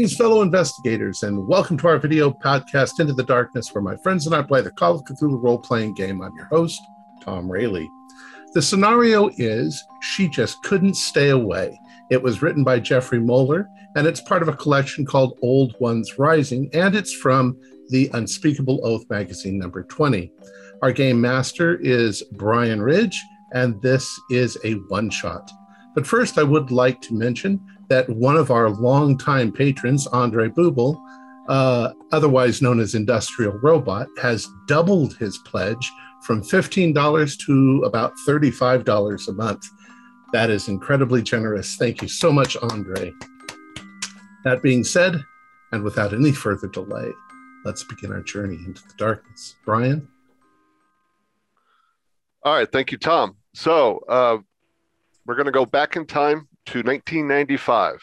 Greetings, fellow investigators, and welcome to our video podcast, Into the Darkness, where my friends and I play the Call of Cthulhu role playing game. I'm your host, Tom Rayleigh. The scenario is She Just Couldn't Stay Away. It was written by Jeffrey Moeller, and it's part of a collection called Old Ones Rising, and it's from the Unspeakable Oath magazine, number 20. Our game master is Brian Ridge, and this is a one shot. But first, I would like to mention that one of our longtime patrons, Andre Bubel, uh, otherwise known as Industrial Robot, has doubled his pledge from $15 to about $35 a month. That is incredibly generous. Thank you so much, Andre. That being said, and without any further delay, let's begin our journey into the darkness. Brian? All right. Thank you, Tom. So, uh, we're going to go back in time to 1995.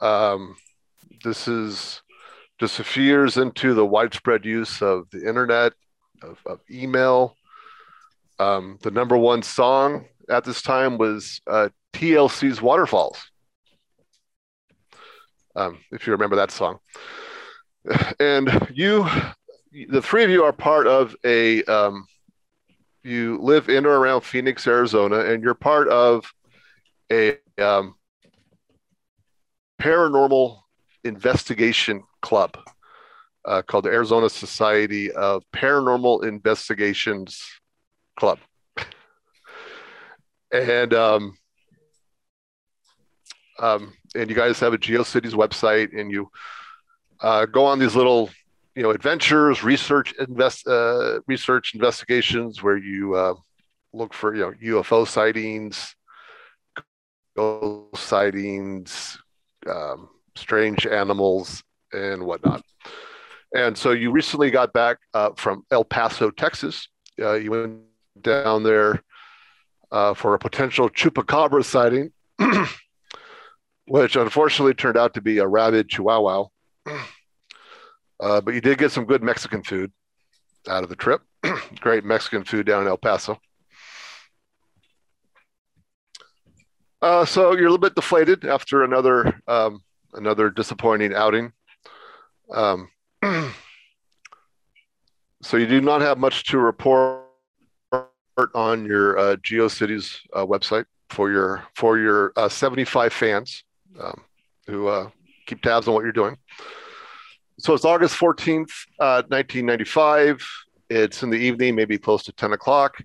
Um, this is just a few years into the widespread use of the internet, of, of email. Um, the number one song at this time was uh, TLC's Waterfalls. Um, if you remember that song. And you, the three of you are part of a, um, you live in or around Phoenix, Arizona, and you're part of a um, paranormal investigation club uh, called the Arizona Society of Paranormal Investigations Club. and um, um, and you guys have a GeoCities website, and you uh, go on these little, you know, adventures, research, invest, uh, research investigations where you uh, look for you know UFO sightings, ghost sightings, um, strange animals, and whatnot. And so you recently got back uh, from El Paso, Texas. Uh, you went down there uh, for a potential chupacabra sighting, which unfortunately turned out to be a rabid chihuahua. Uh, but you did get some good Mexican food out of the trip. Great Mexican food down in El Paso. Uh, so you're a little bit deflated after another um, another disappointing outing. Um, so you do not have much to report on your uh, GeoCities uh, website for your for your uh, 75 fans um, who uh, keep tabs on what you're doing. So it's August 14th, 1995. Uh, it's in the evening, maybe close to 10 o'clock,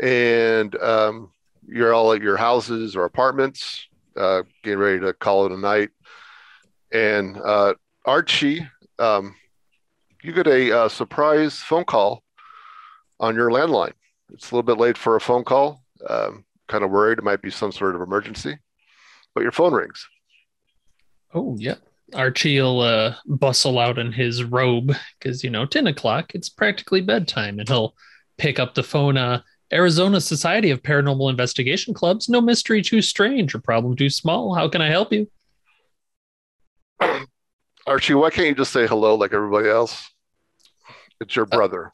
and um, you're all at your houses or apartments, uh, getting ready to call it a night. And uh, Archie, um, you get a uh, surprise phone call on your landline. It's a little bit late for a phone call. Um, kind of worried it might be some sort of emergency, but your phone rings. Oh yeah, Archie'll uh, bustle out in his robe because you know ten o'clock. It's practically bedtime, and he'll pick up the phone. Uh, Arizona Society of Paranormal Investigation Clubs. No mystery too strange or problem too small. How can I help you? Archie, why can't you just say hello like everybody else? It's your uh, brother.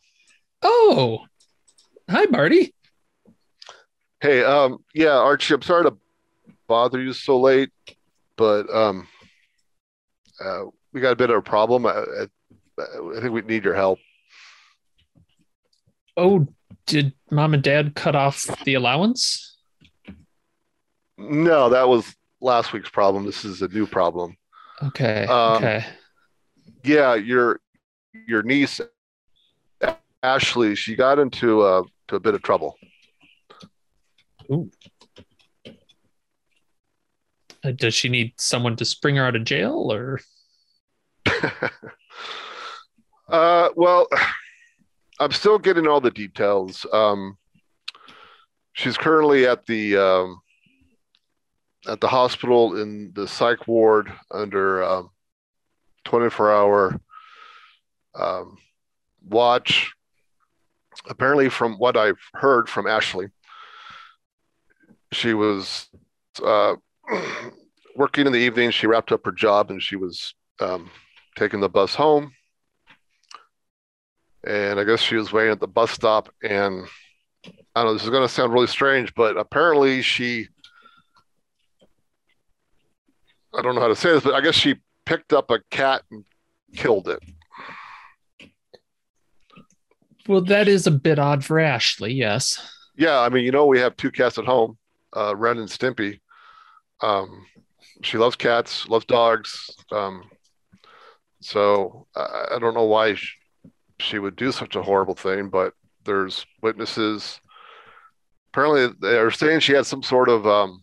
Uh, oh, hi, Marty. Hey, um, yeah, Archie, I'm sorry to bother you so late, but um, uh, we got a bit of a problem. I, I, I think we need your help. Oh, did mom and dad cut off the allowance? No, that was last week's problem. This is a new problem. Okay. Um, okay. Yeah, your your niece Ashley, she got into a to a bit of trouble. Ooh. Uh, does she need someone to spring her out of jail or? uh, well, I'm still getting all the details. Um, she's currently at the um, at the hospital in the psych ward under um, 24 hour um, watch. Apparently, from what I've heard from Ashley, she was uh, working in the evening. She wrapped up her job and she was um, taking the bus home and I guess she was waiting at the bus stop. And I don't know, this is going to sound really strange, but apparently she I don't know how to say this, but I guess she picked up a cat and killed it. Well, that is a bit odd for Ashley. Yes. Yeah, I mean, you know, we have two cats at home, uh, Ren and Stimpy. Um, she loves cats, loves dogs. Um, so I, I don't know why she, she would do such a horrible thing, but there's witnesses. Apparently, they're saying she had some sort of um,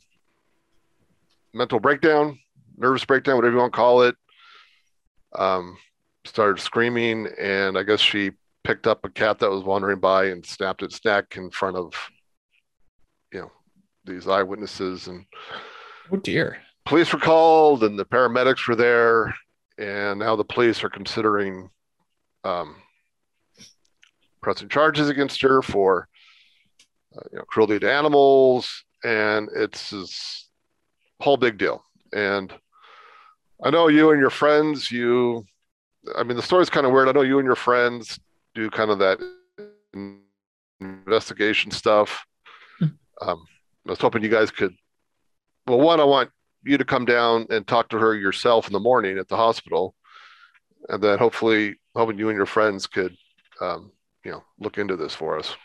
mental breakdown, nervous breakdown, whatever you want to call it. Um, started screaming, and I guess she picked up a cat that was wandering by and snapped its neck in front of, you know, these eyewitnesses. And Oh dear. police were called, and the paramedics were there, and now the police are considering um, pressing charges against her for, uh, you know, cruelty to animals, and it's this whole big deal. And I know you and your friends, you, I mean, the story's kind of weird. I know you and your friends do kind of that investigation stuff. Hmm. Um, I was hoping you guys could. Well, one, I want you to come down and talk to her yourself in the morning at the hospital, and then hopefully, hoping you and your friends could, um, you know, look into this for us.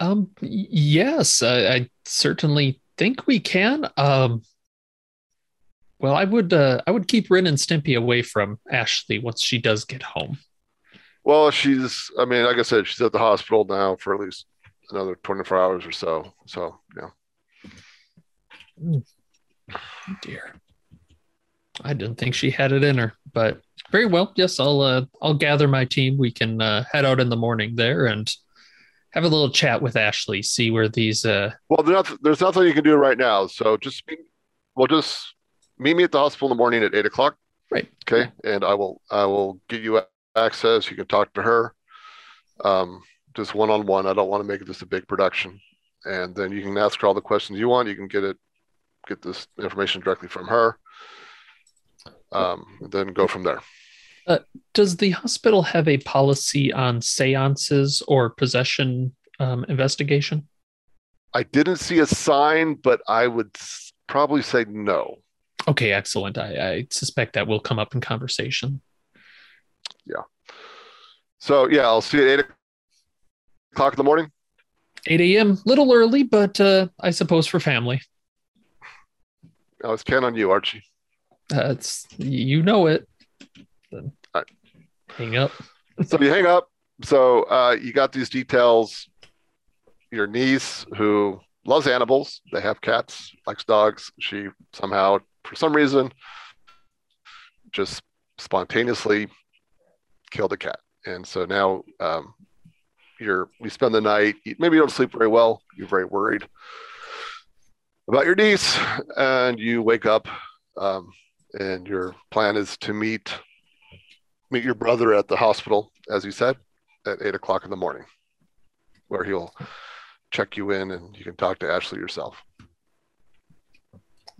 Um. Yes, I, I certainly think we can. Um. Well, I would. Uh, I would keep Ren and Stimpy away from Ashley once she does get home. Well, she's. I mean, like I said, she's at the hospital now for at least another 24 hours or so. So, yeah. Oh, dear. I didn't think she had it in her, but very well. Yes, I'll. Uh, I'll gather my team. We can uh, head out in the morning there and have a little chat with Ashley. See where these. Uh. Well, there's nothing, there's nothing you can do right now. So just, meet, well, just meet me at the hospital in the morning at eight o'clock. Right. Okay. And I will, I will get you access. You can talk to her, um, just one on one. I don't want to make this a big production. And then you can ask her all the questions you want. You can get it, get this information directly from her. Um, then go from there. Does the hospital have a policy on seances or possession um, investigation? I didn't see a sign, but I would probably say no. Okay, excellent. I, I suspect that will come up in conversation. Yeah. So yeah, I'll see you at eight o'clock in the morning. 8 a.m. Little early, but uh, I suppose for family. I was counting on you, Archie. That's you know it. Then right. hang up. So you hang up. So uh, you got these details. Your niece, who loves animals, they have cats, likes dogs. She somehow, for some reason, just spontaneously killed a cat, and so now um, you're you spend the night. Maybe you don't sleep very well. You're very worried about your niece, and you wake up, um, and your plan is to meet meet your brother at the hospital, as you said, at eight o'clock in the morning, where he'll check you in and you can talk to Ashley yourself.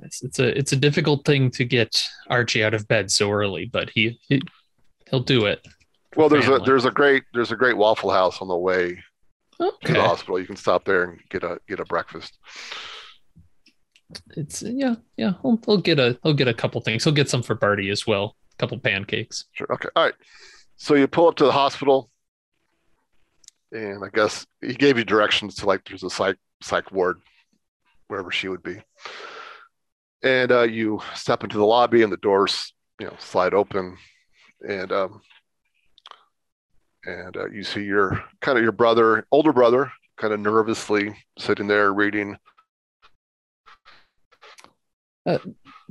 It's it's a it's a difficult thing to get Archie out of bed so early, but he, he he'll do it. Well, there's a there's a great there's a great Waffle House on the way to the hospital. You can stop there and get a get a breakfast. it's yeah yeah. He'll, he'll get a he'll get a couple things. He'll get some for Barty as well. A couple pancakes. Sure. Okay. All right. So you pull up to the hospital, and I guess he gave you directions to like there's a psych psych ward, wherever she would be. And uh, you step into the lobby, and the doors you know slide open, and um, and uh, you see your kind of your brother, older brother, kind of nervously sitting there reading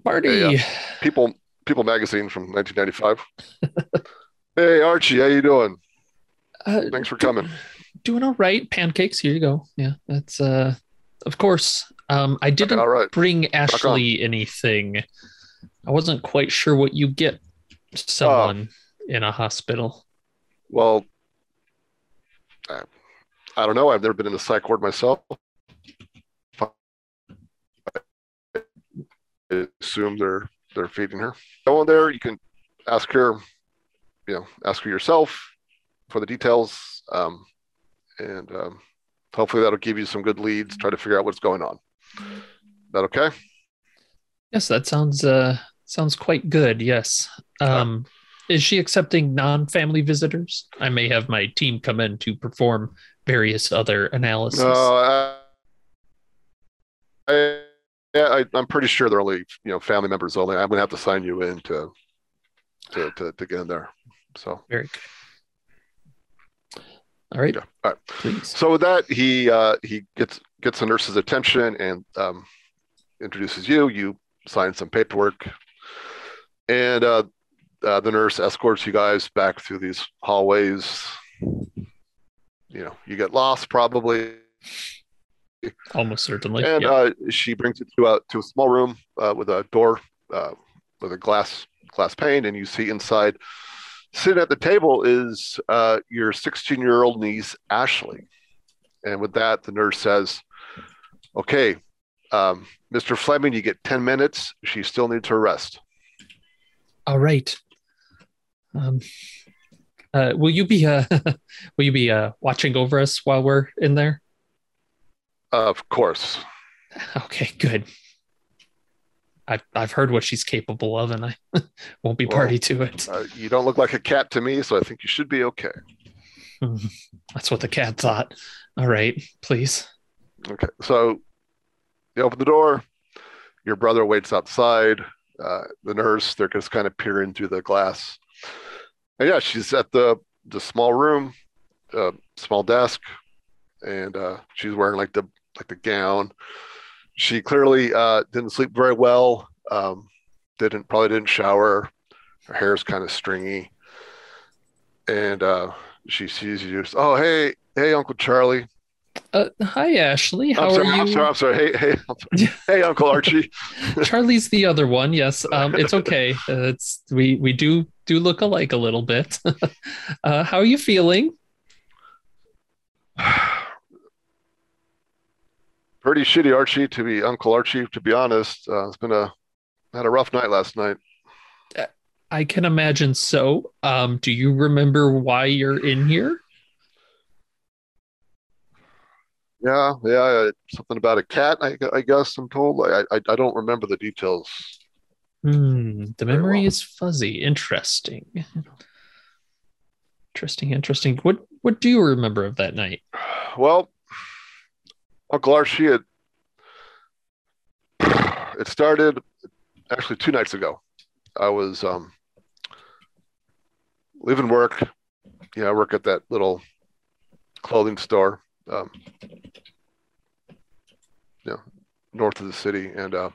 Barty, Yeah. People People magazine from 1995. hey Archie, how you doing? uh, Thanks for coming. doing all right. Pancakes. Here you go. Yeah, that's uh, of course. Um, I didn't All right. bring Ashley anything. I wasn't quite sure what you get someone in a hospital. Well, I, I don't know. I've never been in a psych ward myself. I assume they're they're feeding her. Go in there. You can ask her, you know, ask her yourself for the details, um, and um, hopefully that'll give you some good leads. Try to figure out what's going on. Is that okay? Yes, that sounds uh Sounds quite good. Yes. Um, is she accepting non-family visitors? I may have my team come in to perform various other analysis. No, I, I, I, I'm pretty sure they're only you know family members only. I'm gonna have to sign you in to to to, to get in there. So Very good. All right, yeah, all right. please. So with that, he uh, he gets gets the nurse's attention and um, introduces you. You sign some paperwork, and uh, uh, the nurse escorts you guys back through these hallways. You know, you get lost probably, Almost certainly. and yeah. uh, she brings you to a to a small room uh, with a door uh, with a glass glass pane, and you see inside. Sitting at the table is uh, your 16 year old niece Ashley, and with that, the nurse says, "Okay, um, Mr. Fleming, you get 10 minutes. She still needs her rest." All right. Um, uh, will you be uh, will you be uh, watching over us while we're in there? Of course. Okay, good. I've I've heard what she's capable of, and I won't be Well, party to it. Uh, you don't look like a cat to me, so I think you should be okay. That's what the cat thought. All right, please. Okay, so you open the door. Your brother waits outside. Uh, the nurse, they're just kind of peering through the glass. And yeah, she's at the the small room, uh, small desk, and uh, she's wearing like the like the gown. She clearly uh, didn't sleep very well. Um, didn't probably didn't shower. Her hair's kind of stringy, and uh, she sees you. Oh, hey, hey, Uncle Charlie. Uh, hi, Ashley. How I'm sorry, are you? I'm sorry. I'm sorry. Hey, hey, sorry. hey, Uncle Archie. Charlie's the other one. Yes, um, it's okay. Uh, it's we we do do look alike a little bit. uh, how are you feeling? Pretty shitty, Archie. To be Uncle Archie, to be honest, uh, it's been a had a rough night last night. I can imagine so. Um, do you remember why you're in here? Yeah, yeah, uh, something about a cat. I, I guess I'm told. I, I I don't remember the details. Hmm, the memory well. is fuzzy. Interesting. Interesting. Interesting. What What do you remember of that night? Well, Uncle Archie, it it started actually two nights ago. I was um, leaving work. Yeah, I work at that little clothing store, um, you know, north of the city, and uh,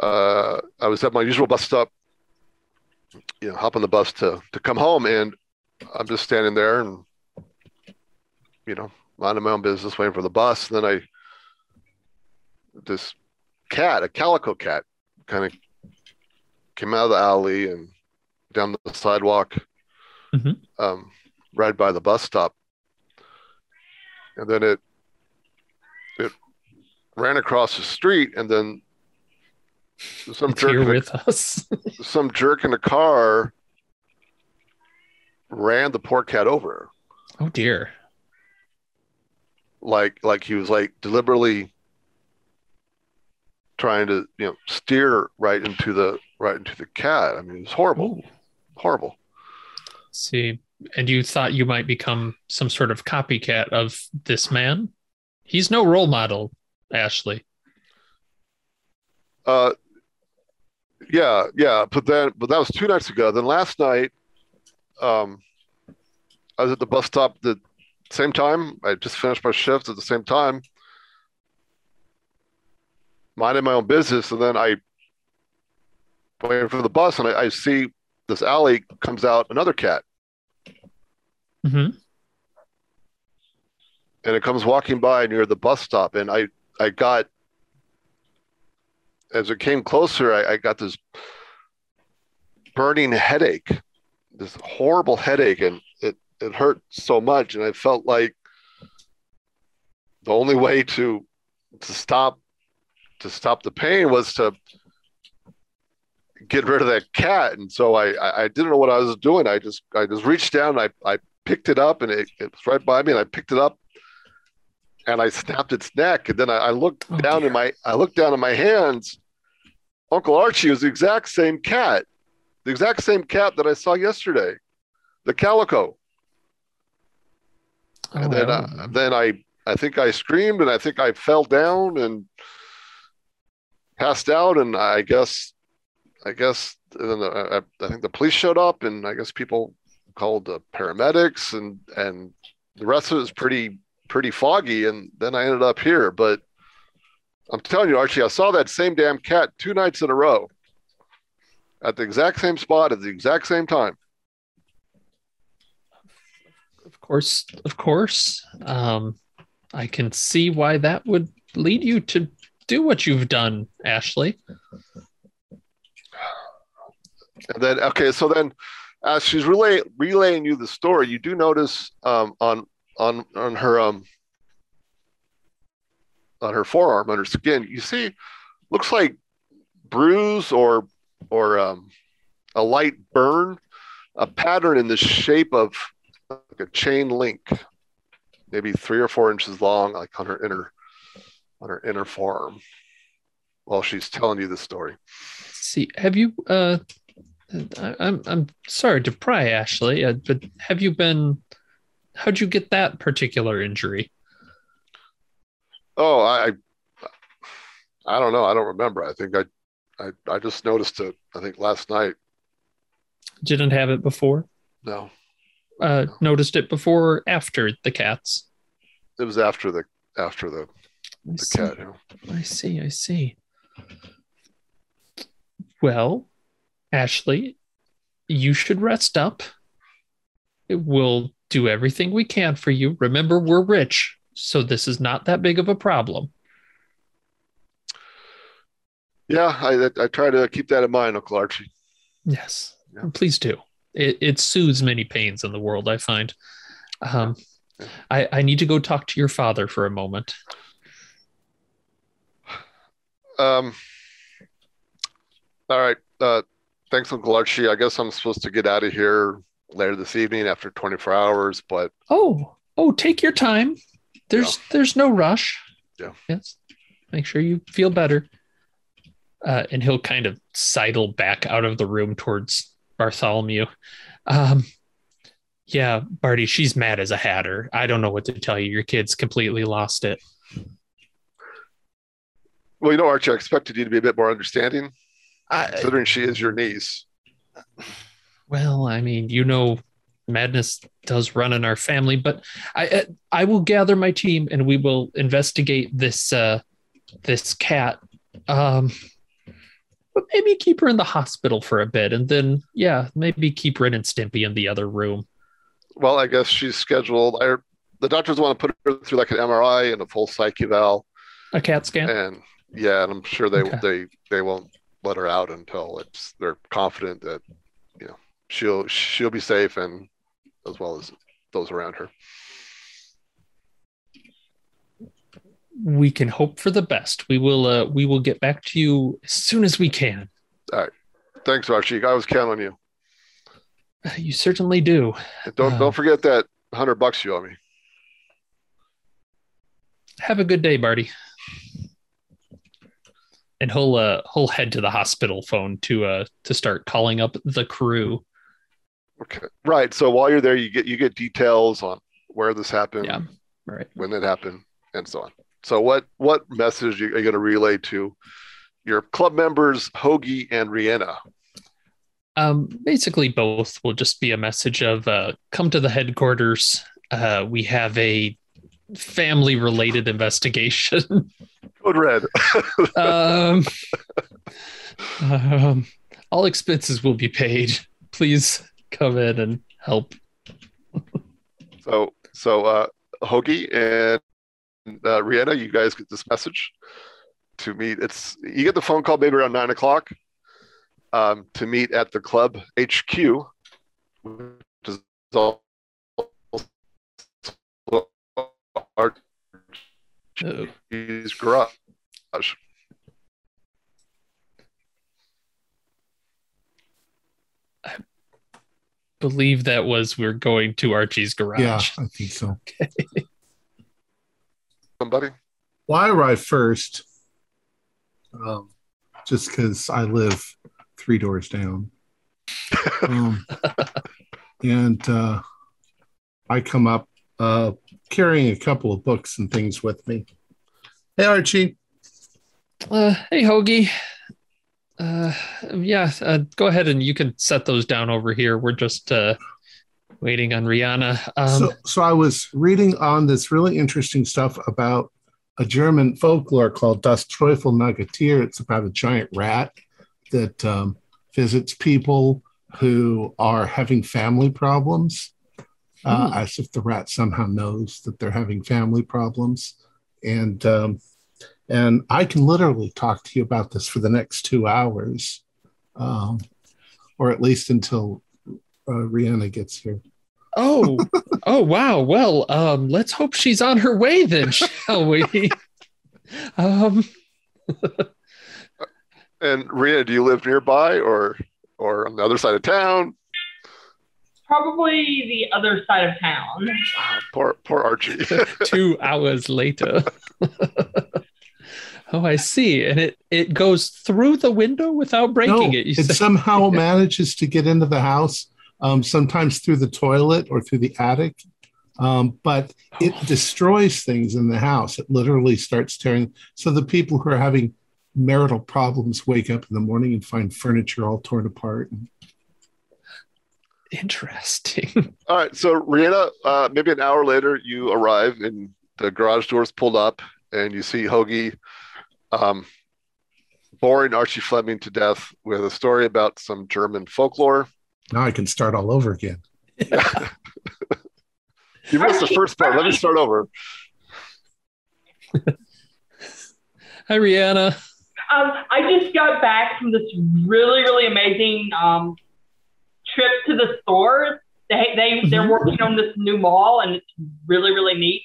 uh, I was at my usual bus stop. You know, hop on the bus to to come home, and I'm just standing there and you know, minding my own business, waiting for the bus. And then I, this cat, a calico cat, kind of came out of the alley and down the sidewalk, Mhm. um, right by the bus stop. And then it, it ran across the street, and then some It's jerk, in a, with us. some jerk in a car ran the poor cat over oh dear. Like like he was like deliberately trying to you know steer right into the right into the cat i mean it was horrible Oh, horrible see. And you thought you might become some sort of copycat of this man? He's no role model, Ashley. uh yeah yeah but then but that was two nights ago then last night um i was at the bus stop the same time i just finished my shift at the same time minding my own business and then i waiting for the bus and i, I see this alley comes out another cat. Hmm and it comes walking by near the bus stop and i i got as it came closer i, I got this burning headache this horrible headache and it hurt so much and i felt like the only way to to stop to stop the pain was to get rid of that cat and so i i, I didn't know what i was doing i just i just reached down and i i picked it up and it, it was right by me and i picked it up and I snapped its neck. And then I, I looked Oh, down dear. in my I looked down in my hands, Uncle Archie was the exact same cat, the exact same cat that I saw yesterday, the calico. Oh, and then, I uh, then I, I think I screamed and I think I fell down and passed out. And I guess, I guess, then the, I, I think the police showed up and I guess people called the paramedics and, and the rest of it was pretty, pretty foggy. And then I ended up here. But I'm telling you, Archie, I saw that same damn cat two nights in a row at the exact same spot at the exact same time. Of course, of course. Um, I can see why that would lead you to do what you've done, Ashley. And then, okay, so then as she's relay, relaying you the story, you do notice um, on on on her um on her forearm, on her skin, you see looks like bruise or or um, a light burn, a pattern in the shape of like a chain link, maybe three or four inches long, like on her inner on her inner forearm, while she's telling you the story. See, have you? Uh, I, I'm I'm sorry to pry, Ashley, uh, but have you been? How'd you get that particular injury? Oh, I, I don't know. I don't remember. I think I, I, I just noticed it. I think last night. Didn't have it before. No, Uh, noticed it before or after the cats. it was after the after the I the see. cat. I see. I see. Well, Ashley, you should rest up. We'll do everything we can for you. Remember, we're rich, so this is not that big of a problem. Yeah, I I try to keep that in mind, Uncle Archie. Yes, Yeah. please do. It, it soothes many pains in the world, I find. Um, I, I need to go talk to your father for a moment. Um. All right. Uh, thanks, Uncle Archie. I guess I'm supposed to get out of here later this evening after 24 hours, but Oh, oh, take your time. There's there's no rush. Yeah. Yes. Make sure you feel better. Uh, and he'll kind of sidle back out of the room towards Bartholomew. Um, yeah, Barty, she's mad as a hatter. I don't know what to tell you. Your kid's completely lost it. well, you know, Archie, I expected you to be a bit more understanding, I, considering she is your niece. well, I mean, you know, madness does run in our family, but I I- I will gather my team and we will investigate this uh this cat. Um but maybe keep her in the hospital for a bit and then yeah, maybe keep Ren and Stimpy in the other room. Well, I guess she's scheduled. I, the doctors want to put her through like an MRI and a full psych eval. A cat scan. and yeah, and I'm sure they Okay. they they won't let her out until it's they're confident that you know she'll she'll be safe and as well as those around her. We can hope for the best. We will uh we will get back to you as soon as we can. All right. Thanks, Archie. I was counting on you. You certainly do. And don't Uh. don't forget that hundred bucks you owe me. have a good day, Barty. And he'll uh he'll head to the hospital phone to uh to start calling up the crew. Okay. Right. So while you're there, you get you get details on where this happened, Yeah. Right. when it happened, and so on. So what what message are you going to relay to your club members, Hoagie and Rihanna? Um basically both will just be a message of uh come to the headquarters. Uh we have a family related investigation. Code Red. um, um all expenses will be paid. Please come in and help. So, so uh, Hoagie and uh, Rihanna, you guys get this message to meet. It's you get the phone call maybe around nine o'clock um, to meet at the club HQ, which is all Oh, Archie's garage. believe that was we're going to Archie's garage. Yeah, I think so. Somebody. Well, I arrived first. Um, just because I live three doors down. Um, and uh, I come up uh, carrying a couple of books and things with me. Hey, Archie. Uh, hey, Hoagie. Uh, yeah, uh, go ahead and you can set those down over here. We're just uh, waiting on Rihanna. Um, so, so I was reading on this really interesting stuff about a German folklore called Das Teufel Nagetier. It's about a giant rat that um, visits people who are having family problems, uh, Hmm. as if the rat somehow knows that they're having family problems. And um, and I can literally talk to you about this for the next two hours, um, or at least until uh, Rihanna gets here. Oh, oh, wow. Well, um, let's hope she's on her way then, shall we? um, And Rita, do you live nearby or or on the other side of town? Probably the other side of town. Ah, poor poor Archie. two hours later. oh, I see. And it it goes through the window without breaking no, it. You it said- somehow manages to get into the house, um, sometimes through the toilet or through the attic. Um, but it destroys things in the house. It literally starts tearing. So the people who are having marital problems wake up in the morning and find furniture all torn apart. Interesting. All right, so Rihanna, uh, maybe an hour later, you arrive and the garage doors pulled up, and you see Hoagie um, boring Archie Fleming to death with a story about some German folklore. Now I can start all over again. You missed the first part. Let me start over. Hi, Rihanna. Um, I just got back from this really, really amazing um, trip to the stores. They, they, they're Mhm. working on this new mall and it's really, really neat.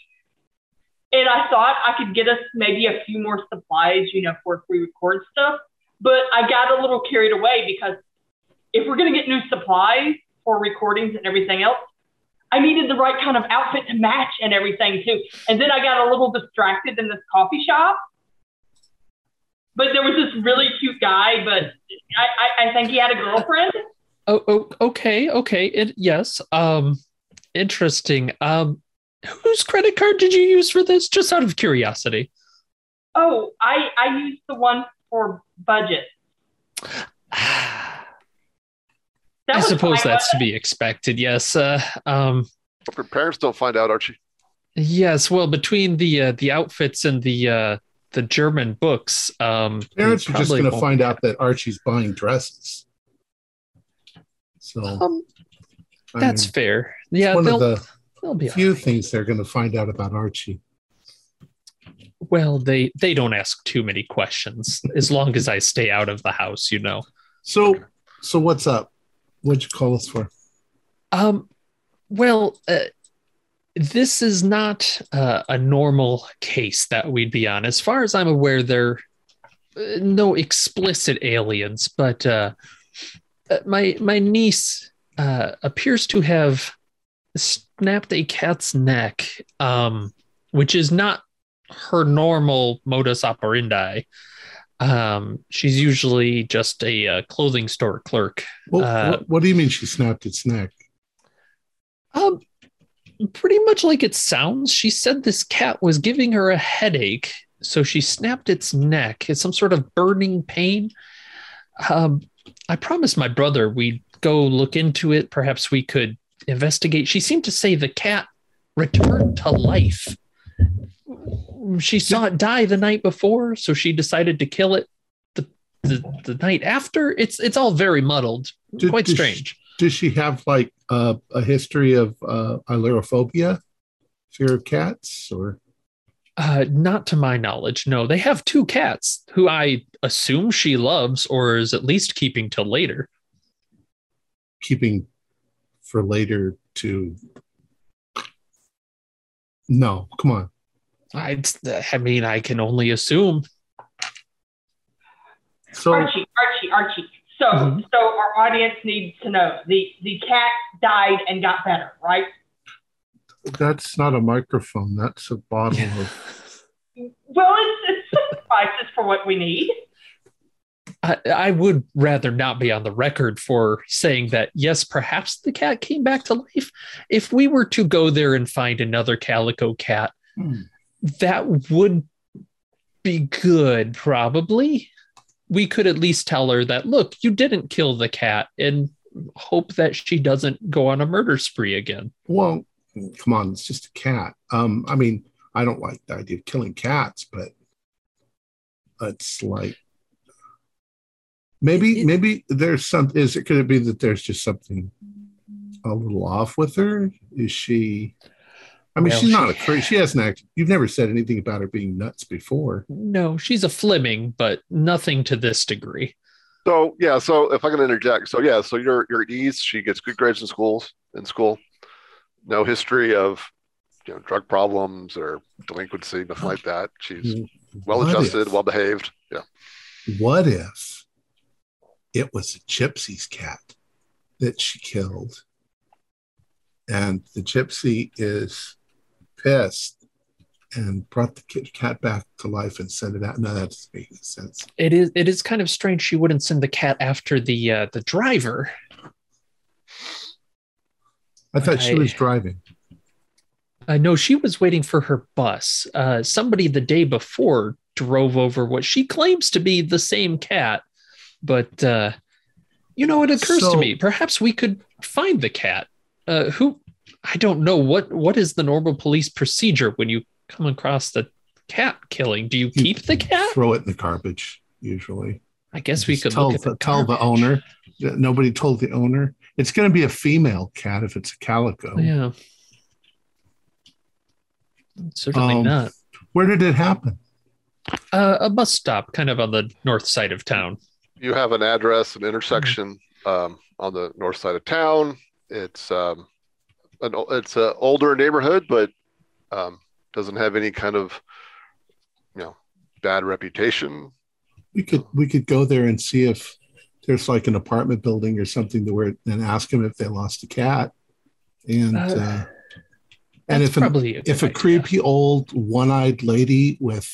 And I thought I could get us maybe a few more supplies, you know, for if we record stuff. But I got a little carried away because if we're going to get new supplies for recordings and everything else, I needed the right kind of outfit to match and everything too. And then I got a little distracted in this coffee shop. But there was this really cute guy, but I, I, I think he had a girlfriend. Oh, oh okay, okay. It yes. Um, interesting. Um, whose credit card did you use for this? Just out of curiosity. Oh, I, I used the one for budget. I That was suppose fine, that's to be expected. Yes. Uh, um, Hope your parents don't find out, Archie. yes. Well, between the uh, the outfits and the uh, the German books, um, Parents are just going to find out that Archie's buying dresses. So Um, that's mean, fair. Yeah, one they'll, of the they'll be few all right. things they're going to find out about Archie. Well, they they don't ask too many questions as long as I stay out of the house, you know. So, so what's up? What'd you call us for? Um, well, uh, this is not uh, a normal case that we'd be on. As far as I'm aware, there uh, no explicit aliens, but uh, uh, my my niece uh, appears to have snapped a cat's neck, um, which is not her normal modus operandi. Um, she's usually just a uh, clothing store clerk. Well, Uh, what, what do you mean she snapped its neck? Um, pretty much like it sounds. She said this cat was giving her a headache, so she snapped its neck. It's some sort of burning pain. Um, I promised my brother we'd go look into it. Perhaps we could investigate. She seemed to say the cat returned to life. She saw it die the night before, so she decided to kill it the the, the night after. It's it's all very muddled. Did- Quite does she- strange. Does she have like uh, a history of uh, fear of cats, or Uh, not to my knowledge. No, they have two cats who I assume she loves or is at least keeping till later. keeping for later to? No, come on. I, I mean, I can only assume. So Archie, Archie, Archie. So, Mhm. so our audience needs to know the the cat died and got better, right? that's not a microphone. That's a bottle of. Well, it's, it's suffices for what we need. I, I would rather not be on the record for saying that, yes, perhaps the cat came back to life. If we were to go there and find another calico cat, Hmm. That would be good, probably. We could at least tell her that, look, you didn't kill the cat and hope that she doesn't go on a murder spree again. Well, come on, it's just a cat. Um, I mean, I don't like the idea of killing cats, but it's like maybe It- maybe there's some is it could it be that there's just something a little off with her? Is she I mean, Well, she's not she- a crazy. She hasn't acted. You've never said anything about her being nuts before. No, she's a Fleming, but nothing to this degree. So yeah, so if I can interject, so yeah, so you're you're at ease. She gets good grades in schools in school. No history of you know drug problems or delinquency, nothing like that. She's mm-hmm. well adjusted, well behaved. Yeah. What if it was a gypsy's cat that she killed? And the gypsy is pissed and brought the cat back to life and sent it out. No, that doesn't make any sense. It is it is kind of strange she wouldn't send the cat after the uh, the driver. I thought she was driving. I know she was waiting for her bus. Uh, somebody the day before drove over what she claims to be the same cat, but uh, you know, it occurs So- to me perhaps we could find the cat. Uh, who I don't know what what is the normal police procedure when you come across the cat killing? Do you You keep the cat? Throw it in the garbage, usually. I guess we could tell, look at the, the, tell the owner. that Nobody told the owner. It's going to be a female cat if it's a calico. Yeah. Certainly Um, not. Where did it happen? Uh, a bus stop, kind of on the north side of town. You have an address, an intersection um, on the north side of town. It's um, an it's an older neighborhood, but um, doesn't have any kind of you know bad reputation. we could we could go there and see if there's like an apartment building or something to where and ask them if they lost a cat and Uh, uh, and if an, a if a creepy old one-eyed lady with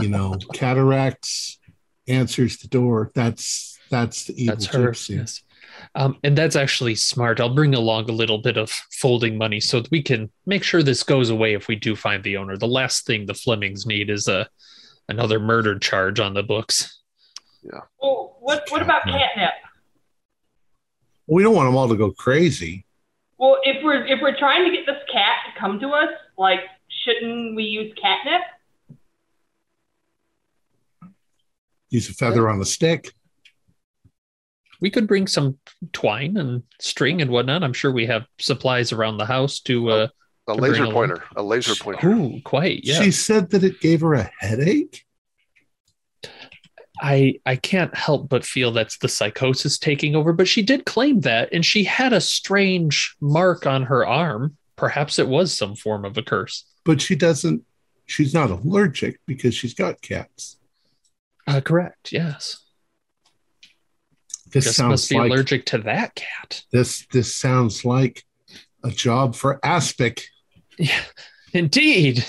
you know cataracts answers the door that's that's the evil that's her. gypsy Yes. Um, and that's actually smart. I'll bring along a little bit of folding money so that we can make sure this goes away if we do find the owner. The last thing the Flemings need is a another murder charge on the books. Yeah. Well, what what about Catnip. catnip? we don't want them all to go crazy Well, if we're if we're trying to get this cat to come to us, like, shouldn't we use catnip? use a feather on a stick We could bring some twine and string and whatnot. I'm sure we have supplies around the house to. Uh, A To bring laser along. pointer, a laser pointer. ooh, quite. Yeah. she said that it gave her a headache I I can't help but feel that's the psychosis taking over. But she did claim that, and she had a strange mark on her arm. Perhaps it was some form of a curse. but she doesn't she's not allergic because she's got cats Uh, correct. Yes. This Just sounds must be like allergic to that cat. this this sounds like a job for ASPIC Yeah, indeed.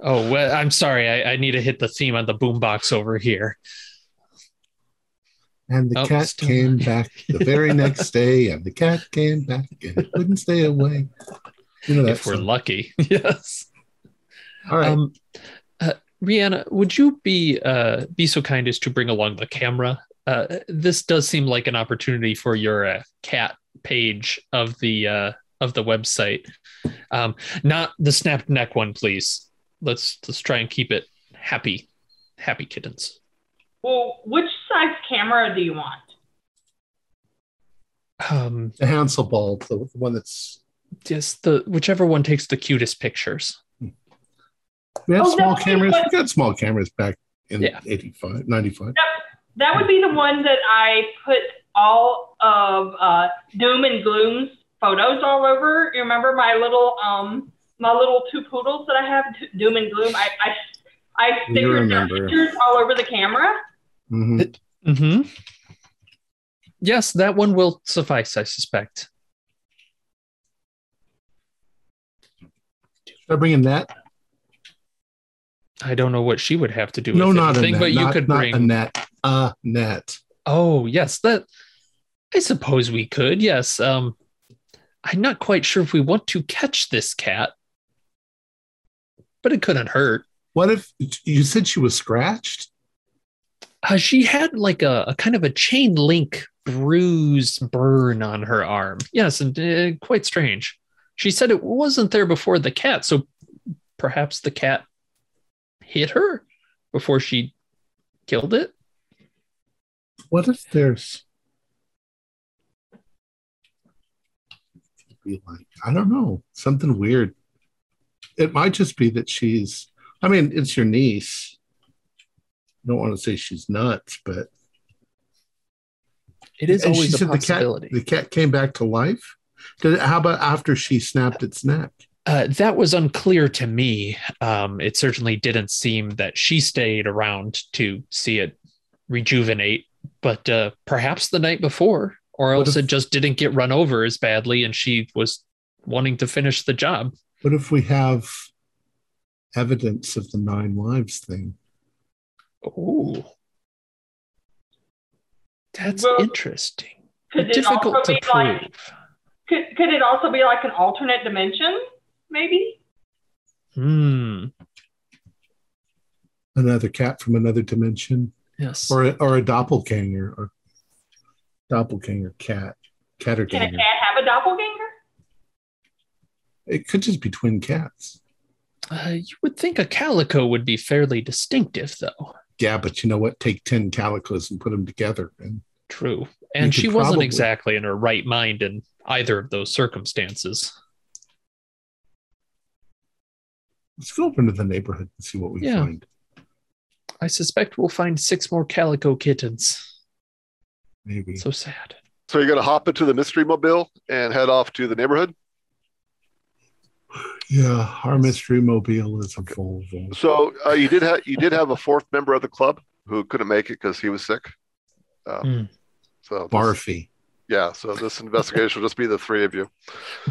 Oh, well, I'm sorry. I, I need to hit the theme on the boombox over here. And the Oh, cat came not. back the very next day, and the cat came back and it wouldn't stay away. You know that if we're lucky. yes. All right. Um, uh, Rihanna, would you be uh, be so kind as to bring along the camera? Uh, this does seem like an opportunity for your uh, cat page of the uh, of the website. Um, not the snapped neck one, please. Let's let's try and keep it happy, happy kittens. Well, which size camera do you want? Um, the Hansel ball, the, the one that's just the whichever one takes the cutest pictures. we had Oh, small cameras. what- We got small cameras back in Yeah. 85, 95. That would be the one that I put all of uh, Doom and Gloom's photos all over. You remember my little um my little two poodles that I have, Doom and Gloom. I I, I You stickered their pictures all over the camera. Mm-hmm. Mm-hmm. Yes, that one will suffice, I suspect. Should I bring a net? I don't know what she would have to do No, with not a anything, net. but you not, could not bring a net. a net. Oh, yes, that I suppose we could. Yes. Um I'm not quite sure if we want to catch this cat. But it couldn't hurt. What if you said she was scratched? Uh, she had like a, a kind of a chain link bruise burn on her arm. Yes, and uh, quite strange. She said it wasn't there before the cat, so perhaps the cat hit her before she killed it. What if there's be like I don't know something weird. It might just be that she's. I mean, it's your niece. I don't want to say she's nuts, but It is and she always a said the cat the cat came back to life. Did it, how about after she snapped its neck? Uh, that was unclear to me. Um, it certainly didn't seem that she stayed around to see it rejuvenate, but uh, perhaps the night before, or What else if- it just didn't get run over as badly and she was wanting to finish the job. What if we have evidence of the nine lives thing? Oh, that's Well, interesting. Could it Difficult also to be like prove. could, could it also be like an alternate dimension? Maybe. Hmm. Another cat from another dimension, Yes. or a, or a doppelganger, or doppelganger cat, Cat or Can a cat have a doppelganger? It could just be twin cats. Uh, you would think a calico would be fairly distinctive, though. Yeah, but you know what? Take ten calicos and put them together, and True. And could she wasn't probably- exactly in her right mind in either of those circumstances. Let's go up into the neighborhood and see what we Yeah. find. I suspect we'll find six more calico kittens. Maybe. So sad. So you're going to hop into the mystery mobile and head off to the neighborhood. yeah, our mystery mobile is a Volvo. So uh, you did have you did have a fourth member of the club who couldn't make it because he was sick. Um, Hmm. So this- Barfy. Yeah, so this investigation will just be the three of you.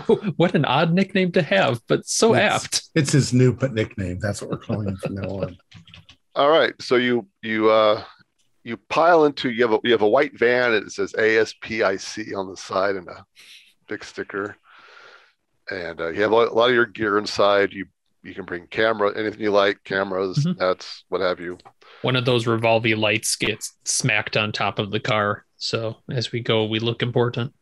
what an odd nickname to have, but so It's- apt. It's his new put nickname. That's what we're calling him from now on. All right, so you you uh you pile into you have a you have a white van. and It says ASPIC on the side and a big sticker, and uh, you have a lot a lot of your gear inside. You you can bring camera, anything you like, cameras, Mhm. nets, what have you. One of those revolving lights gets smacked on top of the car. So as we go, we look important.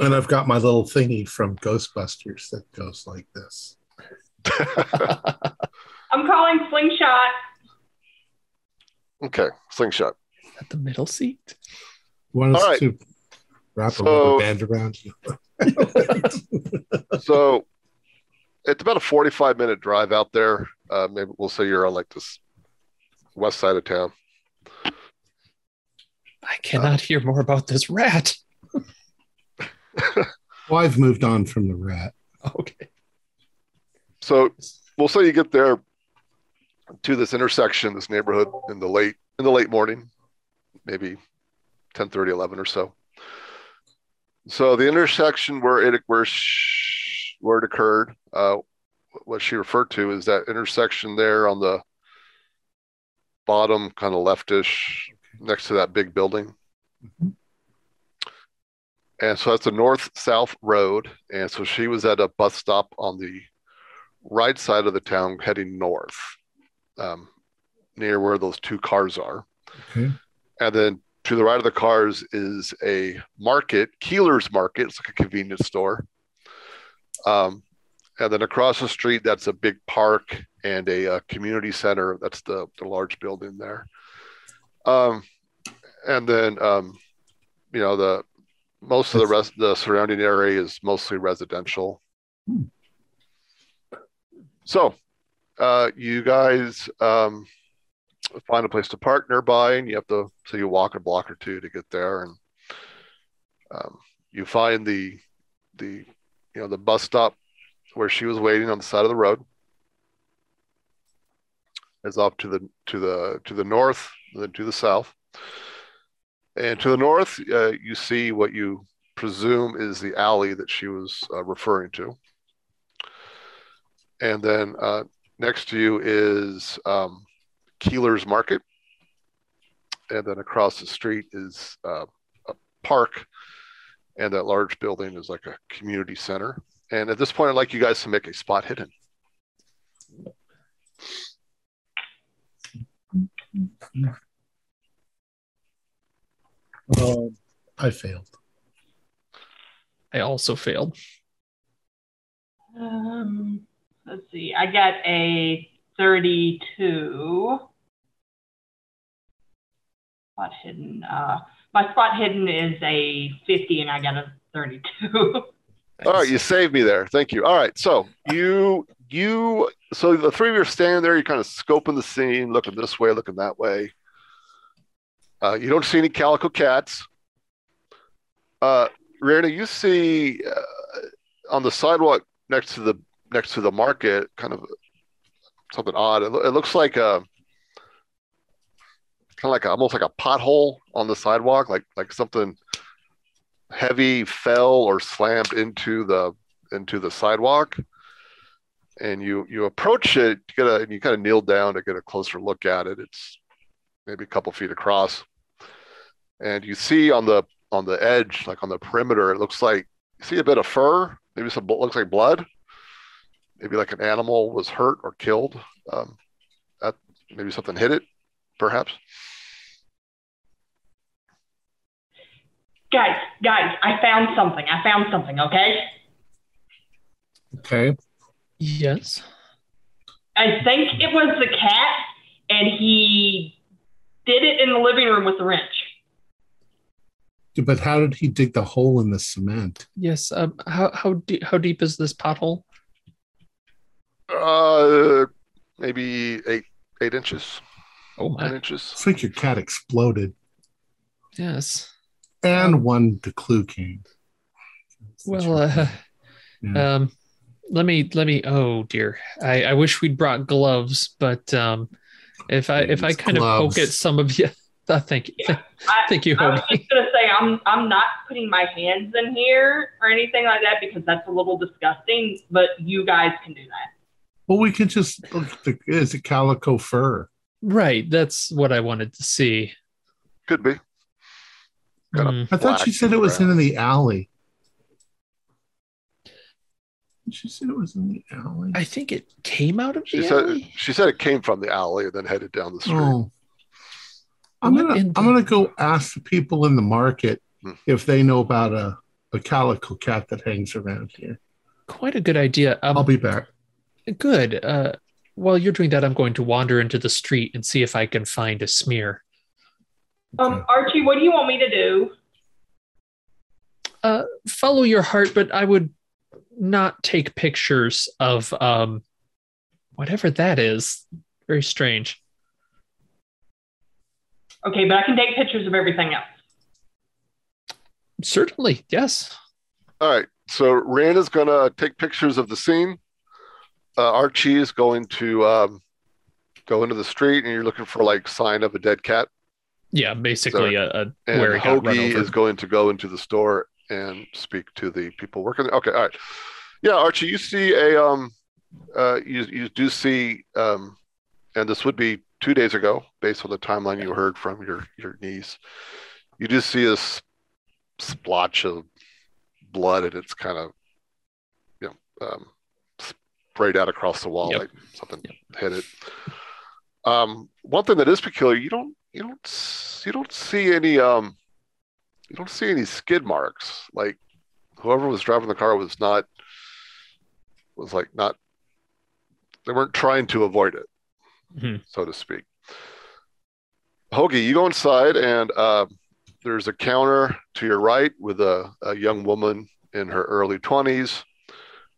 And I've got my little thingy from Ghostbusters that goes like this. I'm calling slingshot. Okay, slingshot. At the middle seat. You want us All right. to wrap a So- rubber band around you? so it's about a 45 minute drive out there. Uh, maybe we'll say you're on like this west side of town. I cannot hear more about this rat. Well, I've moved on from the rat. Okay. So we'll say you get there to this intersection, this neighborhood in the late in the late morning, maybe 10 30, 11 or so. So the intersection where it where sh- where it occurred, uh, what she referred to is that intersection there on the bottom, kind of leftish, next to that big building. Mhm. And so that's a north-south road, and so she was at a bus stop on the right side of the town heading north, um, near where those two cars are. Okay. And then to the right of the cars is a market, Keeler's Market. It's like a convenience store. Um, and then across the street, that's a big park and a, uh community center. That's the, the large building there. Um, and then, um, you know, the most of the rest, the surrounding area is mostly residential. Hmm. So, uh, you guys um, find a place to park nearby, and you have to so you walk a block or two to get there, and um, you find the the you know the bus stop where she was waiting on the side of the road is off to the to the to the north, then to the south, and to the north uh, you see what you presume is the alley that she was uh, referring to, and then uh, next to you is um, Keeler's Market. and then across the street is uh, a park, and that large building is like a community center. And at this point, I'd like you guys to make a spot hidden. Um, I failed. I also failed. Um, let's see. I got a 32. Spot hidden. Uh, my spot hidden is a 50, and I got a 32. All right, you saved me there. Thank you. All right, so you you so the three of you are standing there. You're kind of scoping the scene, looking this way, looking that way. Uh, you don't see any calico cats. Uh, Rana, you see uh, on the sidewalk next to the next to the market, kind of something odd. It, it looks like a kind of like a, almost like a pothole on the sidewalk, like like something heavy fell or slammed into the into the sidewalk. And you you approach it, you get a, and you kind of kneel down to get a closer look at it. It's maybe a couple feet across, and you see on the on the edge, like on the perimeter, it looks like you see a bit of fur, maybe some looks like blood, maybe like an animal was hurt or killed. Um, that maybe something hit it, perhaps. Guys, guys, I found something. I found something, okay? Okay. Yes. I think it was the cat, and he did it in the living room with the wrench. But how did he dig the hole in the cement? Yes. Um, how how deep how deep is this pothole? Uh, maybe eight eight inches, Oh ten my. inches. It's like your cat exploded. Yes. And one the clue came. Well, uh, Yeah. um, let me let me. Oh dear. I I wish we'd brought gloves, but um, if I if I Use kind of poke at some of you, uh, thank you, I, thank you, I was just gonna say I'm I'm not putting my hands in here or anything like that because that's a little disgusting. But you guys can do that. well, we could just look at the is it calico fur? Right. That's what I wanted to see. Could be. Got a Mm, I thought she said it was in the alley. She said it was in the alley. I think it came out of She the said alley. she said it came from the alley and then headed down the street. Oh. I'm What gonna the- I'm gonna go ask the people in the market Hmm. if they know about a, a calico cat that hangs around here. Quite a good idea. Um, I'll be back. Good. Uh, while you're doing that, I'm going to wander into the street and see if I can find a smear. Um, Archie, what do you want me to do? Uh, follow your heart, but I would not take pictures of um, whatever that is. Very strange. Okay, but I can take pictures of everything else. Certainly, yes. All right. So Rand is gonna take pictures of the scene. Uh, Archie is going to um, go into the street, and you're looking for like sign of a dead cat. Yeah, basically a, a And where he Hoagie is going to go into the store and speak to the people working there. Okay, all right. Yeah, Archie, you see a um, uh, you you do see um, and this would be two days ago, based on the timeline you heard from your your niece. You do see a s- splotch of blood, and it's kind of you know um, sprayed out across the wall Yep. like something Yep. hit it. Um, one thing that is peculiar, you don't you don't you don't see any um you don't see any skid marks. Like whoever was driving the car was not was like not they weren't trying to avoid it, Mhm. so to speak. Hoagie, you go inside and uh, there's a counter to your right with a, a young woman in her early twenties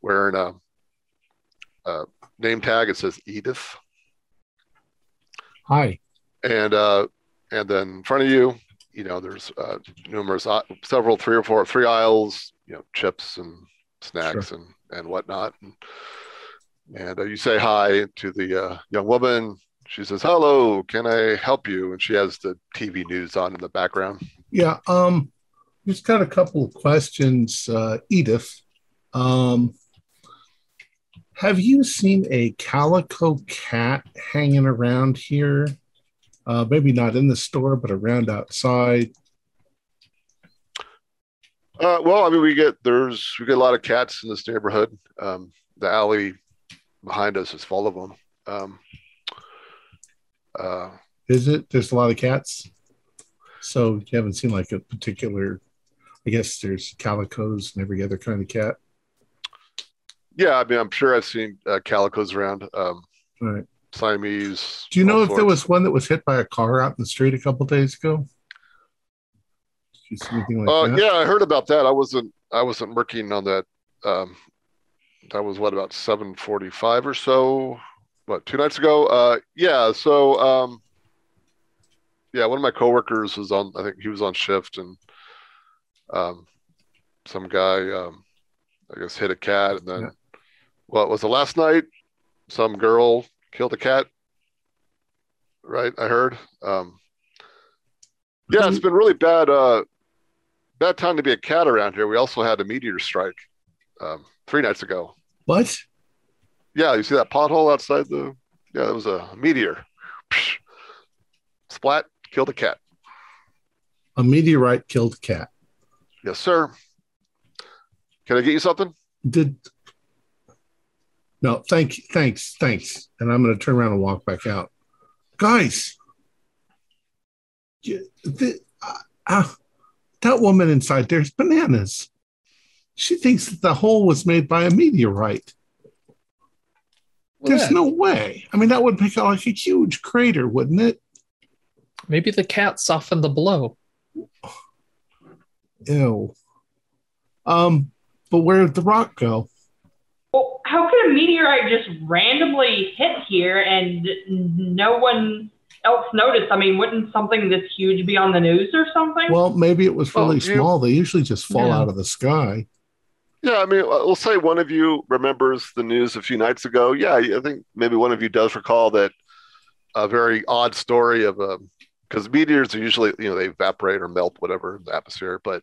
wearing a, a name tag. It says Edith. Hi. And uh, and then in front of you, you know, there's uh, numerous, uh, several, three or four, three aisles, you know, chips and snacks and and whatnot. And, and uh, you say hi to the uh, young woman. She says, "Hello, can I help you?" And she has the TV news on in the background. Yeah. Um, just got a couple of questions, uh, Edith. Um, have you seen a calico cat hanging around here? Uh, maybe not in the store, but around outside. Uh, well, I mean, we get there's we get a lot of cats in this neighborhood. Um, the alley behind us is full of them. Um, uh, Is it? There's a lot of cats. So you haven't seen like a particular. I guess there's calicos and every other kind of cat. yeah, I mean, I'm sure I've seen uh, calicos around. Um, right. Siamese. Do you know if there was one that was hit by a car out in the street a couple days ago? Did you see anything like Uh, that? yeah, I heard about that. I wasn't. I wasn't working on that. Um, that was what about seven forty-five or so. What two nights ago? Uh, yeah. So, um, yeah, one of my coworkers was on. I think he was on shift, and um, some guy, um, I guess, hit a cat, and then Yeah. what was the last night? Some girl killed a cat. Right, I heard. Um, yeah, it's been really bad. Uh, bad time to be a cat around here. We also had a meteor strike um, three nights ago. What? Yeah, you see that pothole outside the? Yeah, it was a meteor. Psh. Splat, killed a cat. A meteorite killed a cat. Yes, sir. Can I get you something? Did no? Thank you. Thanks. Thanks. And I'm going to turn around and walk back out. Guys, the, uh, uh, that woman inside there's bananas. She thinks that the hole was made by a meteorite. Well, There's yeah, no way. I mean, that would make like a huge crater, wouldn't it? maybe the cat softened the blow. Ew. Um, but where did the rock go? Well, how could a meteorite just randomly hit here and no one else noticed? I mean, wouldn't something this huge be on the news or something? Well, maybe it was really you- small. They usually just fall Yeah. out of the sky. Yeah, I mean, uh, we'll say one of you remembers the news a few nights ago. Yeah, I think maybe one of you does recall that a very odd story of a because meteors are usually you know they evaporate or melt whatever in the atmosphere. But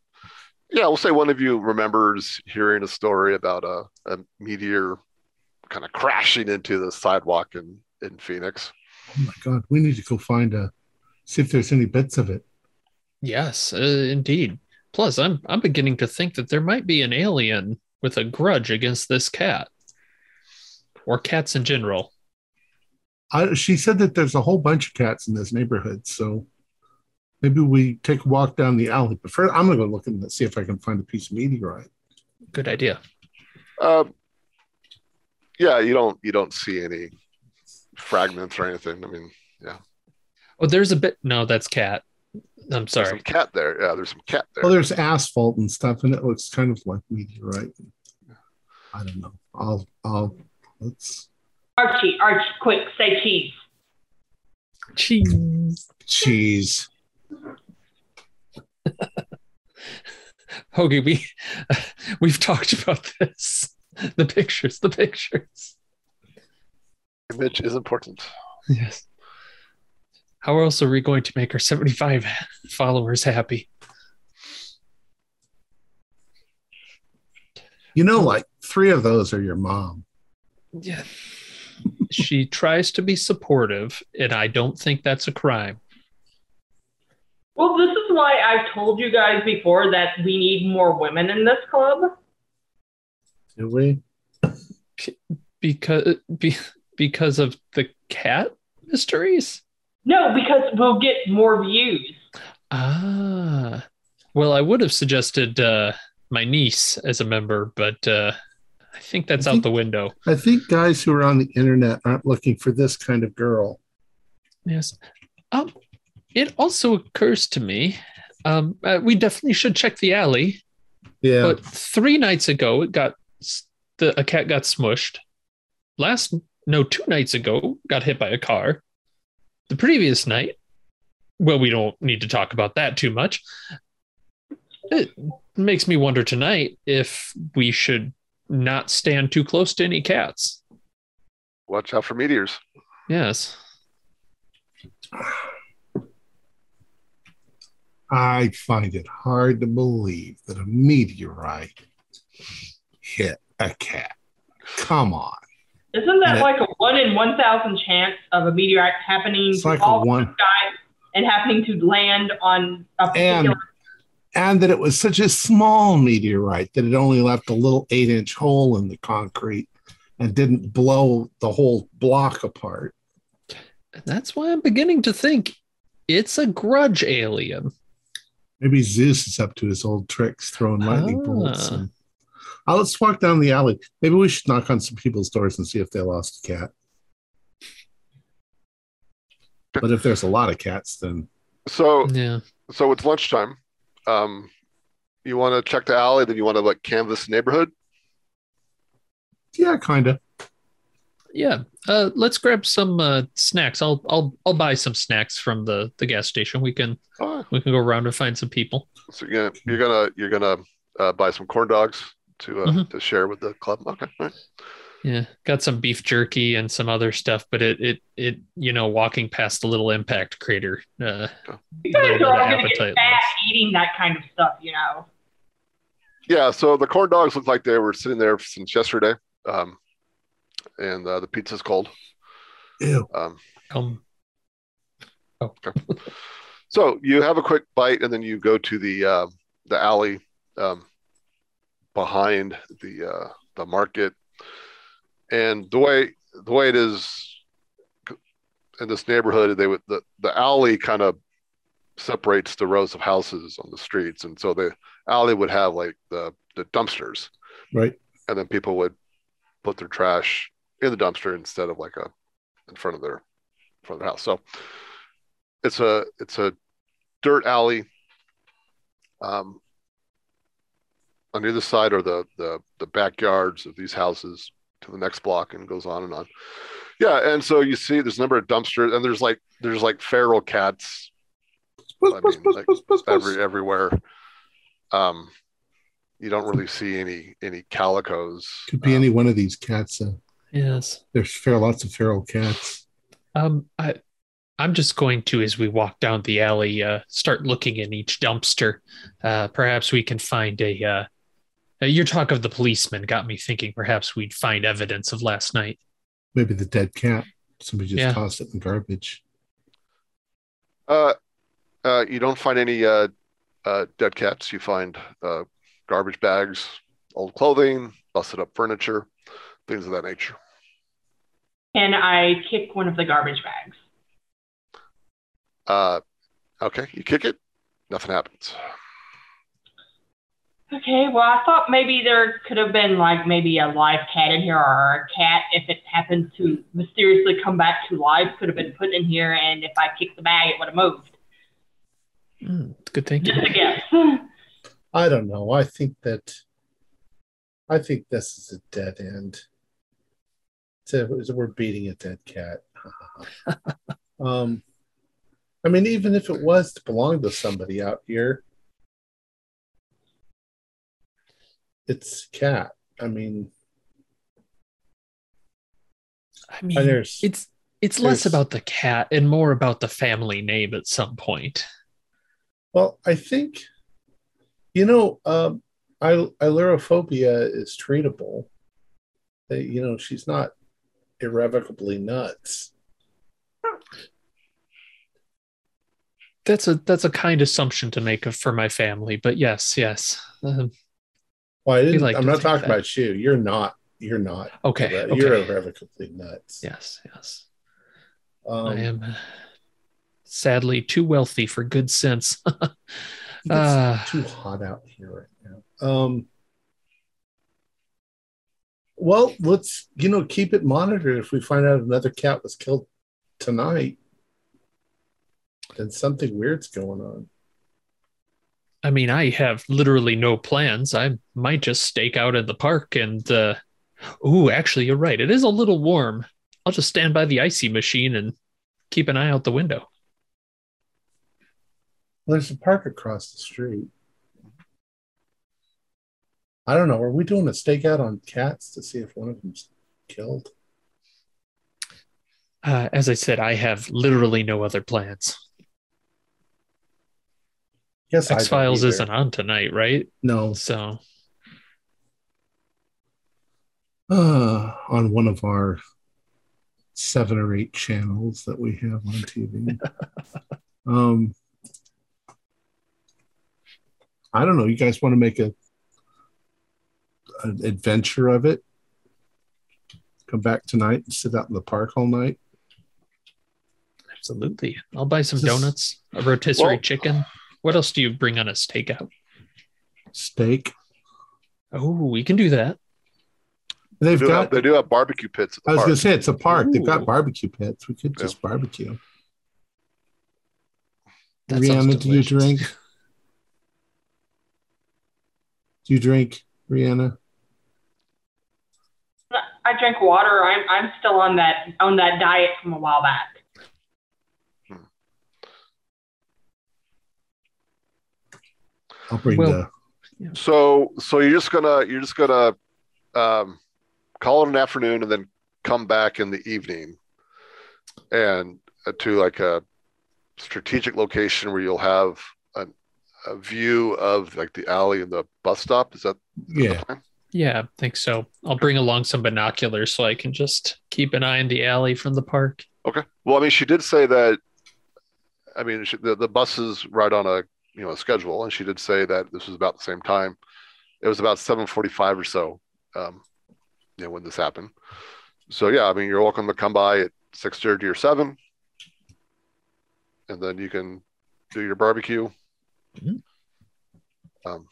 yeah, we'll say one of you remembers hearing a story about a, a meteor kind of crashing into the sidewalk in in Phoenix. Oh my god, we need to go find a see if there's any bits of it. Yes, uh, indeed. Plus, I'm I'm beginning to think that there might be an alien with a grudge against this cat, or cats in general. I, she said that there's a whole bunch of cats in this neighborhood, so maybe we take a walk down the alley. But first, I'm gonna go look and see if I can find a piece of meteorite. Good idea. Um, yeah, you don't you don't see any fragments or anything. I mean, yeah. Oh, there's a bit. No, that's cat. I'm there's some sorry. cat there. Yeah, there's some cat there. Well, there's asphalt and stuff, and it looks kind of like meteorite. I don't know. I'll I'll let's Archie, Archie, quick, say cheese. Cheese. cheese. Hoagie, we we've talked about this. The pictures, the pictures. Image is important. Yes. How else are we going to make our 75 followers happy? You know, like three of those are your mom. Yeah. she tries to be supportive, and I don't think that's a crime. Well, this is why I've told you guys before that we need more women in this club. Do we? Because be, because of the cat mysteries? No, because we'll get more views. Ah. Well, I would have suggested uh, my niece as a member, but uh, I think that's I out the window. I think guys who are on the internet aren't looking for this kind of girl. Yes. Um, it also occurs to me, um, uh, we definitely should check the alley. Yeah. But three nights ago, it got the a cat got smushed. Last no, two nights ago, got hit by a car. The previous night, well, we don't need to talk about that too much. It makes me wonder tonight if we should not stand too close to any cats. Watch out for meteors. Yes. I find it hard to believe that a meteorite hit a cat. Come on. Isn't that And it- like a one in one thousand chance of a meteorite happening It's to like fall from one- the sky and happening to land on a And particular? and that it was such a small meteorite that it only left a little eight inch hole in the concrete and didn't blow the whole block apart. And that's why I'm beginning to think it's a grudge alien. Maybe Zeus is up to his old tricks, throwing lightning bolts. Ah. And... Oh, let's walk down the alley. Maybe we should knock on some people's doors and see if they lost a cat. But if there's a lot of cats, then So Yeah. so it's lunchtime. Um, you want to check the alley, then you want to like canvass the neighborhood. yeah, kind of. Yeah. Uh, let's grab some uh, snacks. I'll I'll I'll buy some snacks from the the gas station. We can Oh, we can go around and find some people. so you're gonna you're gonna you're gonna uh, buy some corn dogs to uh, Mhm. to share with the club. Okay, all right. Yeah, got some beef jerky and some other stuff, but it it it you know walking past the little impact crater. Uh, You little bit of appetite eating that kind of stuff, you know. Yeah, so the corn dogs look like they were sitting there since yesterday, um, and uh, the pizza's cold. Ew. Um, um, so you have a quick bite, and then you go to the uh, the alley um, behind the uh, the market, and the way the way it is in this neighborhood, they would the, the alley kind of separates the rows of houses on the streets, and so the alley would have like the the dumpsters, Right. and then people would put their trash in the dumpster instead of like a in front of their in front of their house. So it's a it's a dirt alley. Um, on either side are the the the backyards of these houses to the next block, and goes on and on. Yeah, and so you see there's a number of dumpsters, and there's like there's like feral cats Puss, I mean, puss, like, puss, puss, puss. every everywhere. Um, you don't really see any any calicos. Could be um, any one of these cats. Uh, yes. there's fair lots of feral cats. Um, I I'm just going to, as we walk down the alley, uh, start looking in each dumpster. Uh, perhaps we can find a. Uh, uh, your talk of the policeman got me thinking. Perhaps we'd find evidence of last night. Maybe the dead cat. Somebody just Yeah. tossed it in garbage. Uh, uh, you don't find any uh, uh, dead cats. You find uh, garbage bags, old clothing, busted up furniture, things of that nature. And I kick one of the garbage bags. Uh, okay, you kick it, nothing happens. Okay, well, I thought maybe there could have been like maybe a live cat in here, or a cat, if it happened to mysteriously come back to life, could have been put in here, and if I kicked the bag, it would have moved. Mm, good thinking. Just a guess. I don't know. I think that I think this is a dead end. So we're beating a dead cat. um, I mean, even if it was to belong to somebody out here, it's cat. I mean, I mean, there's it's it's less about the cat and more about the family name at some point. well, I think you know, um, I is treatable. You know, she's not irrevocably nuts. That's a that's a kind assumption to make for my family, but yes, yes. Um, Well, I like I'm not talking that. about you. You're not. You're not. okay, irre- You're irrevocably nuts. Yes, yes. Um, I am uh, sadly too wealthy for good sense. It's Ah. too hot out here right now. Um, well, let's you know keep it monitored. If we find out another cat was killed tonight, then something weird's going on. I mean, I have literally no plans. I might just stake out in the park and uh ooh, actually you're right. It is a little warm. I'll just stand by the ICEE machine and keep an eye out the window. Well, there's a park across the street. I don't know. Are we doing a stakeout on cats to see if one of them's killed? Uh, as I said, I have literally no other plans. Yes, X Files isn't on tonight, right? No, So uh, on one of our seven or eight channels that we have on TV. um, I don't know. You guys want to make a an adventure of it? Come back tonight and sit out in the park all night. Absolutely. I'll buy some This- donuts, a rotisserie Well- chicken. What else do you bring on a stakeout? Steak. Oh, we can do that. They've They do, got. have, they do have barbecue pits at the I was going to say it's a park. They've got barbecue pits. We could Yeah. just barbecue. That sounds Rihanna, do you drink? Do you drink, Rihanna? I drink water. I'm I'm still on that on that diet from a while back. I'll bring Well- the. So so you're just gonna you're just gonna um, call it an afternoon and then come back in the evening and uh, to like a strategic location where you'll have a, a view of like the alley and the bus stop. Is that the Yeah. Plan? Yeah, I think so. I'll bring along some binoculars so I can just keep an eye on the alley from the park. Okay. Well, I mean, she did say that. I mean, she, the the bus is right on a you know a schedule, and she did say that this was about the same time. It was about seven forty-five or so, um, you know, when this happened. So yeah, I mean, you're welcome to come by at six thirty or seven, and then you can do your barbecue, Mhm. um,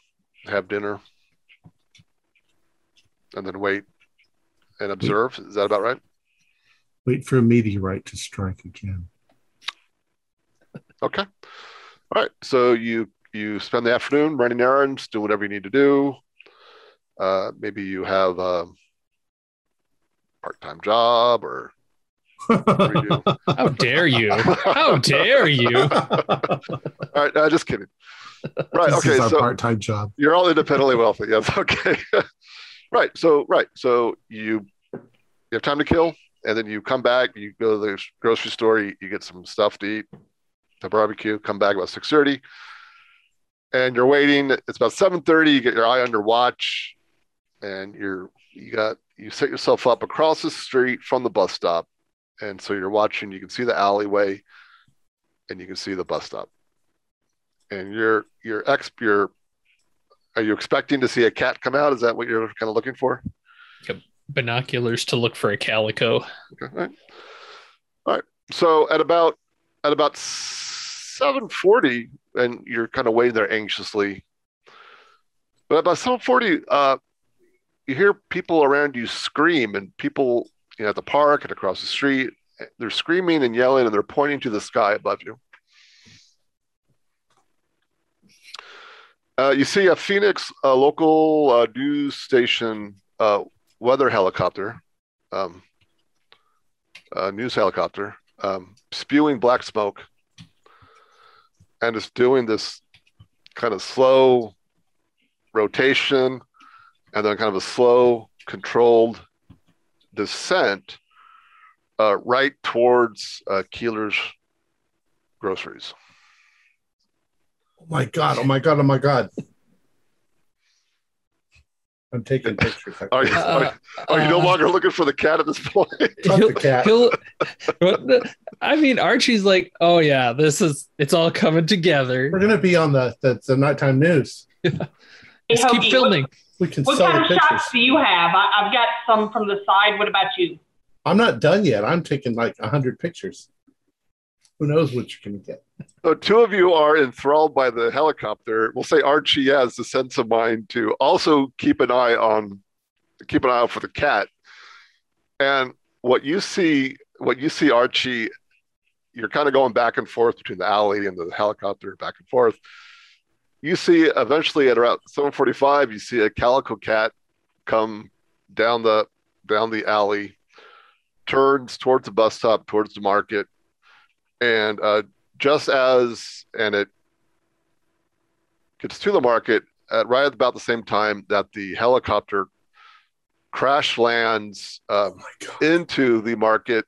have dinner, and then wait and observe. Is that about right? Wait for a meteorite to strike again. Okay. All right. So you you spend the afternoon running errands, doing whatever you need to do. Uh, maybe you have a part-time job or whatever you do. How dare you? How dare you? All right. Uh, just kidding. Right. this okay. is our So part-time job. you're all independently wealthy. Yes. Okay. Right. So right. So you you have time to kill, and then you come back. You go to the grocery store. You, you get some stuff to eat, the barbecue. Come back about six thirty, and you're waiting. It's about seven thirty. You get your eye under watch, and you're you got you set yourself up across the street from the bus stop, and so you're watching. You can see the alleyway, and you can see the bus stop, and you're you're ex you're are you expecting to see a cat come out? Is that what you're kind of looking for? Binoculars to look for a calico. Okay. All right. All right. So at about at about seven forty, and you're kind of waiting there anxiously. But about seven forty, uh, you hear people around you scream, and people you know, at the park and across the street, they're screaming and yelling, and they're pointing to the sky above you. Uh, you see a Phoenix uh, local uh, news station uh, weather helicopter, um, news helicopter, um, spewing black smoke, and it's doing this kind of slow rotation, and then kind of a slow, controlled descent uh, right towards uh, Keeler's groceries. Oh my god! Oh my god! Oh my god! I'm taking pictures. Are you, are, you- Uh, are you no uh, longer looking for the cat at this point? Fuck he'll- the cat. he'll- what the- I mean, Archie's like, oh yeah, this is it's all coming together. We're gonna be on the the, the nighttime news. Hey, Let's keep Hoagie, filming. We can What, sell what the kind of pictures. shots do you have? I, I've got some from the side. What about you? I'm not done yet. I'm taking like hundred pictures. Who knows what you're gonna get? So two of you are enthralled by the helicopter. We'll say Archie has the sense of mind to also keep an eye on, keep an eye out for the cat. And what you see, what you see, Archie, you're kind of going back and forth between the alley and the helicopter, back and forth. You see, eventually at around 7:45, you see a calico cat come down the down the alley, turns towards the bus stop, towards the market, and uh, just as and it gets to the market at right at about the same time that the helicopter crash lands uh, Oh into the market,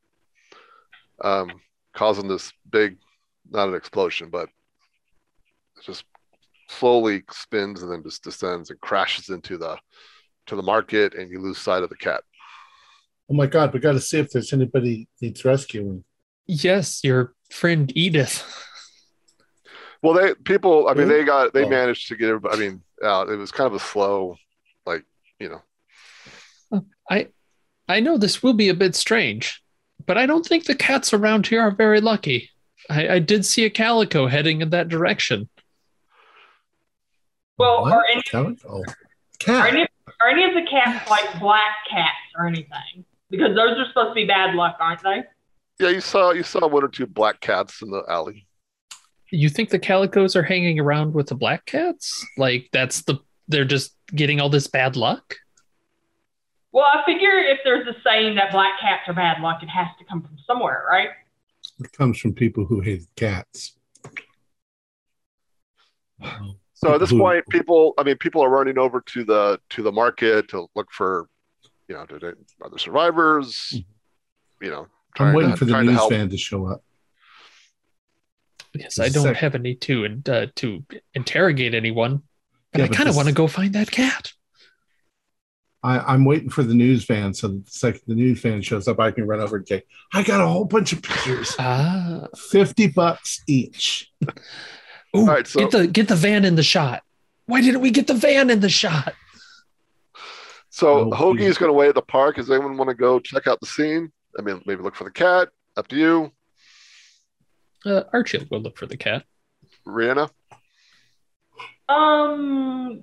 um, causing this big, not an explosion, but it just slowly spins and then just descends and crashes into the to the market, and you lose sight of the cat. Oh my God, we got to see if there's anybody needs rescuing. Yes, your friend Edith. Well, they people. I mean, Who? they got they Oh. managed to get. everybody- I mean, out. It was kind of a slow, like you know. I I know this will be a bit strange, but I don't think the cats around here are very lucky. I, I did see a calico heading in that direction. Well, What? are any, Calico. are any are any of the cats like black cats or anything? Because those are supposed to be bad luck, aren't they? Yeah, you saw you saw one or two black cats in the alley. You think the calicos are hanging around with the black cats? Like that's the they're just getting all this bad luck? Well, I figure if there's a saying that black cats are bad luck, it has to come from somewhere, right? It comes from people who hate cats. So at this point, people. I mean, people are running over to the to the market to look for, you know, to, to, are there survivors? Mm-hmm. You know, I'm waiting to, for the trying to news help. van to show up. Yes, I don't Sec- have any to and uh, to interrogate anyone, but Yeah, I kind of want to go find that cat. I, I'm waiting for the news van so that the second the news van shows up, I can run over and say, I got a whole bunch of pictures. Ah, 50 bucks each. Ooh, All right, so- get the get the van in the shot. Why didn't we get the van in the shot? So Oh, Hoagie is going to wait at the park. Does anyone want to go check out the scene? I mean, maybe look for the cat. Up to you, Uh, Archie will go look for the cat. Rihanna. Um,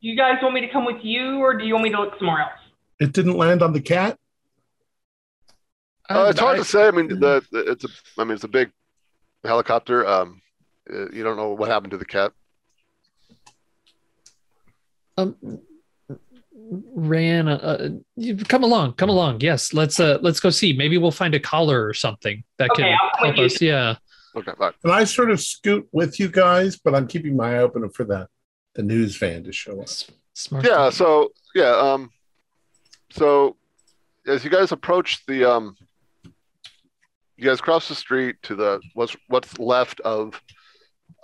do you guys want me to come with you, or do you want me to look somewhere else? It didn't land on the cat. Uh, it's hard I- to say. I mean, the, the it's a. I mean, it's a big helicopter. Um, uh, you don't know what happened to the cat. Um, Rihanna, uh, you come along, come along. Yes, let's uh, let's go see. Maybe we'll find a collar or something that Okay, can help with us. Yeah. Okay, all right. And I sort of scoot with you guys, but I'm keeping my eye open for the, the news van to show up. Smart. Yeah. thinking. So yeah. Um. So as you guys approach the um, you guys cross the street to the what's what's left of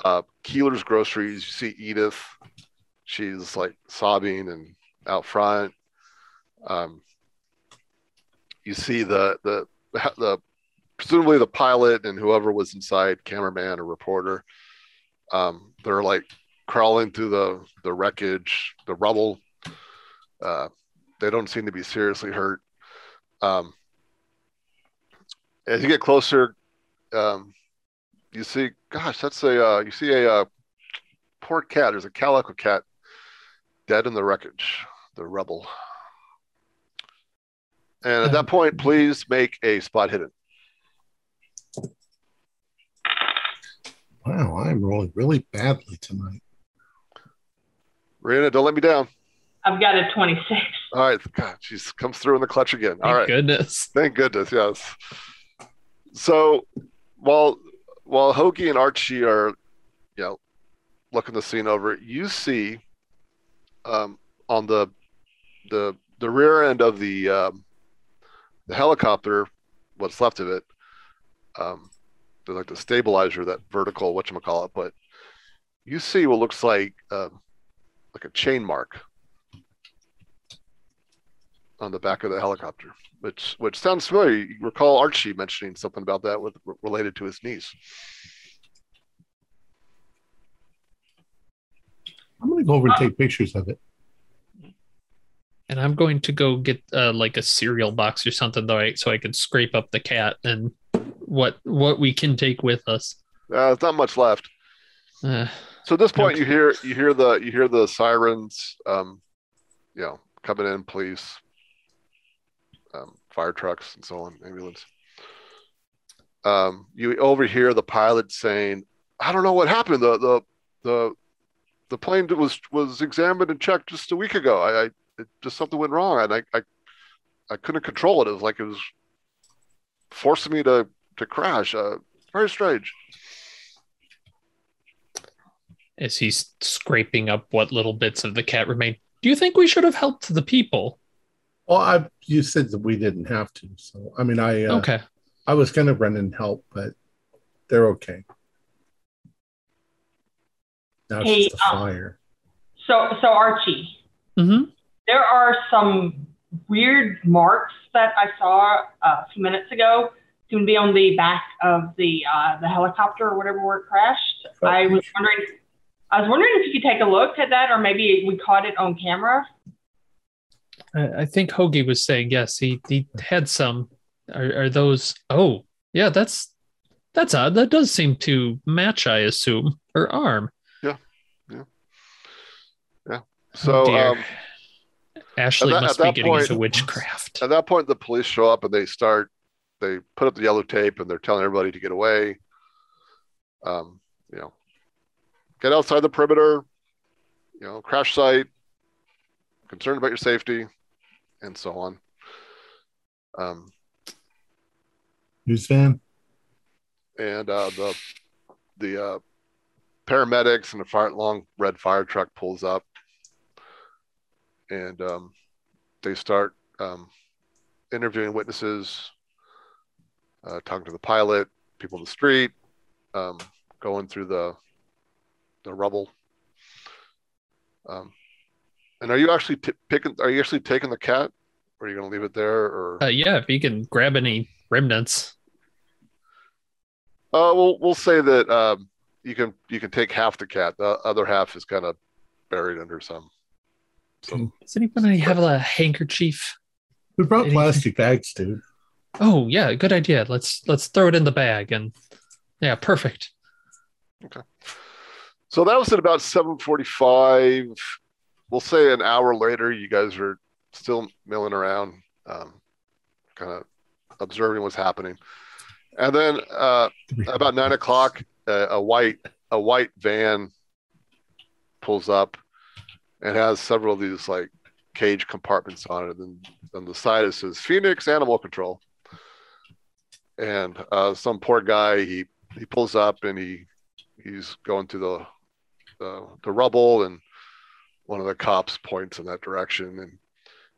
uh Keeler's Groceries. You see Edith. She's like sobbing and out front. Um. You see the the the presumably the pilot and whoever was inside, cameraman or reporter. Um, they're like crawling through the the wreckage, the rubble. Uh, they don't seem to be seriously hurt. Um, as you get closer, um, you see, gosh, that's a uh, you see a uh, poor cat. There's a calico cat dead in the wreckage, the rubble. And at that point, please make a spot hidden. Wow, I'm rolling really badly tonight. Rena, don't let me down. I've got a 26. All right, God, she's comes through in the clutch again. All Thank right. goodness. Thank goodness, yes. So while while Hoagie and Archie are, you know, looking the scene over, you see um, on the the the rear end of the um, the helicopter, what's left of it, um, there's like the stabilizer, that vertical, whatchamacallit, but you see what looks like um, like a chain mark on the back of the helicopter which which sounds familiar. You recall Archie mentioning something about that with related to his niece. I'm going to go over and take pictures of it. And I'm going to go get uh, like a cereal box or something though, I, so I can scrape up the cat and what what we can take with us. Uh, there's not much left. Uh, So at this point, Okay. you hear you hear the you hear the sirens, um, you know, coming in, police, um, fire trucks, and so on, ambulance. Um, you overhear the pilot saying, "I don't know what happened. The the the the plane was was examined and checked just a week ago. I, I it, just something went wrong, and I, I I couldn't control it. It was like it was forcing me to to crash. Uh, very strange." as he's scraping up what little bits of the cat remain. Do you think we should have helped the people? Well, I you said that we didn't have to, so I mean, I uh, okay. I was going to run and help, but they're okay. Now it's just a um, fire. So, so Archie, Mm-hmm. There are some weird marks that I saw uh, a few minutes ago seem to be on the back of the uh, the helicopter or whatever where it crashed. Oh. I was wondering, I was wondering if you could take a look at that, or maybe we caught it on camera. I, I think Hoagie was saying yes. He he had some. Are, are those? Oh, yeah. That's that's odd. That does seem to match. I assume her arm. Yeah. Yeah. Yeah. So oh dear. um, Ashley at that- must be getting point- into witchcraft. at that point, the police show up and they start. They put up the yellow tape and they're telling everybody to get away. Um, you know, get outside the perimeter. You know, crash site. Concerned about your safety, and so on. Um, News van. and uh, the the uh, paramedics and a fire, long red fire truck pulls up, and um, they start um, interviewing witnesses, uh, talking to the pilot, people in the street, um, going through the the rubble. Um, and are you actually t- picking? Are you actually taking the cat? Or are you going to leave it there? Or Uh, yeah, if you can grab any remnants. Uh, we'll we'll say that um, you can you can take half the cat. The other half is kind of buried under some. Some Does anybody have a handkerchief? We brought Anything. plastic bags, dude. Oh yeah, good idea. Let's let's throw it in the bag and yeah, perfect. Okay. So that was at about seven forty-five. We'll say an hour later, you guys are still milling around, um, kind of observing what's happening, and then uh, about nine o'clock, uh, a white a white van pulls up and has several of these like cage compartments on it, and on the side it says Phoenix Animal Control. And uh, some poor guy, he he pulls up and he he's going through the the, the rubble, and one of the cops points in that direction, and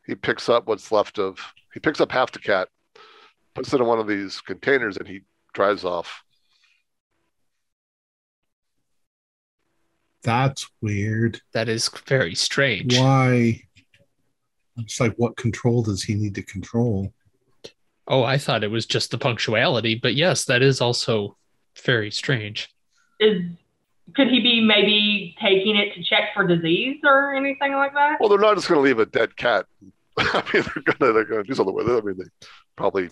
he picks up what's left of he picks up half the cat, puts it in one of these containers, and he drives off. That's weird. That is very strange. Why? It's like, what control does he need to control? Oh, I thought it was just the punctuality, but yes, that is also very strange. Is could he be maybe taking it to check for disease or anything like that? Well, they're not just going to leave a dead cat. I mean, they're gonna they're gonna do something with it. I mean, they probably,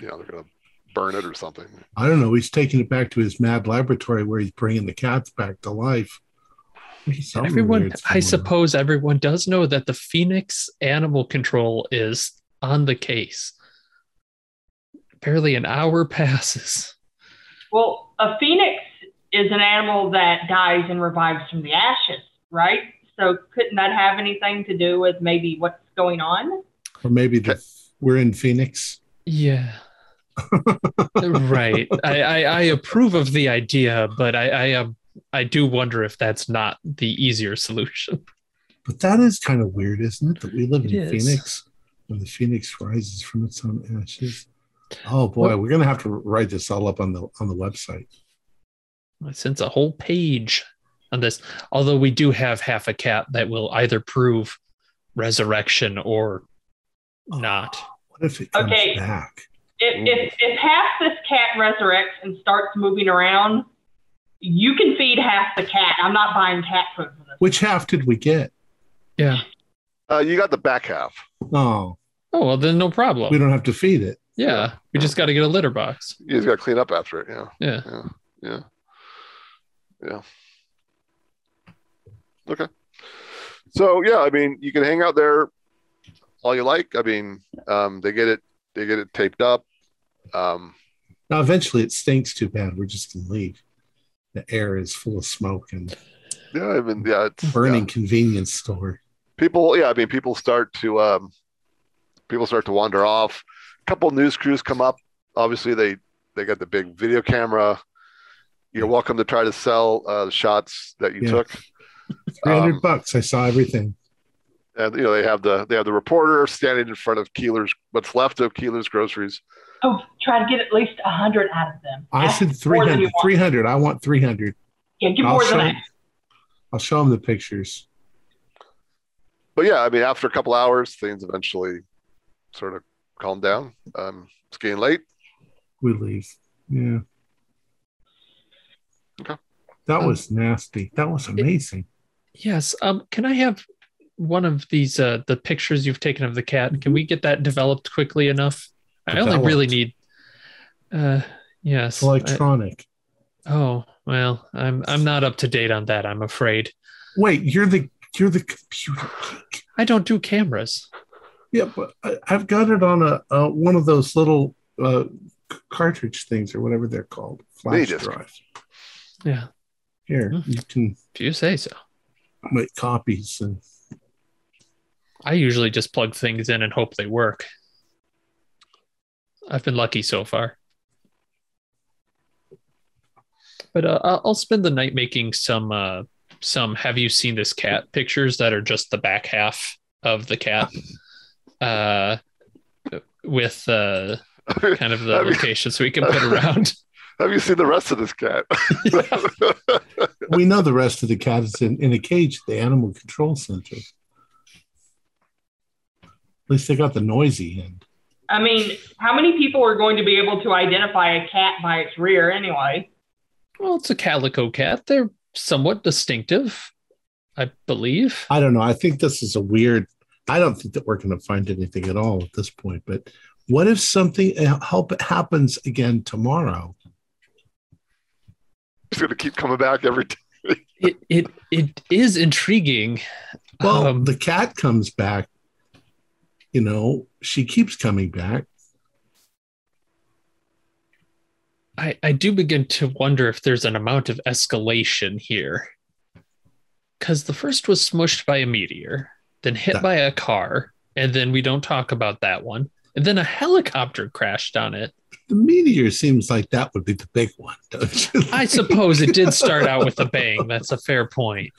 you know, they're gonna burn it or something. I don't know. He's taking it back to his mad laboratory where he's bringing the cats back to life. Something everyone, I going on. suppose everyone does know that the Phoenix Animal Control is on the case. Barely an hour passes. Well, a phoenix is an animal that dies and revives from the ashes, right? So couldn't that have anything to do with maybe what's going on? Or maybe the, we're in Phoenix. Yeah. right. I, I I approve of the idea, but I I um I do wonder if that's not the easier solution. But that is kind of weird, isn't it? That we live in It is. Phoenix when the Phoenix rises from its own ashes. Oh boy, Well- we're gonna have to write this all up on the on the website. Since a whole page on this, although we do have half a cat that will either prove resurrection or not. What if it comes Okay. back? If, if, if half this cat resurrects and starts moving around, you can feed half the cat. I'm not buying cat food for this. Which half did we get? Yeah. Uh, you got the back half. Oh, Oh well, then no problem. we don't have to feed it. yeah, we just got to get a litter box. You just got to clean up after it. Yeah, Yeah. yeah, yeah, yeah. Okay. So yeah, I mean, you can hang out there all you like. I mean, um, they get it, they get it taped up. Um, Now, eventually, it stinks too bad. We're just gonna leave. The air is full of smoke and yeah, I mean, yeah, it's burning yeah. convenience store. people yeah i mean people start to um people start to wander off a couple news crews come up obviously they they got the big video camera you're welcome to try to sell uh, the shots that you Yeah. took Three hundred Um, bucks. I saw everything. And you know they have the they have the reporter standing in front of keeler's what's left of keeler's groceries Oh, try to get at least a hundred out of them. I Ask said more than 300. you want. 300. I want 300. Yeah, give I'll more show, than that. I'll show them the pictures. but yeah, I mean, after a couple hours, things eventually sort of calm down. Um, it's getting late. We leave. Yeah. Okay. That Um, was nasty. That was amazing. Yes. Um, can I have one of these uh the pictures you've taken of the cat? Can we get that developed quickly enough? I only really need uh yes. Electronic. I- oh, well, I'm I'm not up to date on that, I'm afraid. Wait, you're the you're the computer geek. I don't do cameras. Yeah, but I, I've got it on a, a one of those little uh, cartridge things or whatever they're called, flash Minidisc. drives. Yeah, Here, Hmm. you can if you say so. make copies and I usually just plug things in and hope they work. I've been lucky so far. But uh, I'll I'll spend the night making some uh, some have you seen this cat pictures that are just the back half of the cat uh, with uh, kind of the Have you- location so we can put around. Have you seen the rest of this cat? we know the rest of the cat is in, in a cage at the animal control center. At least they got the noisy end. I mean, how many people are going to be able to identify a cat by its rear anyway? Well, it's a calico cat. They're somewhat distinctive, I believe. I don't know. I think this is a weird. I don't think that we're going to find anything at all at this point. But what if something uh, help happens again tomorrow? It's gonna keep coming back every day. It it it is intriguing. Well, Um, the cat comes back. You know, she keeps coming back. I, I do begin to wonder if there's an amount of escalation here. Because the first was smushed by a meteor, then hit That- by a car, and then we don't talk about that one. And then a helicopter crashed on it. The meteor seems like that would be the big one, don't you? I suppose it did start out with a bang. That's a fair point.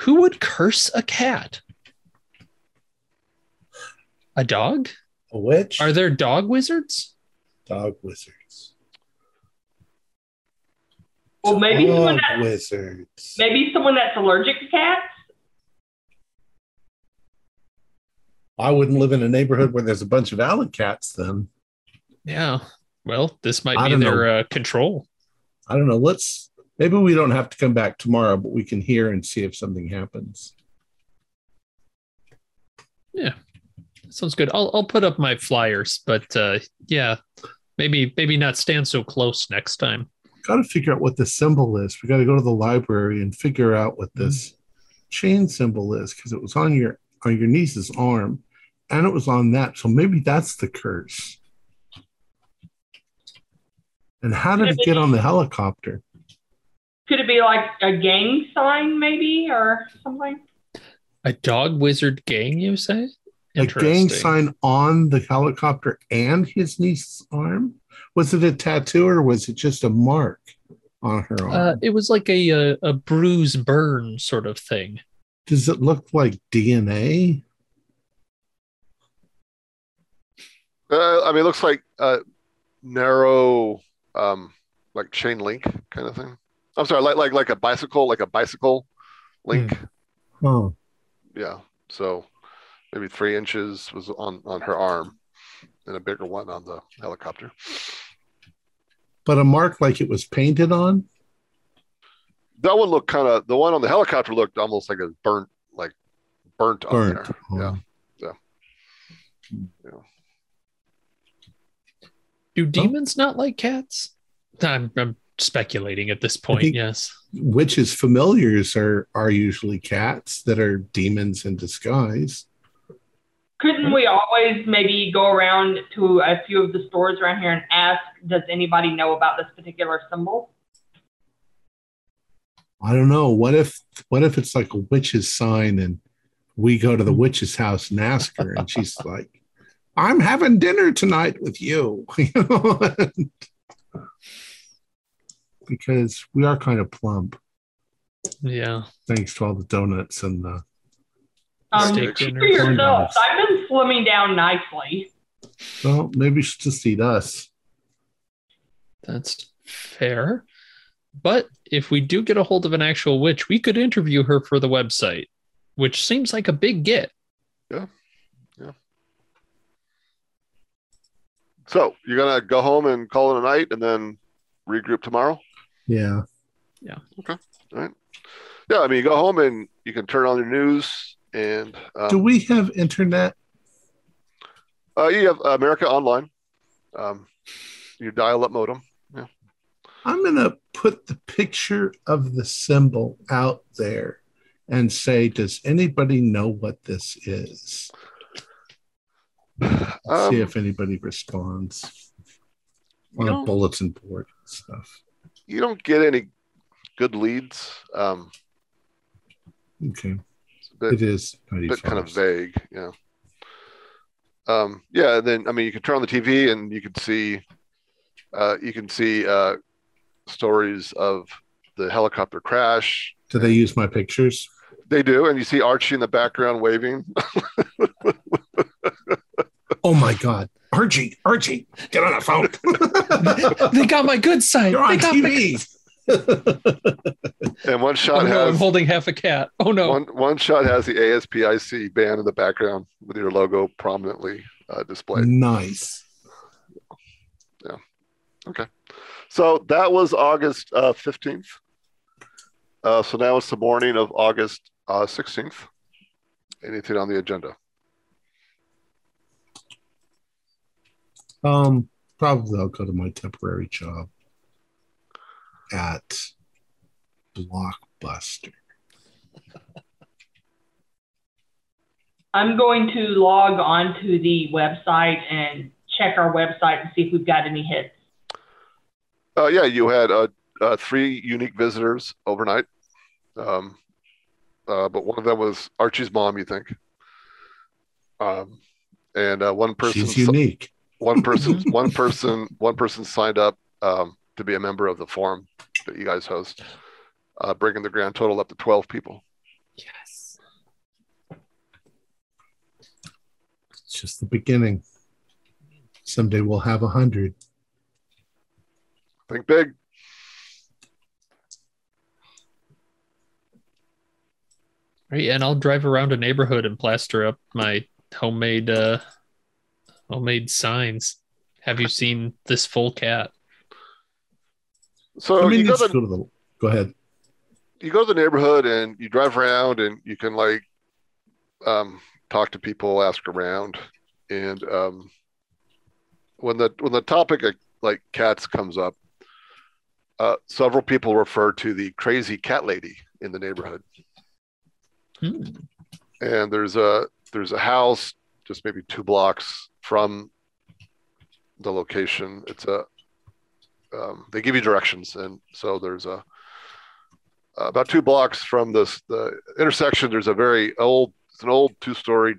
Who would curse a cat? A dog? a witch. Are there dog wizards? dog wizards? Well, maybe someone Dog that wizards. maybe someone that's allergic to cats. I wouldn't live in a neighborhood where there's a bunch of alley cats. Then Yeah. Well, this might I be their uh, control. I don't know. Let's maybe we don't have to come back tomorrow, but we can hear and see if something happens. Sounds good. I'll I'll put up my flyers, but uh, yeah, maybe maybe not stand so close next time. Got to figure out what the symbol is. We got to go to the library and figure out what this chain symbol is because it was on your on your niece's arm, and it was on that. So maybe that's the curse. And how did it get on the helicopter? Could it be like a gang sign, maybe, or something? A dog wizard gang, you say? A gang sign on the helicopter and his niece's arm? Was it a tattoo or was it just a mark on her arm? Uh, it was like a, a a bruise burn sort of thing. Does it look like DNA? Uh, I mean, it looks like uh, narrow, um, like chain link kind of thing. I'm sorry, like like like a bicycle, like a bicycle link. Oh, Yeah. So maybe three inches was on on her arm, and a bigger one on the helicopter. but a mark like it was painted on? That one looked kind of. The one on the helicopter looked almost like a burnt, like burnt, on Burnt. there. Oh. Yeah. Do demons not like cats? I'm, I'm speculating at this point. yes. Witches' familiars are are usually cats that are demons in disguise. Couldn't we always maybe go around to a few of the stores around here and ask, does anybody know about this particular symbol? I don't know. What if what if it's like a witch's sign and we go to the witch's house and ask her and she's like, I'm having dinner tonight with you. You know? because we are kind of plump, Yeah. thanks to all the donuts and the Um, Steak speak dinner. for yourself. I've been slimming down nicely. well, maybe she just eat us. That's fair. But if we do get a hold of an actual witch, we could interview her for the website. which seems like a big get. Yeah. Yeah. So you're gonna go home and call it a night, and then regroup tomorrow. Yeah. Yeah. Okay. All right. Yeah, I mean, you go home and you can turn on your news, and um, Do we have internet? uh, you have America Online, um, your dial-up modem. Yeah. I'm going to put the picture of the symbol out there and say, does anybody know what this is? Um, See if anybody responds on a bulletin board and stuff. you don't get any good leads. Um, Okay. It's a bit, It is bit kind of vague, yeah. Um, yeah, and then I mean, you can turn on the TV and you can see, uh, you can see uh, stories of the helicopter crash. Do they use my pictures? They do, and you see Archie in the background waving. Oh my God. Archie, Archie, get on the phone. they got my good side. You're They on got my- TV. And one shot oh, no, I'm holding half a cat. Oh no. one one shot has the ASPIC band in the background with your logo prominently uh, displayed. nice. Yeah. Okay. So that was August uh, 15th. Uh, so now it's the morning of August uh, 16th. Anything on the agenda? Um, probably I'll go to my temporary job at Blockbuster. I'm going to log on to the website and check our website and see if we've got any hits. Uh, yeah, you had uh, uh, three unique visitors overnight, um, uh, but one of them was Archie's mom. You think? Um, and uh, one person, She's unique. one person, one person, one person signed up um, to be a member of the forum that you guys host, uh, bringing the grand total up to twelve people. Yes. It's just the beginning. Someday we'll have a hundred. Think big. Right, and I'll drive around a neighborhood and plaster up my homemade uh homemade signs. Have you seen this full cat? So I mean, you go to the. Go ahead. you go to the neighborhood and you drive around and you can like um, talk to people, ask around, and um, when the when the topic of like cats comes up, uh, several people refer to the crazy cat lady in the neighborhood. Hmm. And there's a there's a house just maybe two blocks from the location. It's a um, they give you directions, and so there's a about two blocks from this the intersection. There's a very old, it's an old two-story,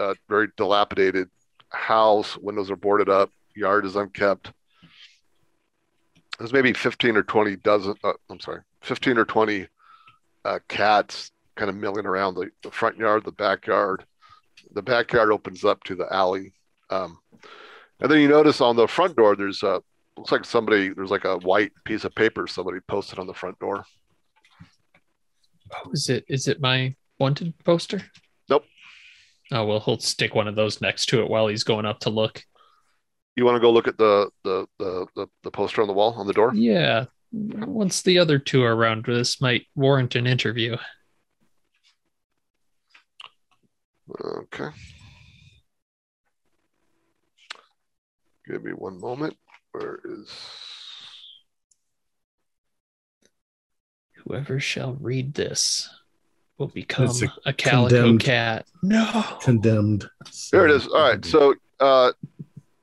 uh, very dilapidated house. Windows are boarded up. Yard is unkept. There's maybe 15 or 20 dozen. Uh, I'm sorry, 15 or 20 uh, cats kind of milling around the, the front yard, the backyard. The backyard opens up to the alley, um, and then you notice on the front door there's a looks like somebody there's like a white piece of paper somebody posted on the front door. Oh, is it is it my wanted poster? Nope. Oh well, he'll stick one of those next to it while he's going up to look. You want to go look at the the the the, the poster on the wall on the door? Yeah. Once the other two are around, this might warrant an interview. Okay. Give me one moment. Where is Whoever shall read this will become a a, calico condemned- cat. No. Condemned. there? It is. All right. So, uh, all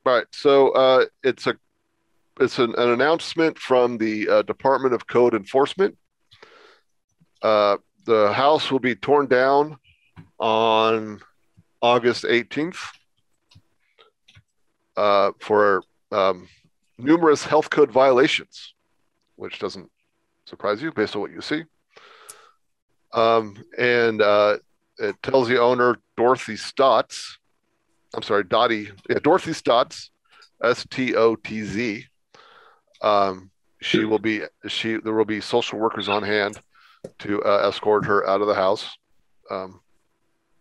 right. So, uh, it's a it's an, an announcement from the uh, Department of Code Enforcement. Uh, the house will be torn down on August 18th uh, for um, numerous health code violations, which doesn't surprise you based on what you see. Um, and uh, it tells the owner, Dorothy Stotz, I'm sorry, Dottie, yeah, Dorothy Stotz, S T O T Z. Um, she will be, she, there will be social workers on hand to uh, escort her out of the house. Um,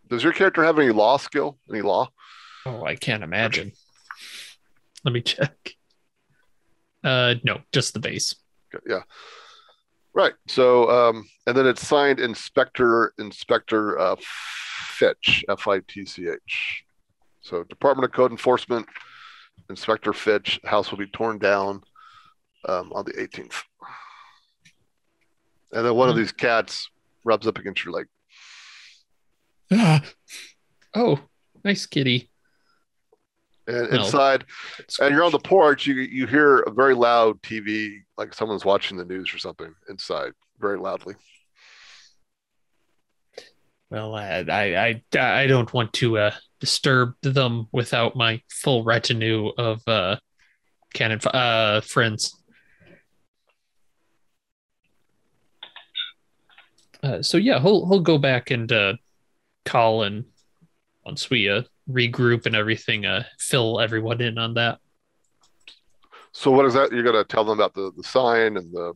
does your character have any law skill? Any law? Oh, I can't imagine. Let me check. Uh, no, just the base. Okay, Yeah. Right. So, um, and then it's signed Inspector Inspector uh, Fitch, F I T C H. So, Department of Code Enforcement, Inspector Fitch. House will be torn down um, on the 18th. And then one of Hmm. these cats rubs up against your leg. Ah. Oh, nice kitty. And Well, inside, and you're on the porch, you you hear a very loud TV, like someone's watching the news or something inside, very loudly. Well, I, I, I, I don't want to uh, disturb them without my full retinue of uh, canon uh, friends. Uh, so yeah, he'll he'll go back and uh, call and we uh, regroup and everything, uh, fill everyone in on that. So, what is that? You're gonna tell them about the the sign and the,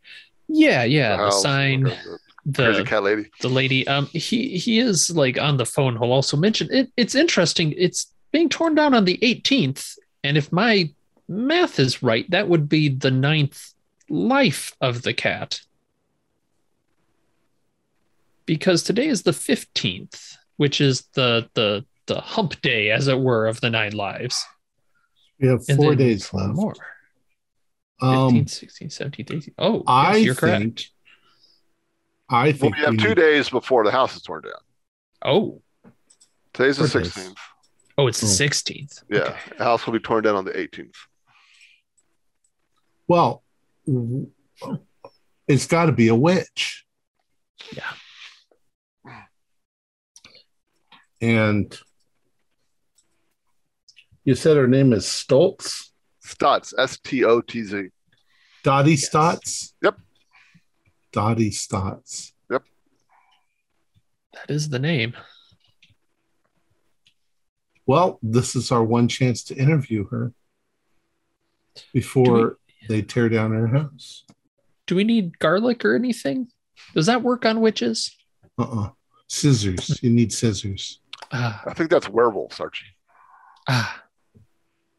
Yeah, yeah, the house, sign, okay, the crazy the cat lady. the lady um he he is like on the phone he'll also mention it it's interesting it's being torn down on the 18th and if my math is right that would be the ninth life of the cat because today is the 15th which is the the the hump day as it were of the nine lives We have four then days four left. more Um, 15 16 17 18 oh I yes, you're think. correct I Well, we have we two need- days before the house is torn down. oh Today's the 16th. oh it's the Oh. 16th Yeah, Okay. the house will be torn down on the 18th. Well, it's got to be a witch. Yeah. And you said her name is Stoltz, Stotz, S T O T Z. Dottie Yes. Stotz. Yep. Dottie Stotz. Yep. That is the name Well, this is our one chance to interview her before they tear down her house. Do we need garlic or anything? Does that work on witches? Uh-uh. Scissors. You need scissors. Ah, I think that's werewolves, Archie. ah,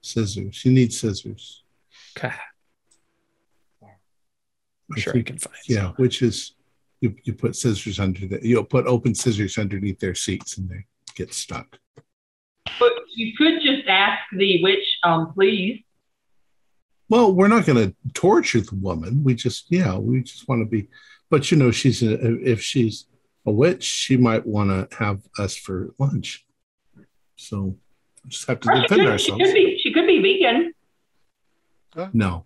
Scissors. You need scissors. okay. I I'm sure I think- can find. Yeah, some. which is you, you put scissors under the you'll put open scissors underneath their seats and they get stuck. But you could just ask the witch, um, please. Well, we're not going to torture the woman. We just yeah, we just want to be. But you know, she's a, if she's a witch, she might want to have us for lunch. So just have to Or defend could, she ourselves. could be she could be vegan. No,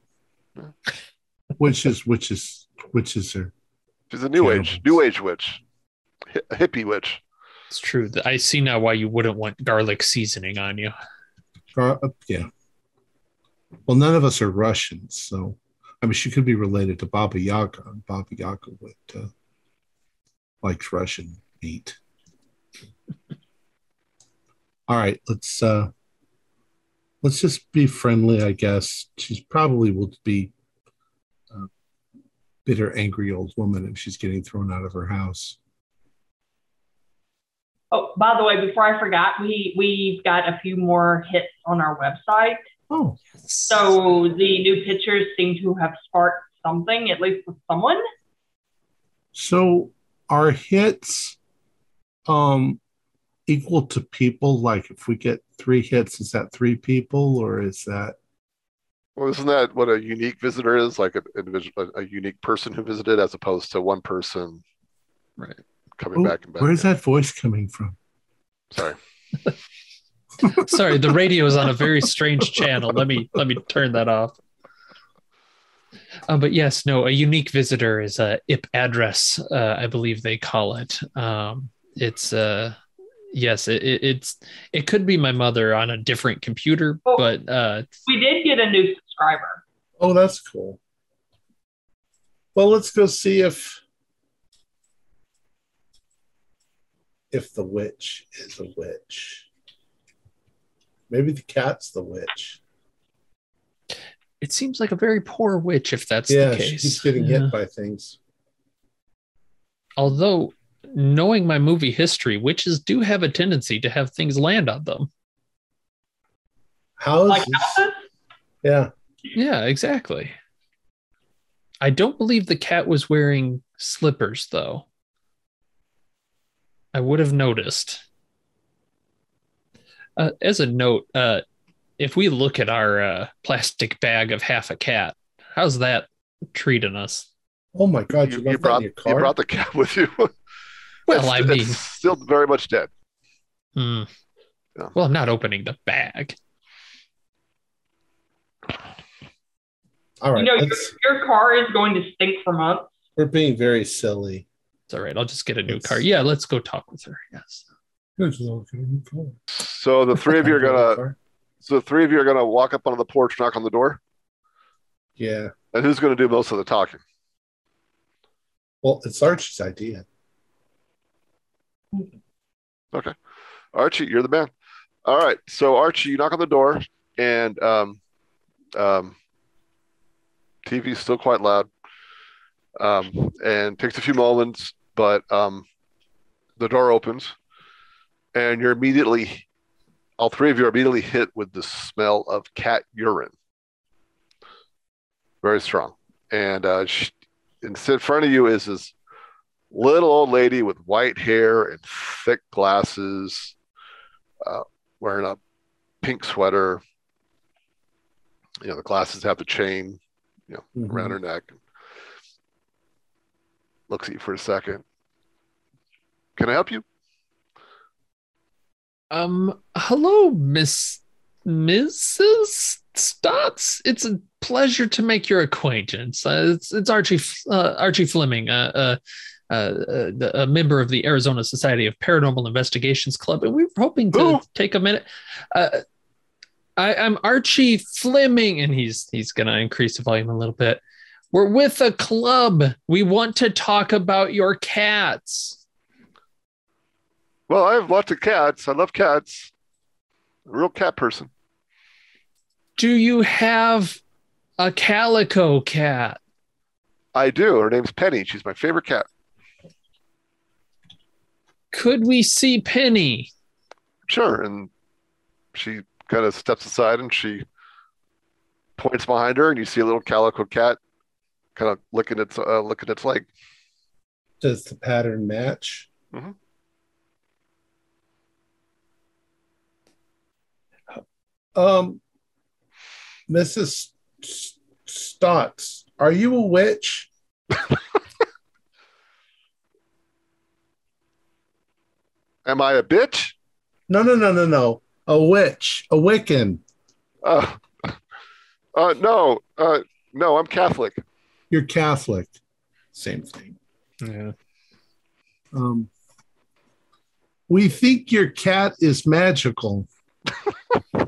which is which is which is her. She's a new age, new age witch, a hippie witch. It's true. I see now why you wouldn't want garlic seasoning on you. Uh, yeah. Well, none of us are Russians, so I mean, she could be related to Baba Yaga. and Baba Yaga would uh, likes Russian meat. All right, let's uh, let's just be friendly. I guess she's probably will be a bitter, angry old woman if she's getting thrown out of her house. Oh, by the way, before I forgot, we we've got a few more hits on our website. Oh, So the new pictures seem to have sparked something, at least with someone. So our hits um equal to people? Like if we get three hits, is that three people or is that Well, isn't that what a unique visitor is? Like an individual, a, a unique person who visited, as opposed to one person Right. coming Oh, back and back. where's that voice coming from? Sorry. Sorry, the radio is on a very strange channel. Let me let me turn that off. Uh, but yes, no, a unique visitor is a IP address, uh, I believe they call it. Um, it's uh, yes, it, it, it's it could be my mother on a different computer, Oh. but uh, We did get a new subscriber. Oh, that's cool. Well, let's go see if if the witch is a witch. Maybe the cat's the witch. it seems like a very poor witch if that's yeah, the she case. keeps getting Yeah. hit by things. Although knowing my movie history, witches do have a tendency to have things land on them. How is Like this? Yeah. Yeah, exactly. I don't believe the cat was wearing slippers, though. I would have noticed. Uh, as a note, uh, if we look at our uh, plastic bag of half a cat, how's that treating us? Oh my God, you, You, you brought you brought the cat with you. Well, It's- I it's mean, still very much dead. hmm. Yeah. well, I'm not opening the bag. All right, You know, your, your car is going to stink for months. we're being very silly. It's all right. I'll just get a new Let's- car. Yeah, let's go talk with her. Yes. So the three of you are gonna so the three of you are gonna walk up onto the porch, knock on the door, Yeah. and who's gonna do most of the talking? Well, it's Archie's idea. Archie, you're the man. All right. So Archie, you knock on the door, and um, um, TV's still quite loud, um, and takes a few moments, but um, the door opens, and you're immediately, all three of you are immediately hit with the smell of cat urine. Very strong, and uh, she, in front of you is this little old lady with white hair and thick glasses, uh, wearing a pink sweater. You know, the glasses have the chain Mhm. around her neck. Looks at you for a second. Can I help you? Um, hello, Miss Mrs. Stotz. It's a pleasure to make your acquaintance. Uh, it's it's Archie uh, Archie Fleming, uh, uh, uh, uh, the- a member of the Arizona Society of Paranormal Investigations Club, and we were hoping to Who? take a minute. Uh, I, I'm Archie Fleming, and he's he's gonna increase the volume a little bit. We're with a club. We want to talk about your cats. Well, I have lots of cats. I love cats. A real cat person. Do you have a calico cat? I do. Her name's Penny. She's my favorite cat. Could we see Penny? Sure. And she kind of steps aside and she points behind her, and you see a little calico cat kind of licking its uh, licking its leg. Does the pattern match? Mhm. Um, Mrs. S- Stotz, are you a witch? Am I a bitch? No, no, no, no, no. A witch, a Wiccan. Uh, uh, no, uh, no, I'm Catholic. You're Catholic. Same thing. Yeah. Um, we think your cat is magical.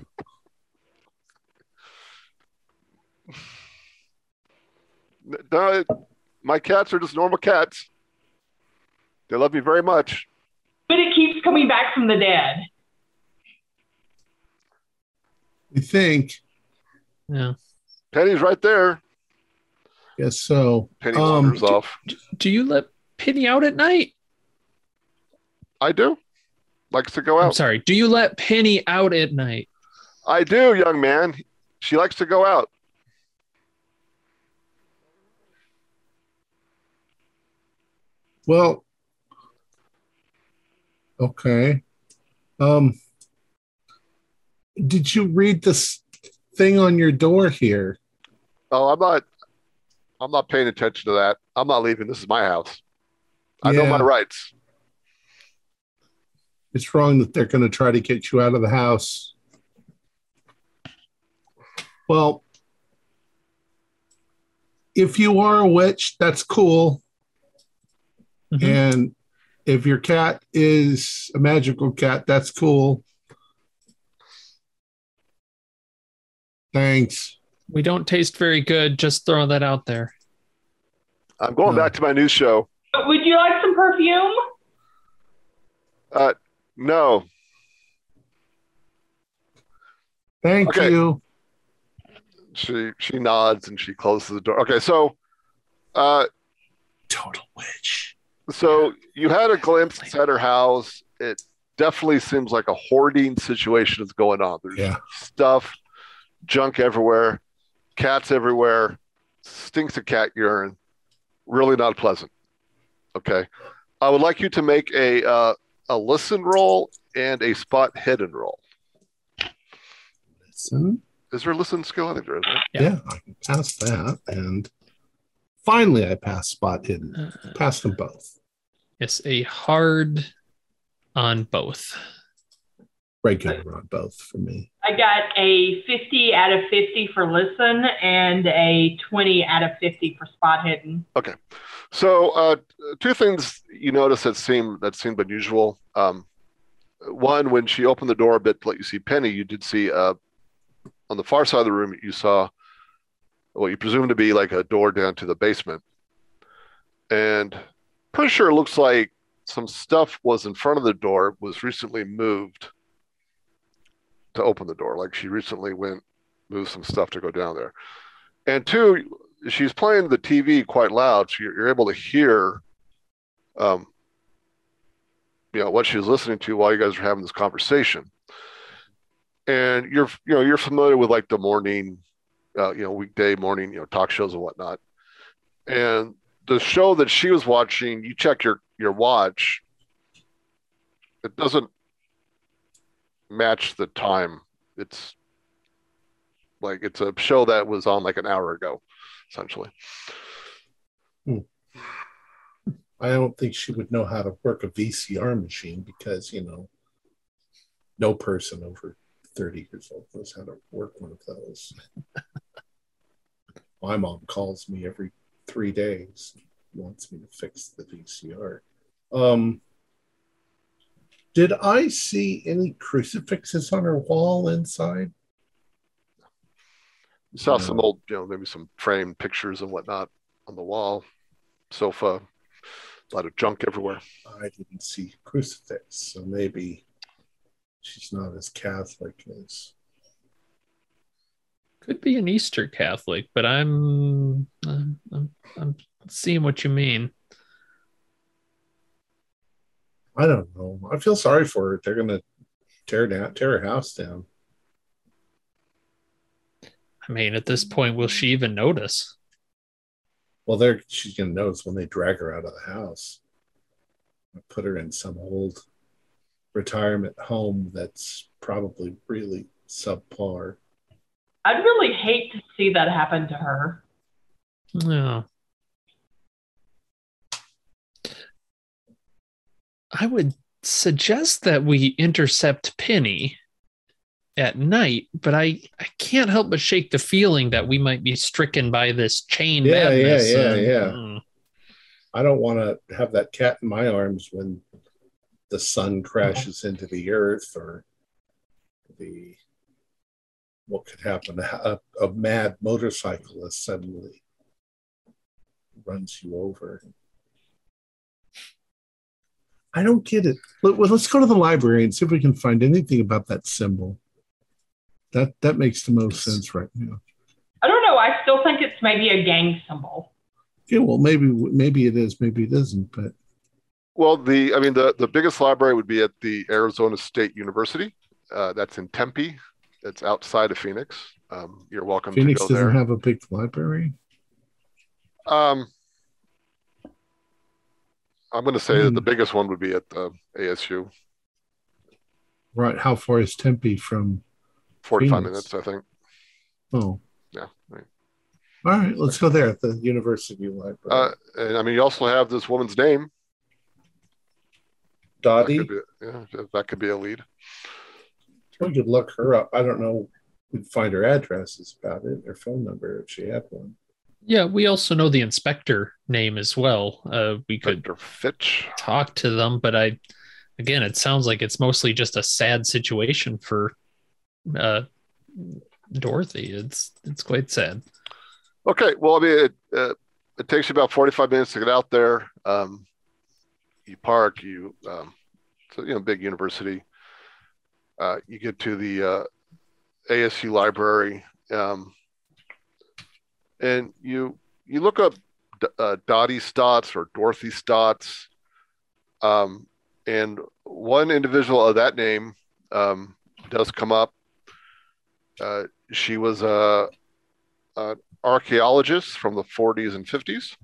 No, my cats are just normal cats. They love me very much. But it keeps coming back from the dead. We think. Yeah. Penny's right there. Guess so. Penny Um, wanders off. Do you let Penny out at night? I do. Likes to go I'm out. sorry. Do you let Penny out at night? I do, young man. She likes to go out. Well, okay. Um, did you read this thing on your door here? Oh, I'm not. I'm not paying attention to that. I'm not leaving. This is my house. I know my rights. It's wrong that they're going to try to get you out of the house. Well, if you are a witch, that's cool. Mhm. And if your cat is a magical cat, that's cool. Thanks. We don't taste very good. Just throwing that out there. I'm going No. back to my news show. Would you like some perfume? Uh, no, Thank Okay. you. she she nods and she closes the door. Okay, so uh, Total witch. So you had a glimpse at her house. It definitely seems like a hoarding situation is going on. There's Yeah. stuff, junk everywhere, cats everywhere, stinks of cat urine. Really not pleasant. Okay. I would like you to make a uh, a listen roll and a spot hidden roll. Listen. Is there a listen skill? I think there is. Right? Yeah. Yeah. I can pass that. And finally, I pass spot hidden. Uh, Passed them both. Yes, a hard on both. Regular on both for me. I got a 50 out of 50 for listen and a 20 out of 50 for spot hidden. Okay. So, uh, two things you notice that seem that seemed unusual. Um, one, when she opened the door a bit to let you see Penny, you did see uh, on the far side of the room you saw what you presume to be like a door down to the basement, and pretty sure it looks like some stuff was in front of the door was recently moved to open the door. Like she recently went moved some stuff to go down there, and two, she's playing the TV quite loud, so you're, you're able to hear, um, you know, what she's listening to while you guys are having this conversation. And you're, you know, you're familiar with like the morning, uh, you know, weekday morning, you know, talk shows and whatnot. And the show that she was watching, you check your your watch, it doesn't match the time. It's like it's a show that was on like an hour ago essentially. Hmm. I don't think she would know how to work a VCR machine because, you know, no person over 30 years old knows how to work one of those. My mom calls me every three days, wants me to fix the VCR. Um, did I see any crucifixes on her wall inside? You saw some old, you know, maybe some framed pictures and whatnot on the wall, sofa, a lot of junk everywhere. I didn't see crucifix, so maybe she's not as Catholic as Could be an Easter Catholic, but I'm I'm, I'm, I'm seeing what you mean. I don't know. I feel sorry for her. They're gonna tear down, tear her house down. I mean, at this point, will she even notice? Well, they're she's gonna notice when they drag her out of the house. Put her in some old retirement home that's probably really subpar. I'd really hate to see that happen to her. No. I would suggest that we intercept Penny at night, but I, I can't help but shake the feeling that we might be stricken by this chain Yeah, yeah, yeah, and- yeah. Mm. I don't want to have that cat in my arms when the sun crashes into the earth or the what could happen a, a mad motorcyclist suddenly runs you over i don't get it Let, well, let's go to the library and see if we can find anything about that symbol that that makes the most sense right now I don't know. I still think it's maybe a gang symbol. yeah well maybe maybe it is maybe it isn't but Well, the I mean the the biggest library would be at the Arizona State University. Uh, that's in Tempe. It's outside of Phoenix. Um, you're welcome phoenix to go doesn't there. have a big library Um, I'm going to say that Hmm. the biggest one would be at the ASU. right how far is tempe from 45 Phoenix. minutes, I think. Oh, Yeah. right. all right. Let's go there at the University Library. Uh, and I mean, you also have this woman's name. Dottie, could be, yeah, that could be a lead. We could look her up. I don't know. We'd find her addresses about it, her phone number if she had one. Yeah, we also know the inspector name as well. Uh, we could Fitch. talk to them, but I, again, it sounds like it's mostly just a sad situation for uh, Dorothy. It's it's quite sad. Okay, well, I mean, it, uh, it takes you about 45 minutes to get out there. Um, you park, you, um, so, you know, big university. Uh, you get to the uh, ASU library, um, and you you look up uh, Dottie Stotz or Dorothy Stotz. Um, and one individual of that name um, does come up. Uh, she was a, an archaeologist from the 40s and 50s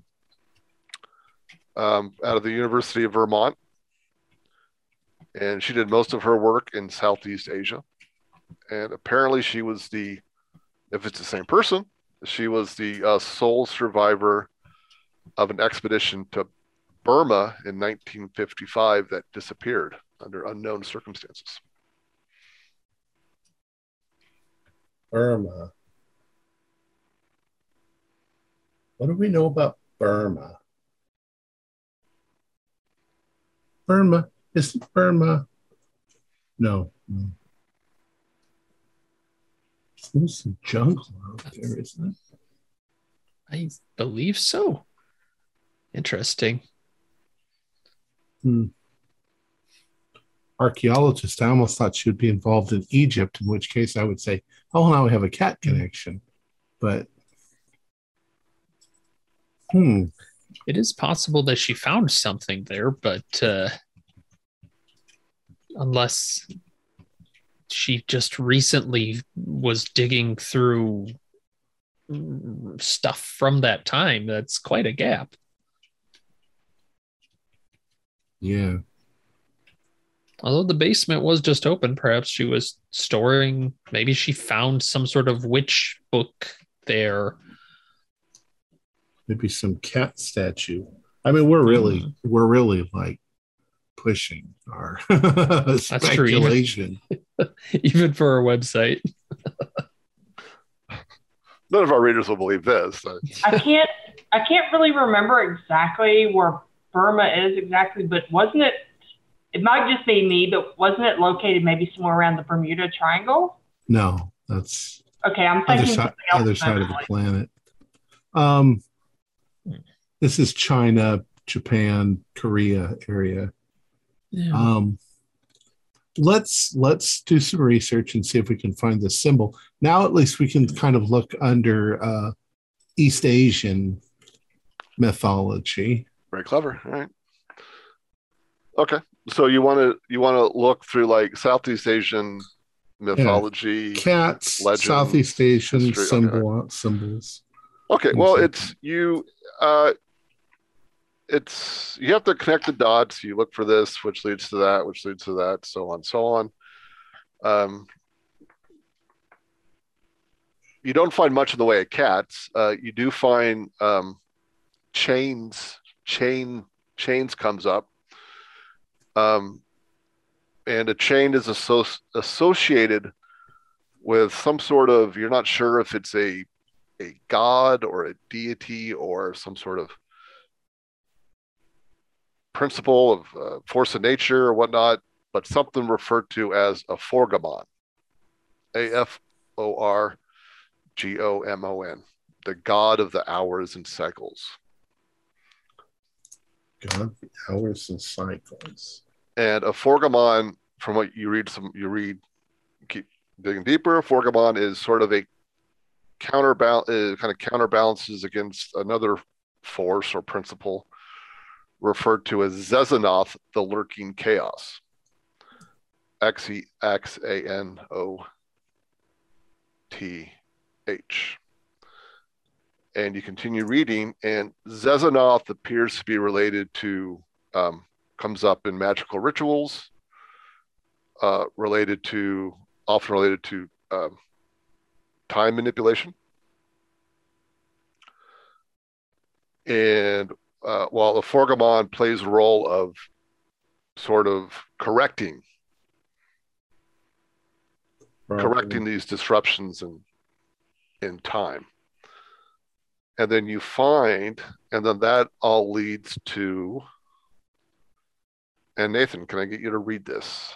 um, out of the University of Vermont. And she did most of her work in Southeast Asia. And apparently, she was the, if it's the same person, she was the uh, sole survivor of an expedition to Burma in 1955 that disappeared under unknown circumstances. Burma. What do we know about Burma? Burma. Is it Burma? No. no. There's some jungle out there, isn't it? I believe so. Interesting. Hmm. Archaeologist, I almost thought she would be involved in Egypt, in which case I would say, oh, now we have a cat connection. But, hmm. It is possible that she found something there, but uh, unless she just recently was digging through stuff from that time, that's quite a gap. Yeah. Although the basement was just open, perhaps she was storing, maybe she found some sort of witch book there. Maybe some cat statue. I mean, we're really, Mm. we're really like pushing our true. speculation. Even for our website. None of our readers will believe this. Uh, I can't I can't really remember exactly where Burma is exactly, but wasn't it? It might just be me, but wasn't it located maybe somewhere around the Bermuda Triangle? No, that's Okay, I'm other thinking side, something else. other side of the planet. Um, this is China, Japan, Korea area. Um, let's let's do some research and see if we can find this symbol. Now, at least we can kind of look under uh, East Asian mythology. very clever. All right. Okay. So you want to you want to look through like Southeast Asian mythology. Cats, Legends, Southeast Asian history, okay. symbol symbols. Okay. Well, it's you. Uh, it's you have to connect the dots. You look for this, which leads to that, which leads to that, so on, so on. Um, you don't find much in the way of cats. Uh, you do find um, chains. Chain chains comes up, um, and a chain is asso- associated with some sort of. You're not sure if it's a a god or a deity or some sort of principle of uh, force of nature or whatnot, but something referred to as Aforgomon. A F O R G O M O N, the god of the hours and cycles. God, of the hours and cycles. And Aforgomon, from what you read, some you read, keep digging deeper. Aforgomon is sort of a counterbalance, uh, kind of counterbalances against another force or principle referred to as Xexanoth, the lurking chaos. X E X A N O T H. And you continue reading, and Xexanoth appears to be related to, um, comes up in magical rituals, uh, related to, often related to um, time manipulation. And uh, while the Forgamon plays a role of sort of correcting correcting these disruptions in in time. And then you find, and then that all leads to and Nathan, can I get you to read this?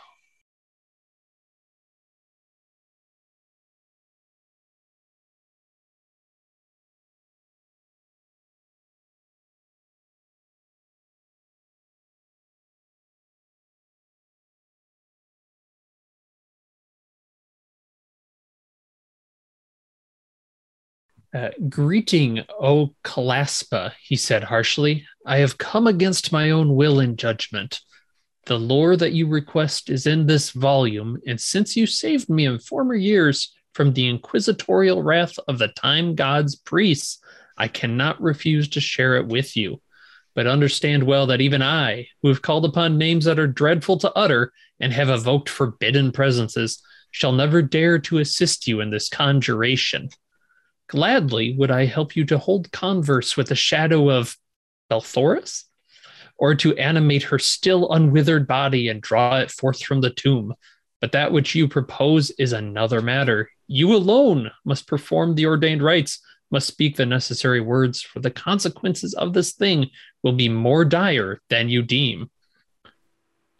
Uh, greeting, O Calaspa, he said harshly. I have come against my own will and judgment. The lore that you request is in this volume, and since you saved me in former years from the inquisitorial wrath of the time god's priests, I cannot refuse to share it with you. But understand well that even I, who have called upon names that are dreadful to utter and have evoked forbidden presences, shall never dare to assist you in this conjuration. Gladly would I help you to hold converse with the shadow of Belthoris, or to animate her still unwithered body and draw it forth from the tomb. But that which you propose is another matter. You alone must perform the ordained rites, must speak the necessary words, for the consequences of this thing will be more dire than you deem.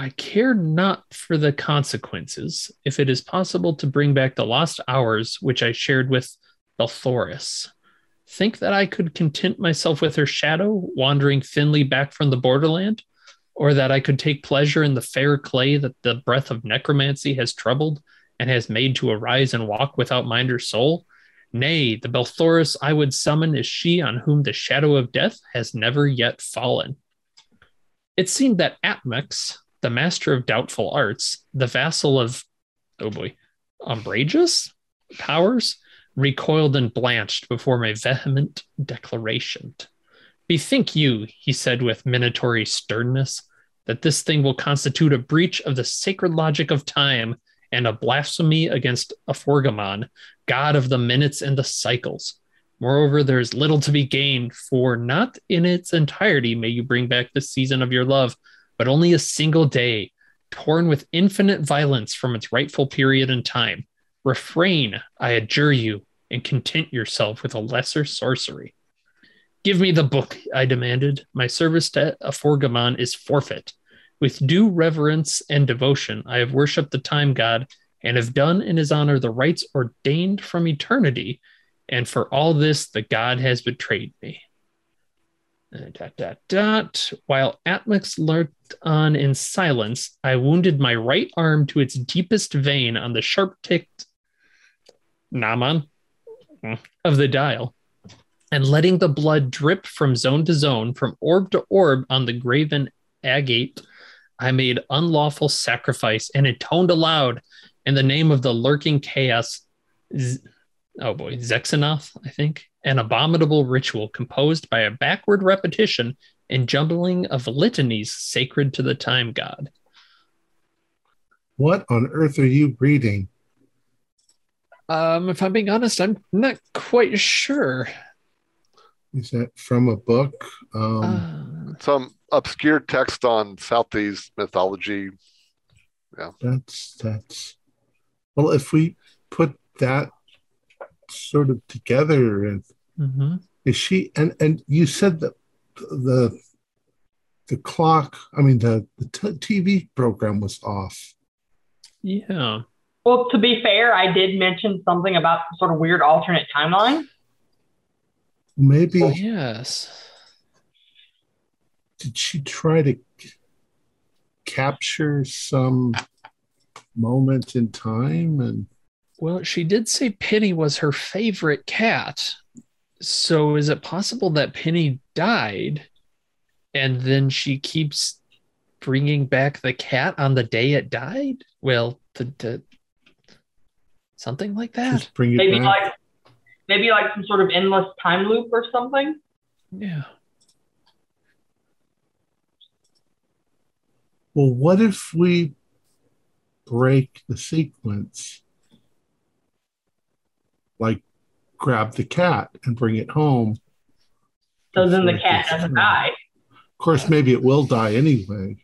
I care not for the consequences if it is possible to bring back the lost hours which I shared with Belthoris. Think that I could content myself with her shadow wandering thinly back from the borderland, or that I could take pleasure in the fair clay that the breath of necromancy has troubled and has made to arise and walk without mind or soul? Nay, the Belthoris I would summon is she on whom the shadow of death has never yet fallen. It seemed that Atmix, the master of doubtful arts, the vassal of, oh boy, umbrageous powers, recoiled and blanched before my vehement declaration. Bethink you, he said with minatory sternness, that this thing will constitute a breach of the sacred logic of time and a blasphemy against Aforgomon, god of the minutes and the cycles. Moreover, there is little to be gained, for not in its entirety may you bring back the season of your love, but only a single day, torn with infinite violence from its rightful period and time. Refrain, I adjure you, and content yourself with a lesser sorcery. Give me the book, I demanded. My service to Aforgomon is forfeit. With due reverence and devotion, I have worshipped the time god and have done in his honor the rites ordained from eternity. And for all this, the god has betrayed me. Uh, dot, dot, dot. While Atmix lurked on in silence, I wounded my right arm to its deepest vein on the sharp ticked gnomon of the dial, and letting the blood drip from zone to zone, from orb to orb on the graven agate, I made unlawful sacrifice and intoned aloud in the name of the lurking chaos. Z- oh boy, Xexanoth, I think an abominable ritual composed by a backward repetition and jumbling of litanies sacred to the time god. What on earth are you reading? Um, if I'm being honest, I'm not quite sure. Is that from a book? Um, Uh, Some obscure text on Southeast mythology. Yeah, that's that's well. If we put that sort of together, and mhm. is she and and you said that the the clock. I mean the the t- TV program was off. Yeah. Well, to be fair, I did mention something about sort of weird alternate timeline. Maybe Yes. did she try to c- capture some moment in time and Well, she did say Penny was her favorite cat. So is it possible that Penny died and then she keeps bringing back the cat on the day it died? Well, the, the something like that. just bring it Maybe back? like maybe like some sort of endless time loop or something. Yeah. Well, what if we break the sequence? Like grab the cat and bring it home. So then the cat doesn't through. die. Of course, maybe it will die anyway.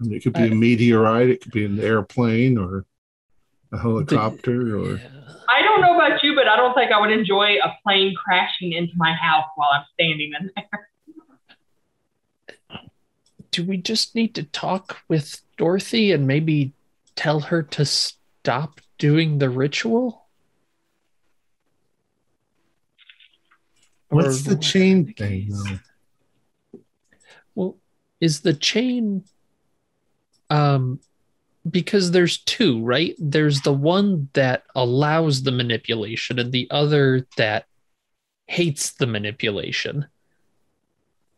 I mean, it could be uh, a meteorite, it could be an airplane or a helicopter or I don't know about you, but I don't think I would enjoy a plane crashing into my house while I'm standing in there. Do we just need to talk with Dorothy and maybe tell her to stop doing the ritual? what's Or the chain the thing though? Well, is the chain um because there's two, right? There's the one that allows the manipulation and the other that hates the manipulation.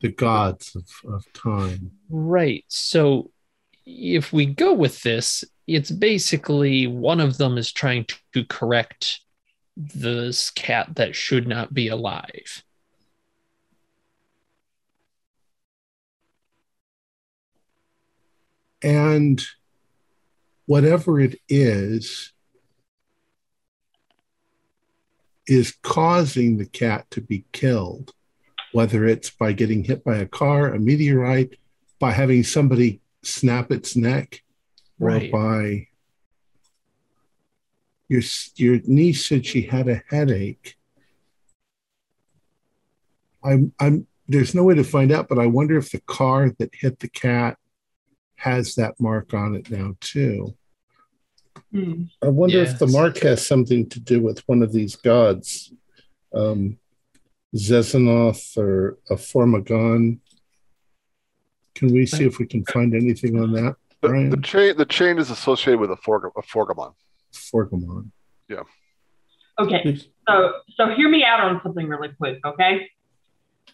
The gods of, of time. Right. So if we go with this, it's basically one of them is trying to correct this cat that should not be alive. And whatever it is, is causing the cat to be killed, whether it's by getting hit by a car, a meteorite, by having somebody snap its neck, or by your your niece said she had a headache. I'm I'm there's no way to find out, but I wonder if the car that hit the cat has that mark on it now too. Hmm. I wonder if the mark has something to do with one of these gods, um, Xexanoth or a Formagon. Can we see if we can find anything on that, The, Brian? the chain the chain is associated with a, forg- Aforgomon. Forgamon. Yeah. Okay, so so hear me out on something really quick, okay?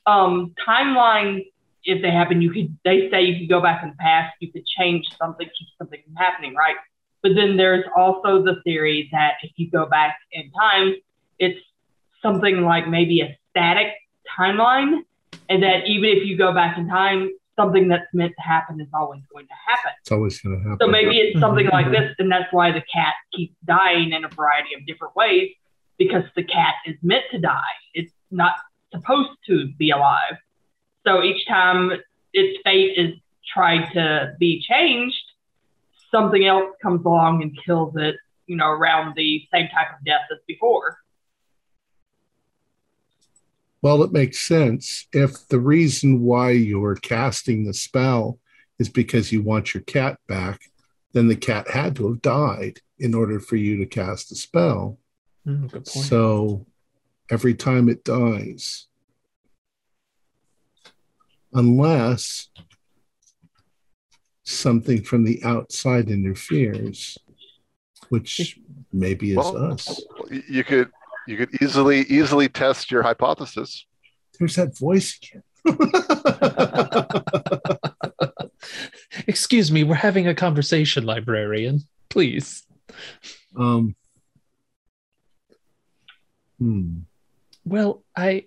Um, timeline, if they happen, you could they say you could go back in the past, you could change something, keep something from happening, right? But then there's also the theory that if you go back in time, it's something like maybe a static timeline, and that even if you go back in time, something that's meant to happen is always going to happen. It's always going to happen. So maybe it's something like Mhm. this, and that's why the cat keeps dying in a variety of different ways because the cat is meant to die. It's not supposed to be alive. So each time its fate is tried to be changed, something else comes along and kills it, you know, around the same type of death as before. Well, it makes sense if the reason why you're casting the spell is because you want your cat back, then the cat had to have died in order for you to cast the spell. Mm, good point. So every time it dies, unless something from the outside interferes, which maybe is Well, us. You could you could easily easily test your hypothesis. There's that voice again. Excuse me, we're having a conversation, librarian. Please. um, hmm. Well, I.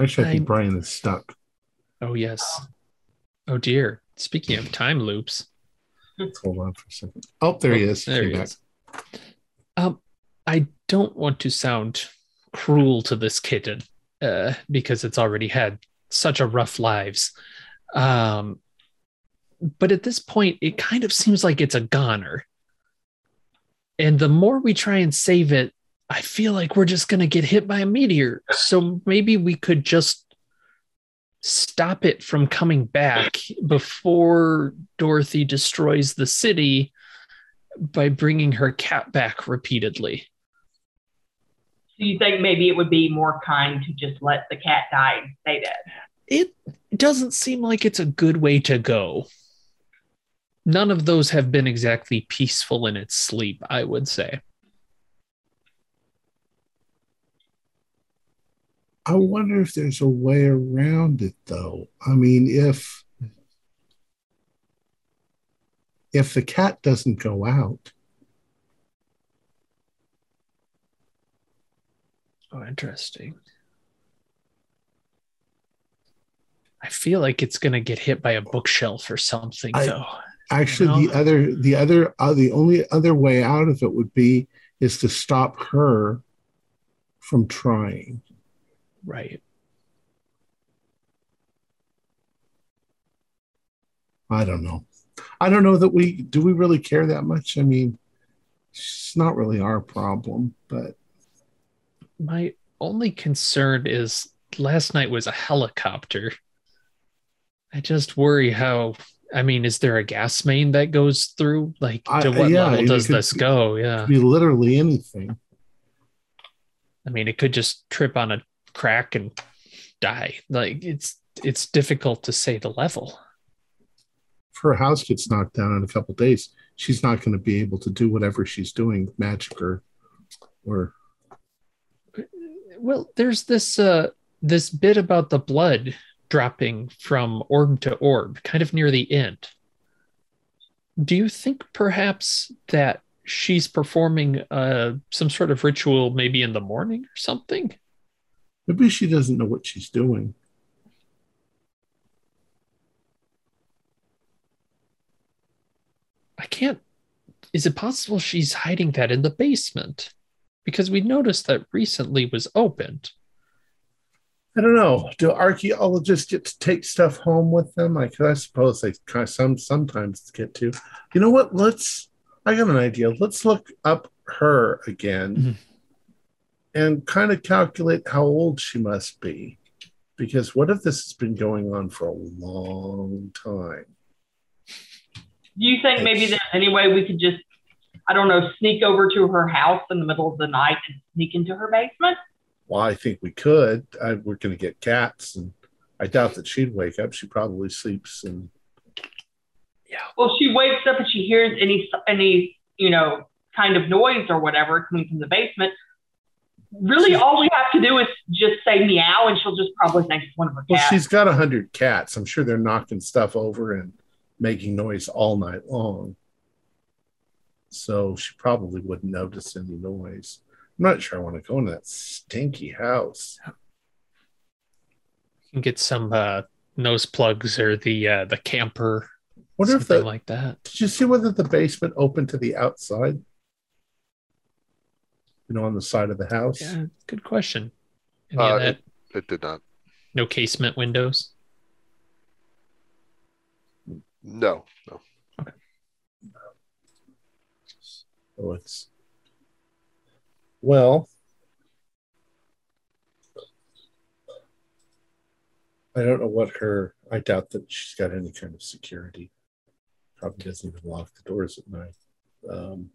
Actually, I think I'm- Brian is stuck. Oh, yes. Oh, dear. Speaking of time loops, Let's hold on for a second. Oh, there he is. There Came he back. is. Um, I don't want to sound cruel to this kitten uh, because it's already had such a rough lives. Um, but at this point, it kind of seems like it's a goner. And the more we try and save it, I feel like we're just going to get hit by a meteor. So maybe we could just stop it from coming back before Dorothy destroys the city by bringing her cat back repeatedly. Do you think maybe it would be more kind to just let the cat die and stay dead? It doesn't seem like it's a good way to go. None of those have been exactly peaceful in its sleep, I would say. I wonder if there's a way around it, though. I mean, if if the cat doesn't go out, Oh, interesting. I feel like it's going to get hit by a bookshelf or something, I- though. actually, No. the other, the other, uh, the only other way out of it would be is to stop her from trying. Right. I don't know. I don't know that we do. We really care that much. I mean, it's not really our problem, but My only concern is last night was a helicopter. I just worry how. I mean, is there a gas main that goes through? Like, I- to what yeah, level does could- this go? Yeah. be literally anything. I mean, it could just trip on a crack and die. Like, it's it's difficult to say the level. If her house gets knocked down in a couple days, she's not going to be able to do whatever she's doing, magic or, or Well, there's this uh this bit about the blood dropping from orb to orb, kind of near the end. do you think perhaps that she's performing uh, some sort of ritual maybe in the morning or something? Maybe she doesn't know what she's doing. I can't. Is it possible she's hiding that in the basement? Because we noticed that recently was opened. I don't know. Do archaeologists get to take stuff home with them? Like I suppose they kind of some sometimes get to. You know what? Let's. I got an idea. Let's look up her again, Mhm. And kind of calculate how old she must be, because what if this has been going on for a long time? Do you think maybe there's any way we could just, I don't know, sneak over to her house in the middle of the night and sneak into her basement? Well, I think we could. I, we're going to get cats, and I doubt that she'd wake up. She probably sleeps and Yeah. Well, she wakes up and she hears any any you know kind of noise or whatever coming from the basement. Really, all we have to do is just say meow, and she'll just probably think it's one of her cats. Well, she's got a hundred cats. I'm sure they're knocking stuff over and making noise all night long. So she probably wouldn't notice any noise. I'm not sure I want to go into that stinky house. You can get some uh, nose plugs or the uh, the camper, Wonder if something the like that. did you see whether the basement opened to the outside? You know, on the side of the house. Yeah, good question. Any Uh, of that? It did not. No casement windows. No, no. So it's well. I don't know what her. I doubt that she's got any kind of security. Probably doesn't even lock the doors at night. Um,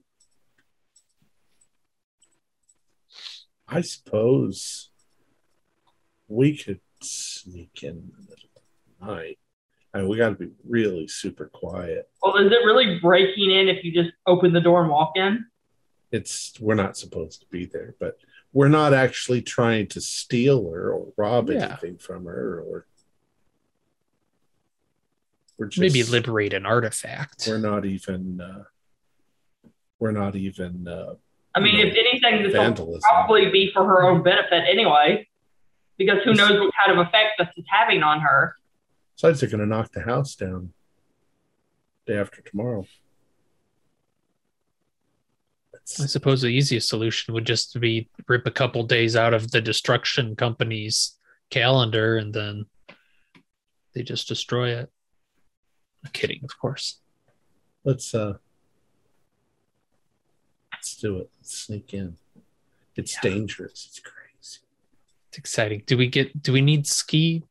I suppose we could sneak in in the middle of the night. And we got to be really super quiet. well, is it really breaking in if you just open the door and walk in? it's we're not supposed to be there, but we're not actually trying to steal her or rob Yeah. anything from her or we're just Maybe liberate an artifact. we're not even uh we're not even uh I mean, No. if anything, this will probably be for her own benefit anyway, because who knows what kind of effect this is having on her. Besides, they're gonna knock the house down day after tomorrow. I suppose the easiest solution would just be rip a couple days out of the destruction company's calendar and then they just destroy it. I'm kidding, of course. let's uh let's do it. Let's sneak in. It's Yeah. dangerous. It's crazy. It's exciting. Do we get do we need ski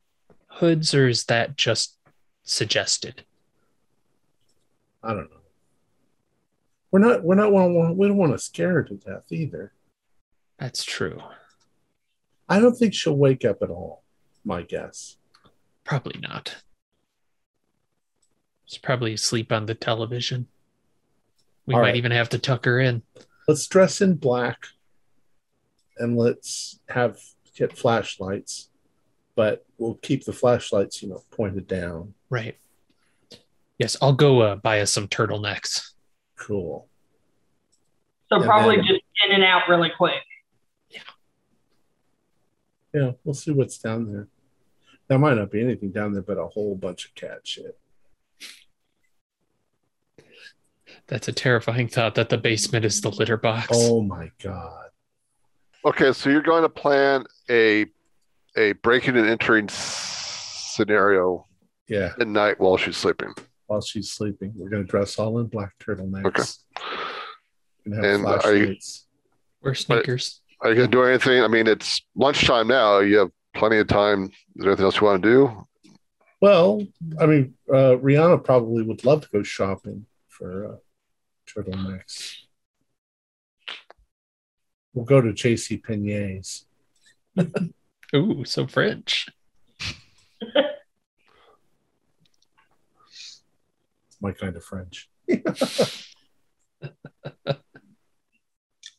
hoods or is that just suggested? I don't know. We're not. We're not. Want, we don't want to scare her to death either. That's true. I don't think she'll wake up at all. My guess. Probably not. She's probably asleep on the television. We All might right. even have to tuck her in. Let's dress in black, and let's have get flashlights, but we'll keep the flashlights, you know, pointed down. Right. Yes, I'll go uh, buy us some turtlenecks. Cool. So And probably then- just in and out really quick. Yeah, we'll see what's down there. There might not be anything down there, but a whole bunch of cat shit. That's a terrifying thought that the basement is the litter box. Oh my god. Okay, so you're going to plan a a breaking and entering s- scenario Yeah. at night while she's sleeping. While she's sleeping, we're gonna dress all in black turtlenecks. Okay. And have And I- flashlights. Wear sneakers. Are you going to do anything? I mean, it's lunchtime now. You have plenty of time. Is there anything else you want to do? Well, I mean, uh, Rihanna probably would love to go shopping for uh, turtlenecks. We'll go to J.C. Penney's. Ooh, so French. It's my kind of French.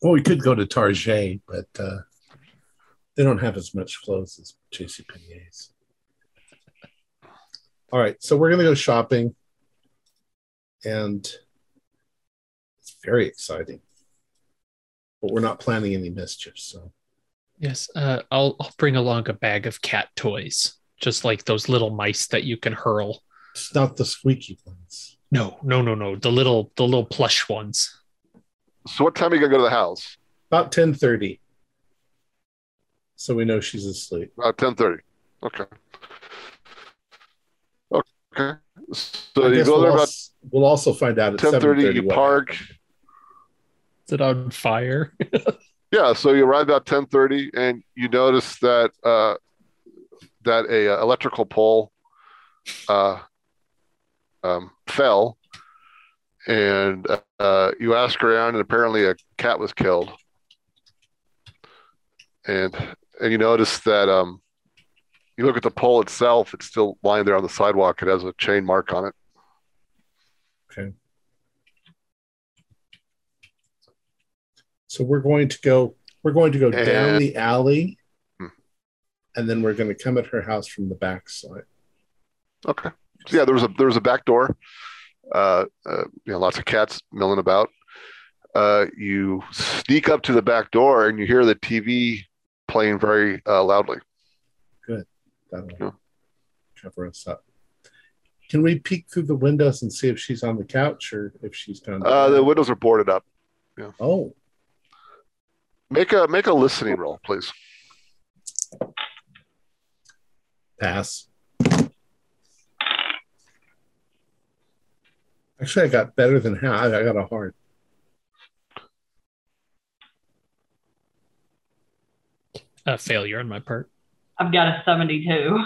well, we could go to Target, but uh, they don't have as much clothes as J.C. Penney's. All right, so we're gonna go shopping. and very exciting. But we're not planning any mischief, so Yes, uh, I'll, I'll bring along a bag of cat toys, just like those little mice that you can hurl. it's not the squeaky ones. No, no, no, no. The little the little plush ones. So what time are you gonna go to the house? About ten thirty, so we know she's asleep. About ten thirty. Okay. Okay. So you go we'll, there about also, we'll also find out at ten thirty. You park. happened. Is it on fire? Yeah. So you arrive about ten thirty, and you notice that uh, that a uh, electrical pole uh, um, fell, and uh, you ask around, and apparently a cat was killed. And and you notice that um, you look at the pole itself; it's still lying there on the sidewalk. It has a chain mark on it. So we're going to go. We're going to go down the alley, Hmm. and then we're going to come at her house from the back side. Okay. So yeah, there was a there was a back door. Uh, uh, you know, lots of cats milling about. Uh, you sneak up to the back door and you hear the TV playing very uh, loudly. Good. That'll Yeah. cover us up. Can we peek through the windows and see if she's on the couch or if she's down? Uh, the windows are boarded up. Yeah. oh, Make a make a listening roll, please. pass. Actually, I got better than half. I got a hard. A failure on my part. I've got a 72.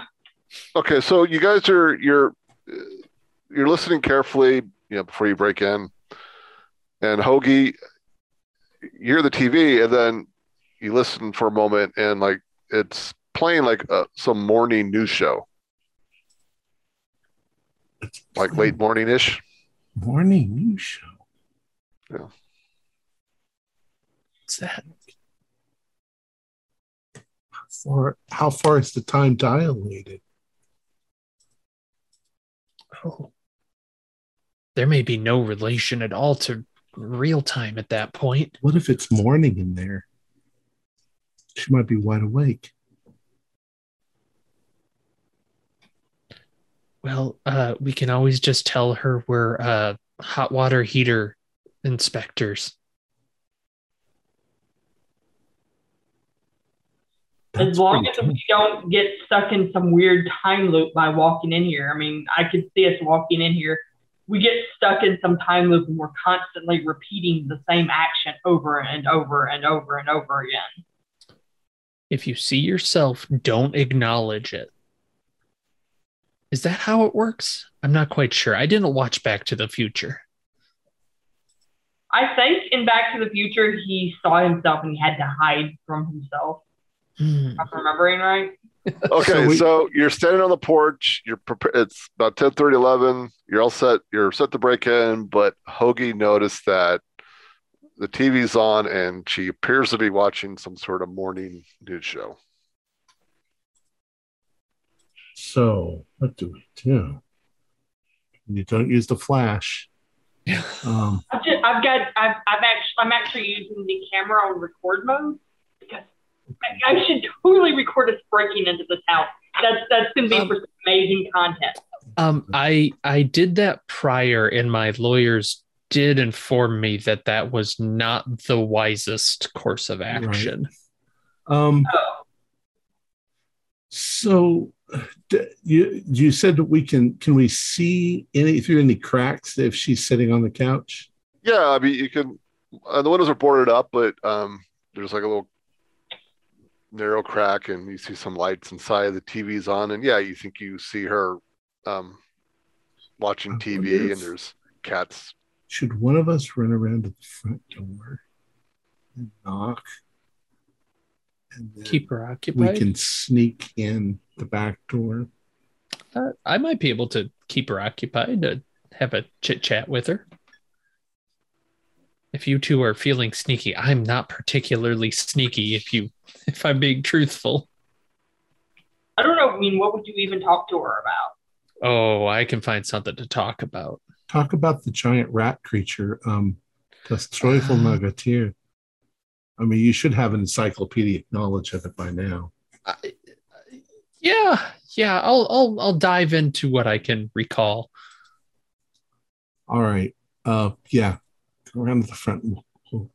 Okay, so you guys are you're uh, you're listening carefully, you know, before you break in. And Hoagie, you hear the TV, and then you listen for a moment, and like it's playing like uh some morning news show, like late morning ish. morning news show. Yeah. What's that? For how far is the time dilated? Oh. There may be no relation at all to real time at that point. What if it's morning in there? She might be wide awake. Well, uh, we can always just tell her we're uh, hot water heater inspectors. As long as we don't get stuck in some weird time loop by walking in here. I mean, I could see us walking in here. We get stuck in some time loop and we're constantly repeating the same action over and over and over and over again. If you see yourself, don't acknowledge it. Is that how it works? I'm not quite sure. I didn't watch Back to the Future. I think in Back to the Future, he saw himself and he had to hide from himself. Hmm. If I'm remembering right. Okay, So so, you're standing on the porch. You're prepared. It's about 10, 30, 11. You're all set. You're set to break in, but Hoagie noticed that the TV's on and she appears to be watching some sort of morning news show. So, what do we do? You don't use the flash. Um, I've, just, I've got I've, I've actually I'm actually using the camera on record mode because I, I should totally record us breaking into this house. That's that's gonna be Um, for some amazing content. Um, I I did that prior, and my lawyers did inform me that that was not the wisest course of action. um, Oh, so d- you you said that we can can we see any through any cracks if she's sitting on the couch? Yeah, I mean, you can. Uh, the windows are boarded up, but um, there's like a little narrow crack, and you see some lights inside. The TV's on, and yeah, you think you see her um, watching TV, wonder and there's cats. Should one of us run around to the front door and knock? And then Keep her occupied. we can sneak in the back door. Uh, I might be able to keep her occupied to have a chit chat with her. If you two are feeling sneaky, I'm not particularly sneaky. If you, if I'm being truthful. I don't know. I mean, what would you even talk to her about? Oh, I can find something to talk about. Talk about the giant rat creature. Um, das Teufel. Nagatir. I mean, you should have an encyclopedic knowledge of it by now. I- yeah, yeah. I'll I'll I'll dive into what I can recall. All right. Uh, yeah. Go around to the front. We'll, we'll,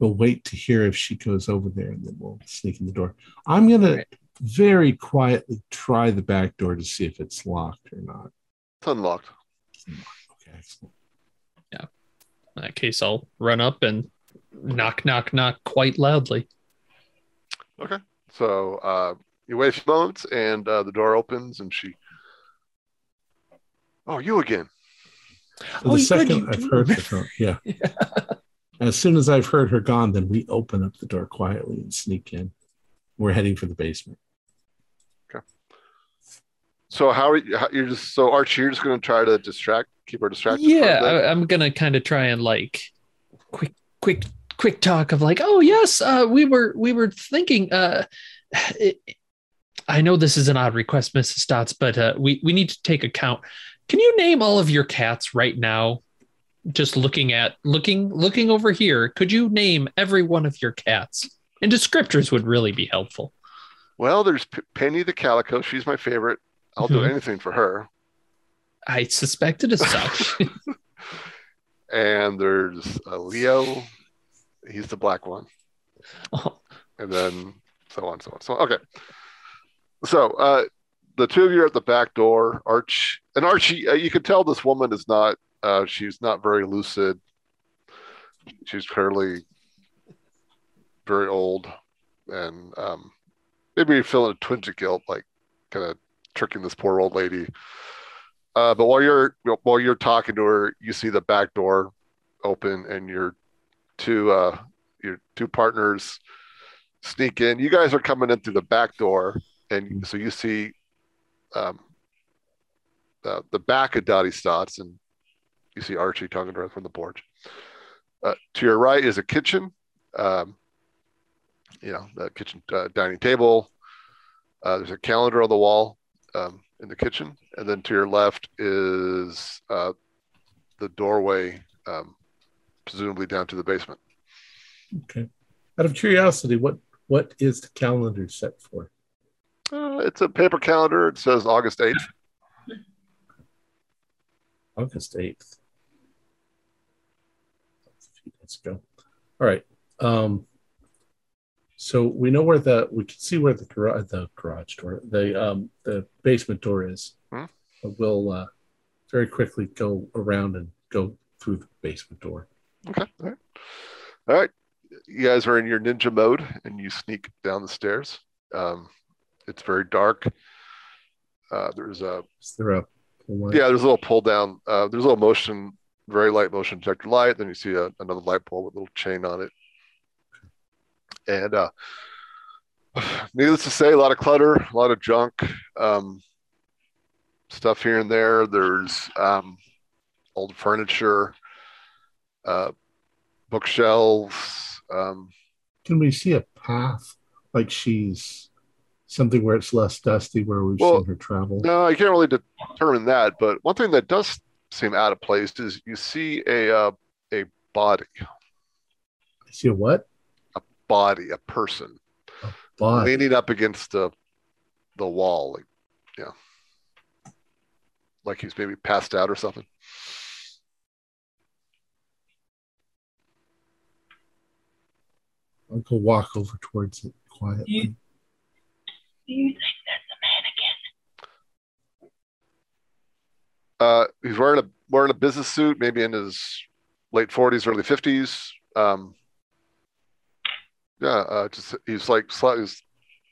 we'll wait to hear if she goes over there, and then we'll sneak in the door. I'm gonna very quietly try the back door to see if it's locked or not. It's unlocked. Okay. Excellent. Yeah. In that case, I'll run up and knock, knock, knock quite loudly. Okay. So uh, you wait a few moments, and uh, the door opens, and she. Oh, you again? So Oh, the you second good, I've heard her gone, yeah. As soon as I've heard her gone, then we open up the door quietly and sneak in. We're heading for the basement. Okay. So how are you? How, you're just so Archie. You're just going to try to distract, keep her distracted. Yeah. I, I'm gonna kind of try and like quick, quick, quick talk of like, oh yes, uh, we were we were thinking. Uh, it, I know this is an odd request, Mrs. Stotz, but uh, we we need to take account. Can you name all of your cats right now? Just looking at looking looking over here, could you name every one of your cats? And descriptors would really be helpful. Well, there's P- Penny the calico. She's my favorite. I'll do Mhm. anything for her. I suspected as such. And there's uh, Leo. He's the black one. Oh, and then so on, so on, so on. Okay. So uh, the two of you are at the back door. Arch and Archie, uh, you can tell this woman is not. Uh, she's not very lucid. She's clearly very old, and um, maybe feeling a twinge of guilt, like kind of tricking this poor old lady. Uh, but while you're while you're talking to her, you see the back door open, and your two uh, your two partners sneak in. You guys are coming in through the back door, and so you see um, uh, the back of Dottie Stotz, and you see Archie talking to her from the porch. Uh, to your right is a kitchen, um, you know, the kitchen uh, dining table. Uh, there's a calendar on the wall um, in the kitchen, and then to your left is uh, the doorway, um, presumably down to the basement. Okay. Out of curiosity, what what is the calendar set for? Uh, it's a paper calendar. It says August 8th. August 8th. That's a few days ago. All right. Um, so we know where the we can see where the garage the garage door the um the basement door is. Hmm. But We'll uh, very quickly go around and go through the basement door. Okay. All right. All right. You guys are in your ninja mode and you sneak down the stairs. Um, it's very dark. Uh, there's a there a yeah, there's a little pull down. Uh, there's a little motion, very light motion detector light. Then you see a, another light pole with a little chain on it. And uh, needless to say, a lot of clutter, a lot of junk, um, stuff here and there. There's um, old furniture, uh, bookshelves. Um, Can we see a path like she's something where it's less dusty where we've Well, seen her travel? No, I can't really determine that. But one thing that does seem out of place is you see a uh, a body, I see a what? A body, a person Body. leaning up against the the wall, like yeah, like he's maybe passed out or something. I'll go walk over towards it quietly. You- Do you think that's a mannequin? Uh, he's wearing a wearing a business suit, maybe in his late forties, early fifties. Um, yeah, uh, just he's like slou- he's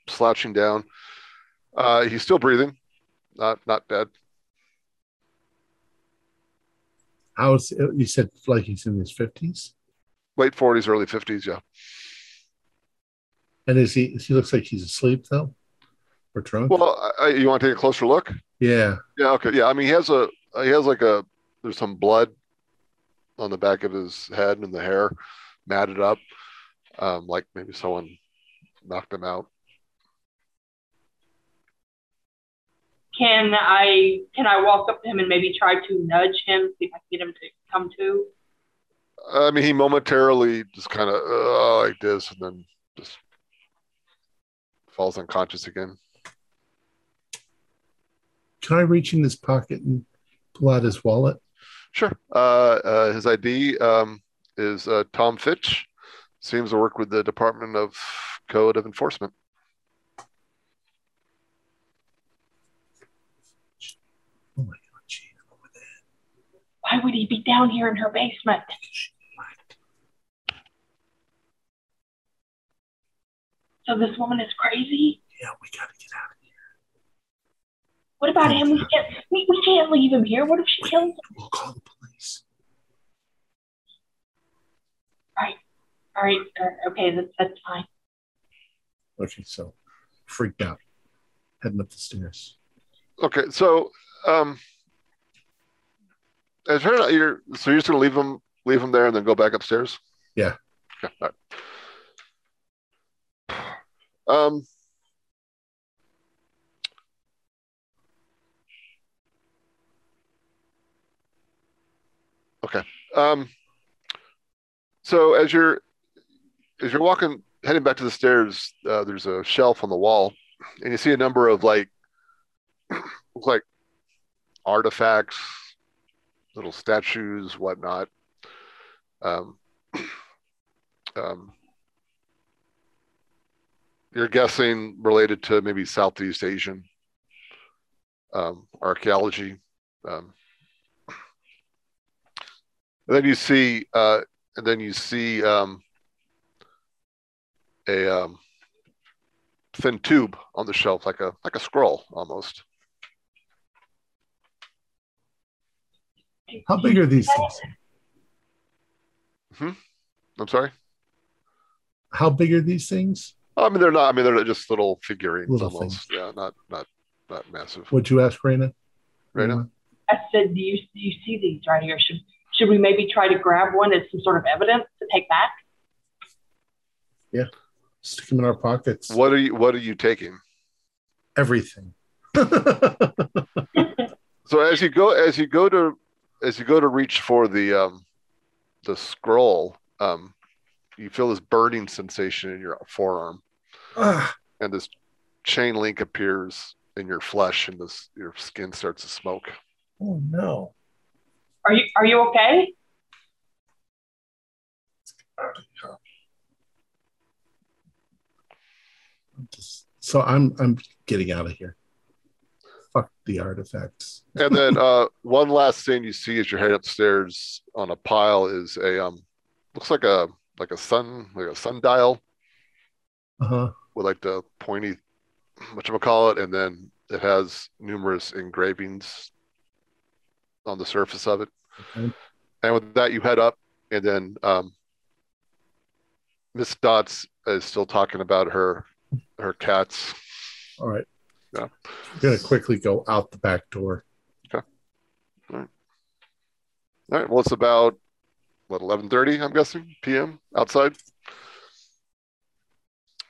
slouching down. Uh, he's still breathing, not not dead. How's you said like he's in his fifties? Late forties, early fifties. Yeah. And is he he looks like he's asleep though? Or drunk? Well, I, I- you want to take a closer look? yeah. Yeah. Okay. Yeah. I mean, he has a he has like a there's some blood on the back of his head and the hair matted up, um, like maybe someone knocked him out. can I can I walk up to him and maybe try to nudge him, see if I can get him to come to? I mean, he momentarily just kind of uh, like this, and then just falls unconscious again. Can I reach in his pocket and pull out his wallet? Sure. Uh, uh, his ID um, is uh, Tom Fitch. Seems to work with the Department of Code of Enforcement. Oh my God, Gene, over there. Why would he be down here in her basement? So this woman is crazy. Yeah, we gotta get out of here. What about him? We can't we, we can't leave him here. What if she kills him? We'll call the police. All right, okay, that's that's fine. Okay, so freaked out, heading up the stairs. Okay, so um, as her, you're so you're just gonna leave him leave him there and then go back upstairs. Yeah. Okay. all right. Um. Okay. Um. So as you're as you're walking heading back to the stairs, uh, there's a shelf on the wall, and you see a number of like like artifacts, little statues, whatnot. Um, um, you're guessing related to maybe Southeast Asian um, archaeology. Um, and then you see, uh, and then you see um, a um, thin tube on the shelf, like a like a scroll almost. How big are these things? Hmm? I'm sorry. How big are these things? I mean, they're not. I mean, they're just little figurines Little almost. Yeah, not not not massive. What'd you ask, Raina? Raina? I said, do you do you see these right here? Should should we maybe try to grab one as some sort of evidence to take back? Yeah, stick them in our pockets. What are you What are you taking? Everything. So as you go as you go to as you go to reach for the um, the scroll, um, you feel this burning sensation in your forearm, Ah, and this chain link appears in your flesh, and this your skin starts to smoke. oh no. Are you are you okay? So I'm I'm getting out of here. Fuck the artifacts. And then uh, one last thing you see as you're heading upstairs on a pile is a um, looks like a like a sun like a sundial Uh huh. with like the pointy what you call it, and then it has numerous engravings on the surface of it. Okay. And with that, you head up, and then um, Miss Dots is still talking about her her cats. All right. Yeah. I'm gonna quickly go out the back door. Okay. All right. Well, it's about what eleven thirty, I'm guessing, p.m. outside.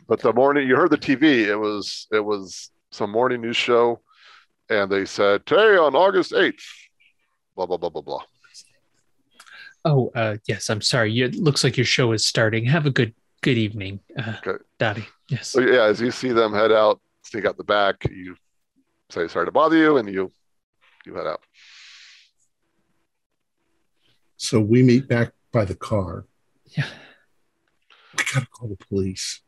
But the morning you heard the TV, it was it was some morning news show, and they said today on August eighth, blah blah blah blah blah. Oh, uh, yes. I'm sorry. It looks like your show is starting. Have a good good evening, uh, Okay. Dottie. Yes. So yeah, as you see them head out, sneak out the back, you say sorry to bother you, and you you head out. So we meet back by the car. Yeah. We gotta call the police.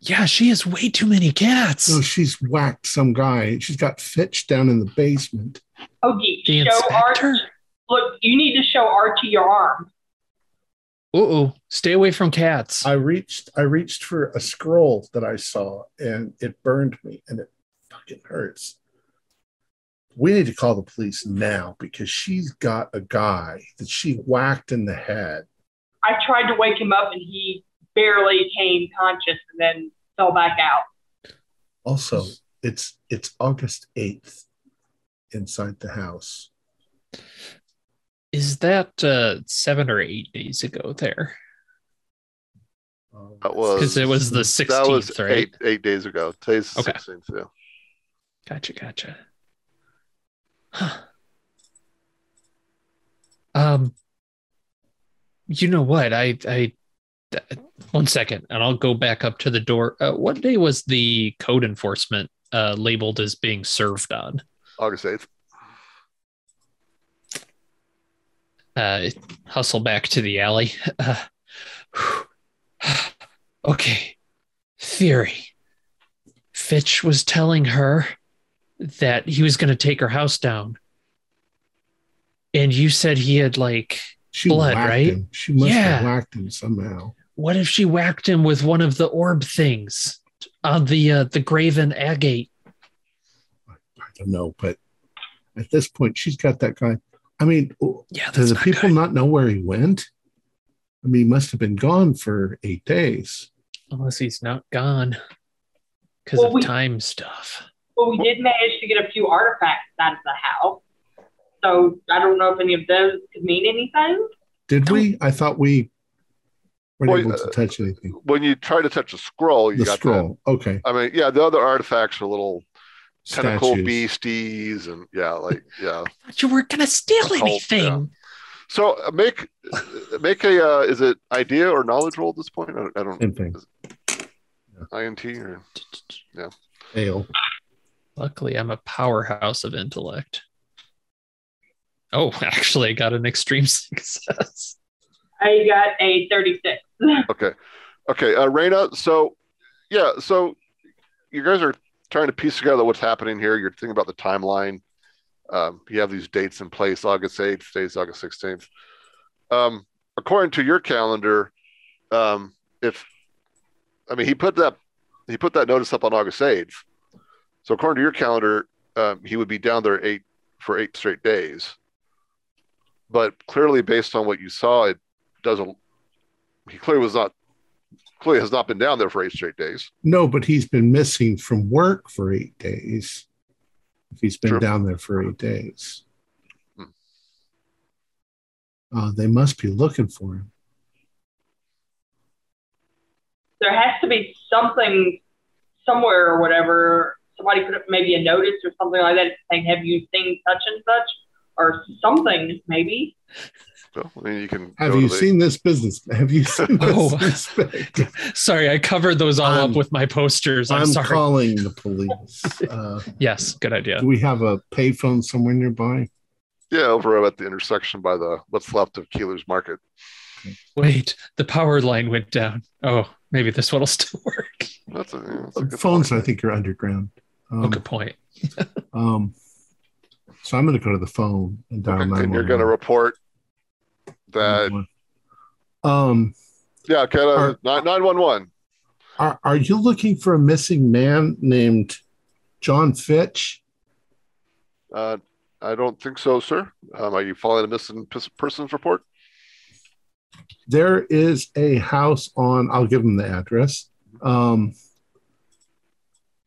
Yeah, she has way too many cats. So she's whacked some guy. She's got Fitch down in the basement. Hoagie, The show inspector? Archie. Look, you need to show Archie your arm. Uh-oh. Stay away from cats. I reached I reached for a scroll that I saw and it burned me and it fucking hurts. We need to call the police now because she's got a guy that she whacked in the head. I tried to wake him up and he barely came conscious and then fell back out. Also, it's it's August 8th inside the house. Is that uh, seven or eight days ago there? Um, was because it was the that was 16th, right? eight eight days ago. Today's Okay. sixteenth. Yeah. Gotcha, gotcha. Huh. Um, you know what? I, I, one second, and I'll go back up to the door. Uh, what day was the code enforcement uh, labeled as being served on? August 8th. Uh, hustle back to the alley. Uh, okay. Theory. Fitch was telling her that he was going to take her house down. And you said he had like She Blood, right? him. She must Yeah. have whacked him somehow. What if she whacked him with one of the orb things on the uh, the graven agate? I don't know, but at this point, she's got that guy. I mean, Yeah, do the not people good. not know where he went? I mean, he must have been gone for eight days. unless he's not gone because Well, of we- time stuff. But we did manage to get a few artifacts out of the house. So I don't know if any of those could mean anything. Did we? I thought we weren't Well, able uh, to touch anything. When you try to touch a scroll, you The got scroll. Okay. I mean, yeah, the other artifacts are little tentacle beasties and yeah, like yeah. But you weren't gonna steal Occult, anything. So uh, make uh, make a uh, is it idea or knowledge roll at this point? I don't, I don't Same thing. INT or yeah. Ale. Luckily, I'm a powerhouse of intellect. Oh, actually, I got an extreme success. I got a 36. okay, okay, uh, Raina. So yeah, so you guys are trying to piece together what's happening here. You're thinking about the timeline. Um, you have these dates in place: August 8th, today's August 16th. Um, according to your calendar, um, if I mean he put that he put that notice up on August 8th. So according to your calendar, um, he would be down there eight for eight straight days. But clearly, based on what you saw, it doesn't. He clearly was not. Clearly has not been down there for eight straight days. No, but he's been missing from work for eight days. If he's been True. down there for eight days, Hmm. uh, they must be looking for him. There has to be something somewhere or whatever. Somebody put up maybe a notice or something like that saying, Have you seen such and such? Or something, maybe. So I mean, you can. Have you the- seen this business? Have you seen this? Oh. inspector? Sorry, I covered those all I'm- up with my posters. I'm, I'm sorry. calling the police. Uh, yes, good idea. do we have a payphone somewhere nearby? Yeah, over at the intersection by the what's left of Keeler's Market. Wait, the power line went down. Oh, maybe this one will still work. That's a, yeah, that's a good Phones, point. I think, are underground. Um, Oh, good point. um, so I'm going to go to the phone and dial Okay, and you're going to report that. Um, Yeah, uh, Are- nine one one. are, are you looking for a missing man named John Fitch? Uh, I don't think so, sir. Um, are you following a missing pers- persons report? There is a house on, I'll give him the address. Um,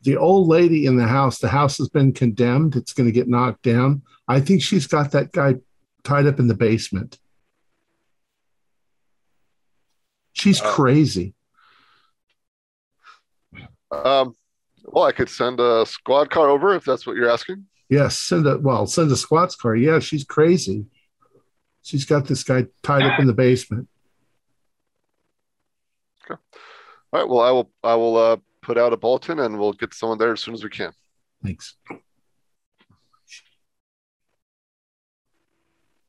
the old lady in the house, the house has been condemned. It's going to get knocked down. I think she's got that guy tied up in the basement. She's Uh, crazy. Um, well, I could send a squad car over if that's what you're asking. Yes, send a well, send a squats car. Yeah, she's crazy. She's got this guy tied up in the basement. All right. Well, I will. I will uh, put out a bulletin, and we'll get someone there as soon as we can. Thanks.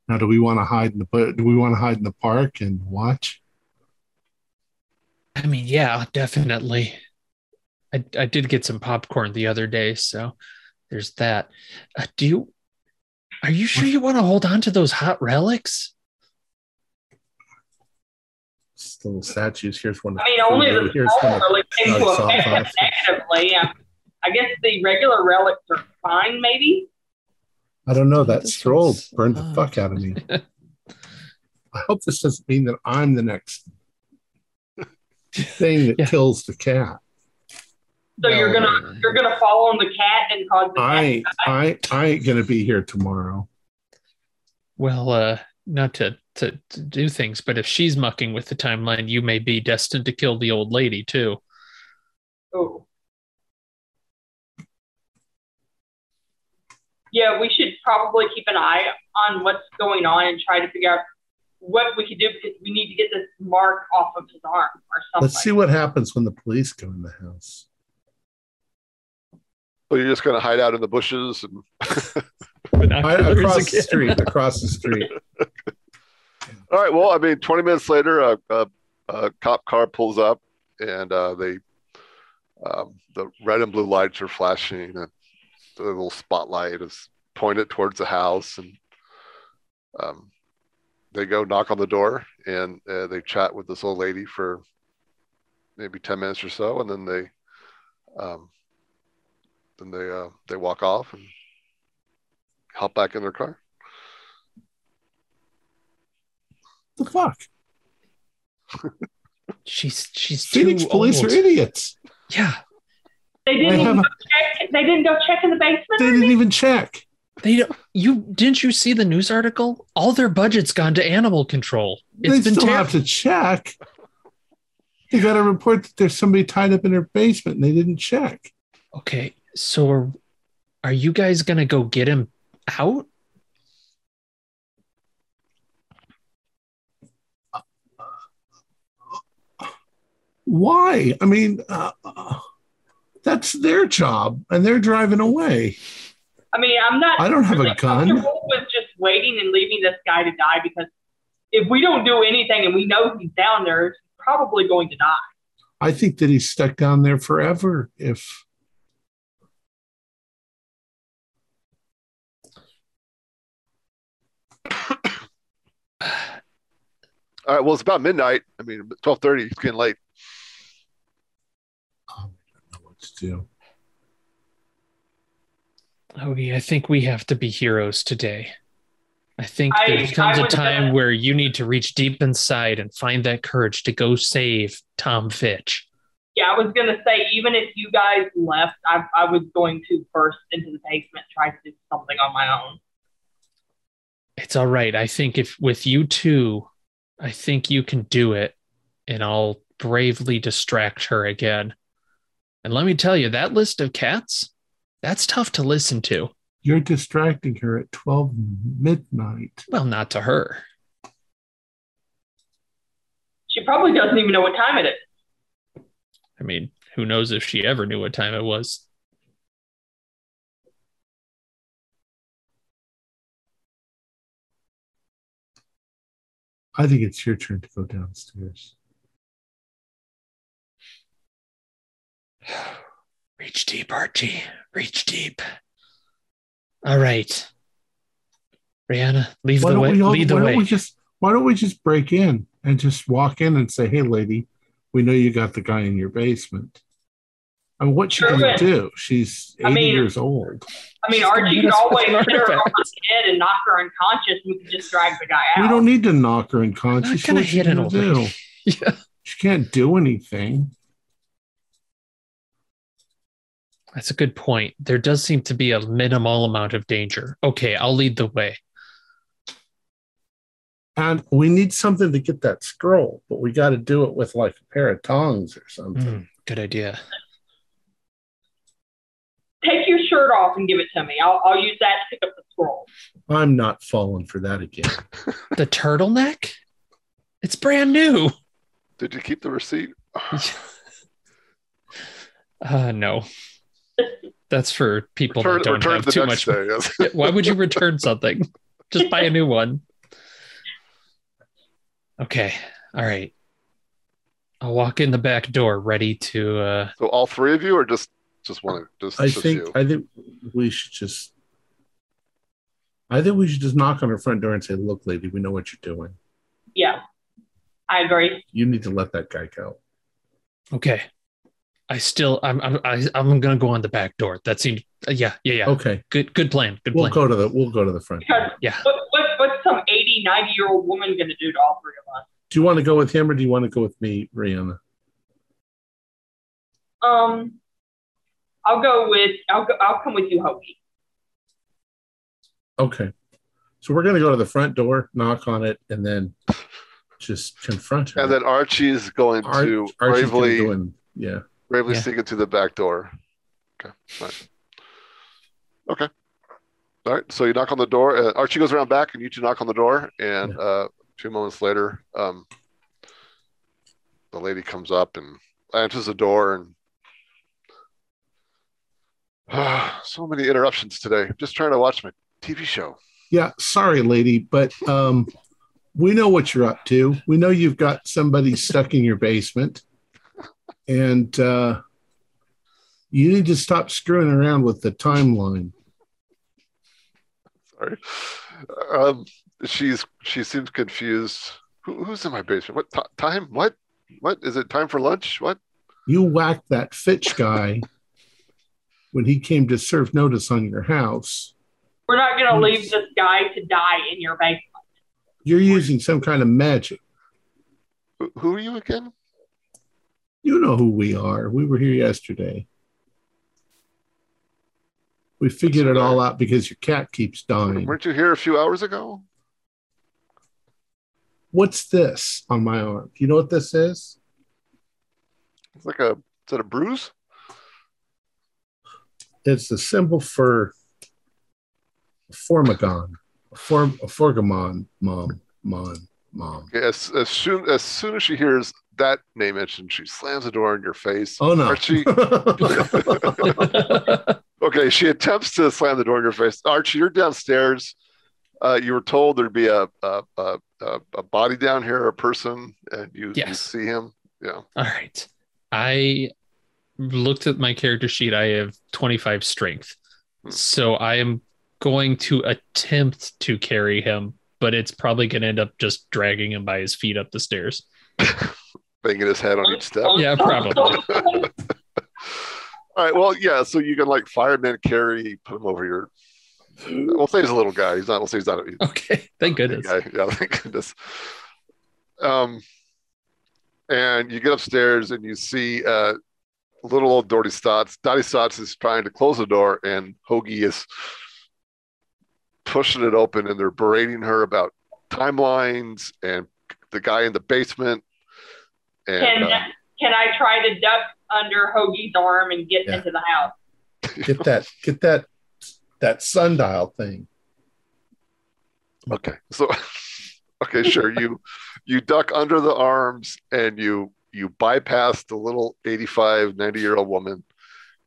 Now, do we want to hide in the do we want to hide in the park and watch? I mean, yeah, definitely. I, I did get some popcorn the other day, so there's that. Uh, do you? Are you sure you want to hold on to those hot relics? Just little statues. Here's one. I mean, only the Here's small one. relics seem to Knocks affect off negatively. Um, I guess the regular relics are fine, maybe. I don't know. That This stroll burned the uh, fuck out of me. I hope this doesn't mean that I'm the next thing that Yeah. kills the cat. So you're gonna you're gonna fall on the cat and cause the I cat. ain't, I I ain't gonna be here tomorrow. Well, uh, not to, to to do things, but if she's mucking with the timeline, you may be destined to kill the old lady too. Oh. yeah, we should probably keep an eye on what's going on and try to figure out what we could do because we need to get this mark off of his arm or something. Let's see what happens when the police go in the house. So you're just going to hide out in the bushes and I, Binoculars across the street, across the street. All right. Well, I mean, 20 minutes later, a, a, a cop car pulls up, and uh, they um, the red and blue lights are flashing, and the little spotlight is pointed towards the house, and um, they go knock on the door, and uh, they chat with this old lady for maybe 10 minutes or so, and then they um, then they uh, they walk off and hop back in their car. the fuck? She's she's Phoenix too police old. are idiots. Yeah, they didn't They even have go check. They didn't go check in the basement. They didn't anything? even check. They don't. You didn't you see the news article? All their budget's gone to animal control. It's they been still terrible. have to check. They got a report that there's somebody tied up in their basement and they didn't check. Okay, so are, are you guys gonna go get him out? Why? I mean, uh, that's their job and they're driving away. I mean, I'm not. I don't have a really gun. comfortable With just waiting and leaving this guy to die because if we don't do anything and we know he's down there, he's probably going to die. I think that he's stuck down there forever. If All right. Well, it's about midnight. I mean, 12:30. It's getting late. oh, I don't know what to do. Odie, I think we have to be heroes today. I think I- there comes a time where you need to reach deep inside and find that courage to go save Tom Fitch. Yeah, I was gonna say even if you guys left, I, I was going to burst into the basement, try to do something on my own. It's all right. I think if with you two, I think you can do it, and I'll bravely distract her again. And let me tell you, that list of cats, that's tough to listen to. You're distracting her at 12 midnight. Well, not to her. She probably doesn't even know what time it is. I mean, who knows if she ever knew what time it was? I think it's your turn to go downstairs. Reach deep, Archie. Reach deep. All right. Rihanna, lead Why the way. we all, lead the why don't way. we just why don't we just break in and just walk in and say, "Hey, lady, we know you got the guy in your basement." I mean, what's she gonna do? She's I eighty mean- years old. I mean, She's gonna Archie hit could always hit her on the head and knock her unconscious, and we could just drag the guy out. We don't need to knock her unconscious. Not See gonna what hit an gonna old do. yeah. She can't do anything. That's a good point. There does seem to be a minimal amount of danger. Okay, I'll lead the way. And we need something to get that scroll, but we got to do it with like a pair of tongs or something. Mm, good idea. Take your shirt off and give it to me. I'll, I'll use that to pick up the scroll. I'm not falling for that again. The turtleneck? It's brand new. Did you keep the receipt? Uh no. That's for people Return, that don't have too much. day. Yes. Yeah, Why would you return something? Just buy a new one. Okay. All right. I'll walk in the back door ready to uh So all three of you, or just just one? Just, I just think you? I think we should just I think we should just knock on her front door and say, "Look, lady, we know what you're doing. Yeah, I agree. You need to let that guy go." okay. I still I'm I'm I, I'm gonna go on the back door. That seems uh, yeah, yeah, yeah. Okay, Good good plan. Good we'll plan. go to the we'll go to the front. Because Door. Yeah. what, what, what's some 80, 90 year old woman going to do to all three of us? Do you want to go with him or do you want to go with me, Rihanna? Um, I'll go with I'll go. I'll come with you, Hoagie. Okay. So we're gonna go to the front door, knock on it, and then just confront her. and then Archie's going Ar- to Archie's gonna bravely go in. Yeah. Bravely Yeah. sneak into the back door. Okay. Fine. Okay. All right. So you knock on the door. Uh, Archie goes around back, and you two knock on the door. And Yeah. uh, a few moments later, um, the lady comes up and enters the door. And so many interruptions today. I'm just trying to watch my TV show. Yeah, sorry, lady, but um, we know what you're up to. We know you've got somebody stuck in your basement, and uh, you need to stop screwing around with the timeline. Sorry. Um, she's she seems confused. Who, who's in my basement? What ti time? What? What is it? Time for lunch? What? You whacked that Fitch guy when he came to serve notice on your house. We're not going to leave this guy to die in your basement. You're using some kind of magic. Who, who are you again? You know who we are. We were here yesterday. We figured it all out because your cat keeps dying. Weren't you here a few hours ago? What's this on my arm? Do you know what this is? It's like a is that a bruise? It's the symbol for Formagon, a, form, a Forgamon, mom, mon, mom. Okay, as, as soon as soon as she hears that name mentioned, she slams the door in your face. Oh no! Archie. Okay, she attempts to slam the door in your face. Archie, you're downstairs. Uh, you were told there'd be a a, a, a a body down here, a person, and you, you see him. Yeah. All right. I looked at my character sheet. I have 25 strength. Hmm. So I am going to attempt to carry him, but it's probably going to end up just dragging him by his feet up the stairs. Banging his head on each step. Yeah, probably. All right. Well, yeah. So you can like fireman carry, put him over your. We'll say he's a little guy. He's not. We'll say he's not. He's Okay. Thank goodness. guy. Yeah. Thank goodness. Um, and you get upstairs and you see uh, little old Dottie Stotz. Dottie Stotz is trying to close the door, and Hoagie is pushing it open, and they're berating her about timelines and the guy in the basement. And Can uh, can I try to duck under Hoagie's arm and get Yeah. into the house? Get that, get that, that sundial thing. Okay. So okay, sure. You you duck under the arms and you you bypass the little 85, 90 year old woman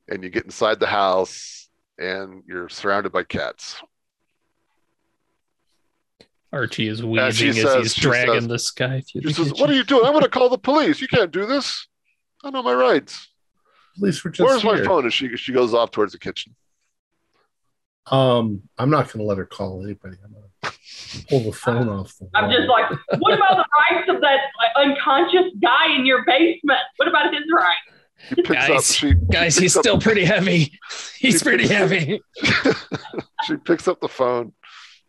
and you get inside the house and you're surrounded by cats. Archie is Yeah, wheezing she as says- he's dragging says- this guy through She the says, kitchen. What are you doing? I'm gonna call the police. You can't do this. I know my rights. Police were just Where's my phone? And she she goes off towards the kitchen. Um, I'm not going to let her call anybody. I'm going to pull the phone off the. I'm just like, what about the rights of that uh, unconscious guy in your basement? What about his rights? He picks up Guys, she Guys, she he's picks up- still pretty heavy. He's pretty heavy. she picks up the phone.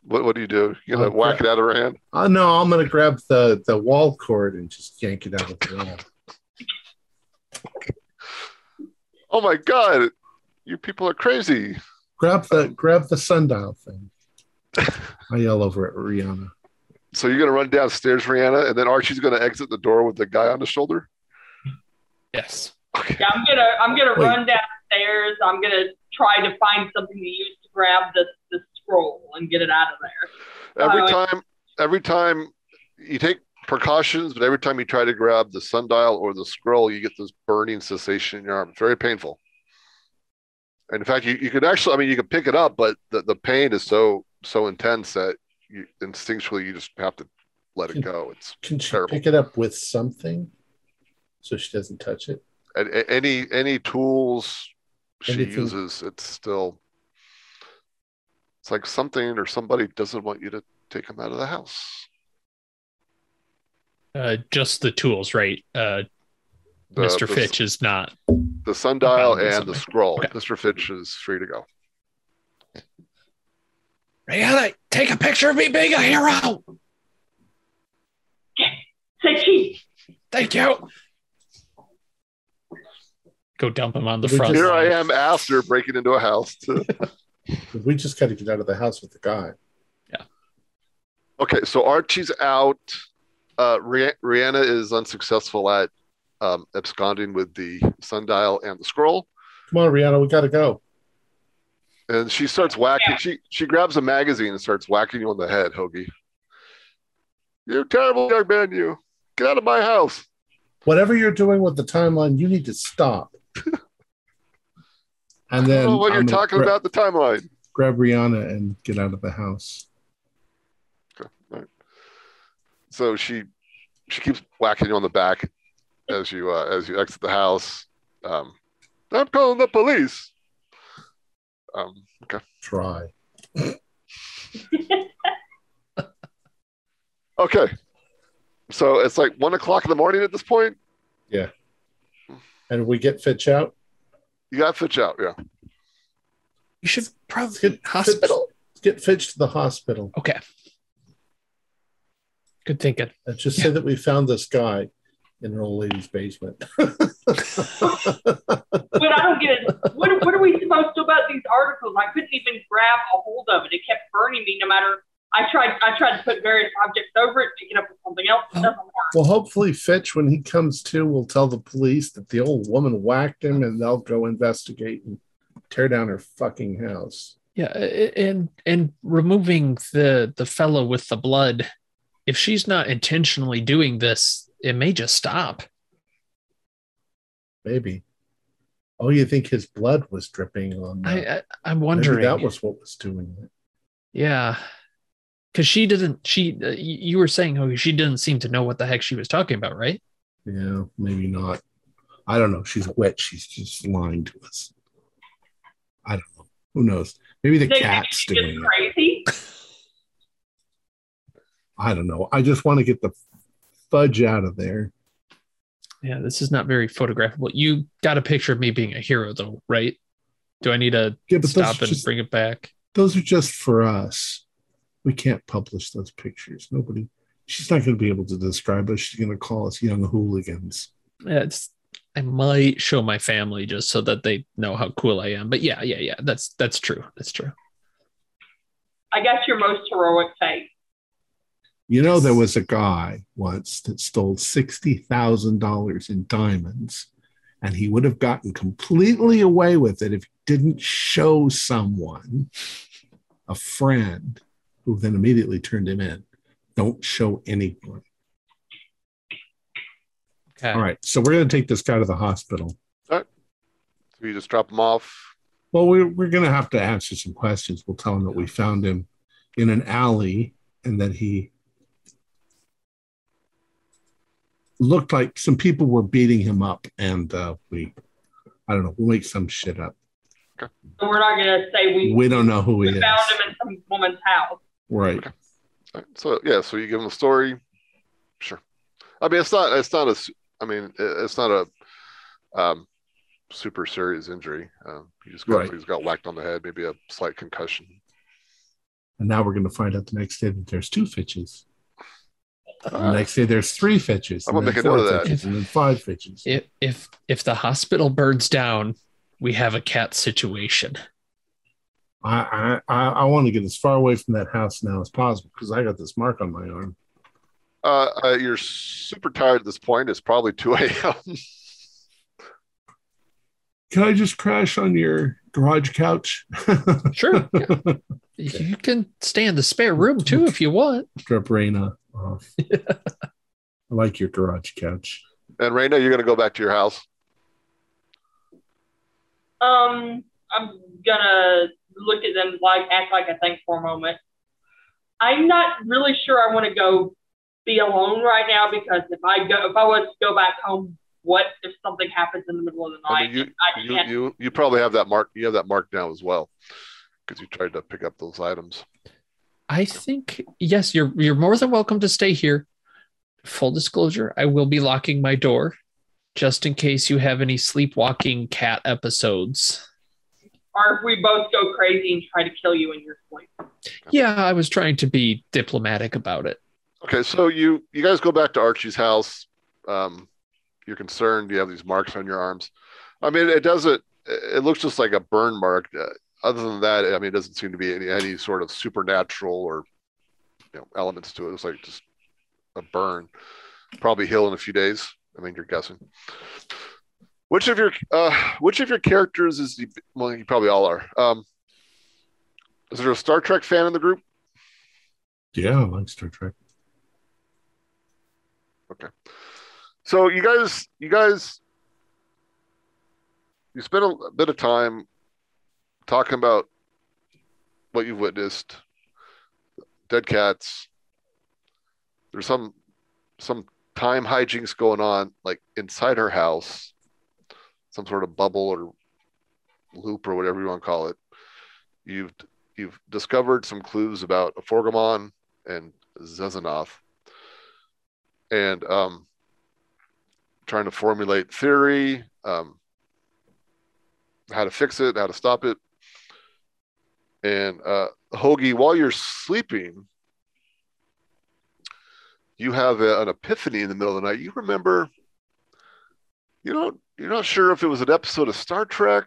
What what do you do? You gonna Oh, whack it out of her hand? Oh no, I'm going to grab the the wall cord and just yank it out of the wall. Oh my god, you people are crazy. Grab the grab the sundial thing. I yell over at Rihanna. So you're gonna run downstairs, Rihanna, and then Archie's gonna exit the door with the guy on the shoulder. Yes. Okay. Yeah, I'm gonna I'm gonna Wait. run downstairs. I'm gonna try to find something to use to grab the the scroll and get it out of there. Every Uh, time, every time you take precautions, but every time you try to grab the sundial or the scroll, you get this burning sensation in your arm. It's very painful. And in fact, you, you could actually, I mean, you can pick it up, but the, the pain is so so intense that you instinctually you just have to let it go. It's Can she Terrible. pick it up with something so she doesn't touch it? and a- any any tools she Anything. uses, it's still it's like something or somebody doesn't want you to take them out of the house. Uh, just the tools, right? Uh, The- Mr. the- Fitch is not. the sundial Bound or and the scroll. Okay. Mr. Fitch is free to go. Rihanna, take a picture of me being a hero. Say cheese. Thank you. Go dump him on the front. just- Here I am after breaking into a house. To, We just got to get out of the house with the guy. Yeah. Okay, so Archie's out. Uh, Rih- Rihanna is unsuccessful at um, absconding with the sundial and the scroll. Come on, Rihanna, we got to go. And she starts whacking. She she grabs a magazine and starts whacking you on the head, Hoagie. You terrible young man, you. Get out of my house. Whatever you're doing with the timeline, you need to stop. I And don't then know what I'm you're talking gra- about the timeline. Grab Rihanna and get out of the house. Okay. So she she keeps whacking you on the back as you uh, as you exit the house. Um, I'm calling the police. Um, okay. Try. Okay. So it's like one o'clock in the morning at this point. Yeah. And we get Fitch out. You got Fitch out, yeah. You should probably get hospital. Let's get Fitch to the hospital. Okay. Good thinking. And just say that we found this guy in an old lady's basement. But I don't get it. What, what are we supposed to do about these articles? I couldn't even grab a hold of it. It kept burning me no matter. I tried. I tried to put various objects over it, pick it up with something else. It doesn't work. well, hopefully, Fitch, when he comes to, will tell the police that the old woman whacked him and they'll go investigate and tear down her fucking house. Yeah, and and removing the the fellow with the blood, if she's not intentionally doing this, it may just stop. Maybe. Oh, you think his blood was dripping on? I, the- I I'm maybe wondering. that was what was doing it. yeah, because she didn't. She uh, you were saying, oh, she didn't seem to know what the heck she was talking about, right? Yeah, maybe not. I don't know. She's a witch. She's just lying to us. I don't know. Who knows? Maybe the They cat's she's doing just it. crazy. I don't know. I just want to get the fudge out of there. Yeah, this is not very photographable. You got a picture of me being a hero, though, right? Do I need to Yeah, but stop and just, bring it back? those are just for us. We can't publish those pictures. Nobody. She's not going to be able to describe us. She's going to call us young hooligans. Yeah, it's. I might show my family just so that they know how cool I am. But yeah, yeah, yeah. That's that's true. That's true. I guess your most heroic fate. You know, there was a guy once that stole $60,000 in diamonds, and he would have gotten completely away with it if he didn't show someone, a friend, who then immediately turned him in. Don't show anyone. Okay. All right. So we're going to take this guy to the hospital. So you just drop him off. Well, we're, we're going to have to answer some questions. We'll tell him that we found him in an alley and that he looked like some people were beating him up. And uh, we, I don't know, we'll make some shit up. So we're not gonna say we, We don't know who we he is. found him in some woman's house. Right. All right, So yeah, so you give them the story. Sure. I mean, it's not. It's not a. s- I mean, it's not a um, super serious injury. Um, he just got, Right. he's got whacked on the head, maybe a slight concussion. And now we're going to find out the next day that there's two Fitches. And Ah. next day there's three Fitches. I'm gonna make a note of that. Fitches, And then five Fitches. If if if the hospital burns down, we have a cat situation. I, I, I, I want to get as far away from that house now as possible because I got this mark on my arm. Uh, uh, you're super tired at this point. It's probably 2 a.m. Can I just crash on your garage couch? Sure. yeah. You can stay in the spare room too if you want. Drop Raina off. I like your garage couch. and Raina, you're going to go back to your house. Um, I'm gonna look at them like act like I think for a moment. I'm not really sure I want to go be alone right now because if I go, if I was to go back home, what if something happens in the middle of the I night? mean, you, I you, can't. you, you probably have that mark. You have that mark now as well because you tried to pick up those items. I think yes, you're you're more than welcome to stay here. Full disclosure, I will be locking my door just in case you have any sleepwalking cat episodes. Or if we both go crazy and try to kill you in your sleep. Yeah, I was trying to be diplomatic about it. Okay, so you you guys go back to Archie's house. Um, you're concerned. You have these marks on your arms. I mean, it doesn't. It looks just like a burn mark. Uh, other than that, I mean, it doesn't seem to be any, any sort of supernatural or you know elements to it. It's like just a burn. Probably heal in a few days. I mean, you're guessing. Which of your uh, which of your characters is the well? You probably all are. Um, Is there a Star Trek fan in the group? Yeah, I like Star Trek. Okay, so you guys, you guys, you spent a bit of time talking about what you've witnessed, dead cats. There's some some time hijinks going on, like inside her house, some sort of bubble or loop or whatever you want to call it. You've you've discovered some clues about Aforgomon and Xexanoth, and um, trying to formulate theory, um, how to fix it, how to stop it. And uh, Hoagie, while you're sleeping, you have a, an epiphany in the middle of the night. You remember, you don't, you're not sure if it was an episode of Star Trek,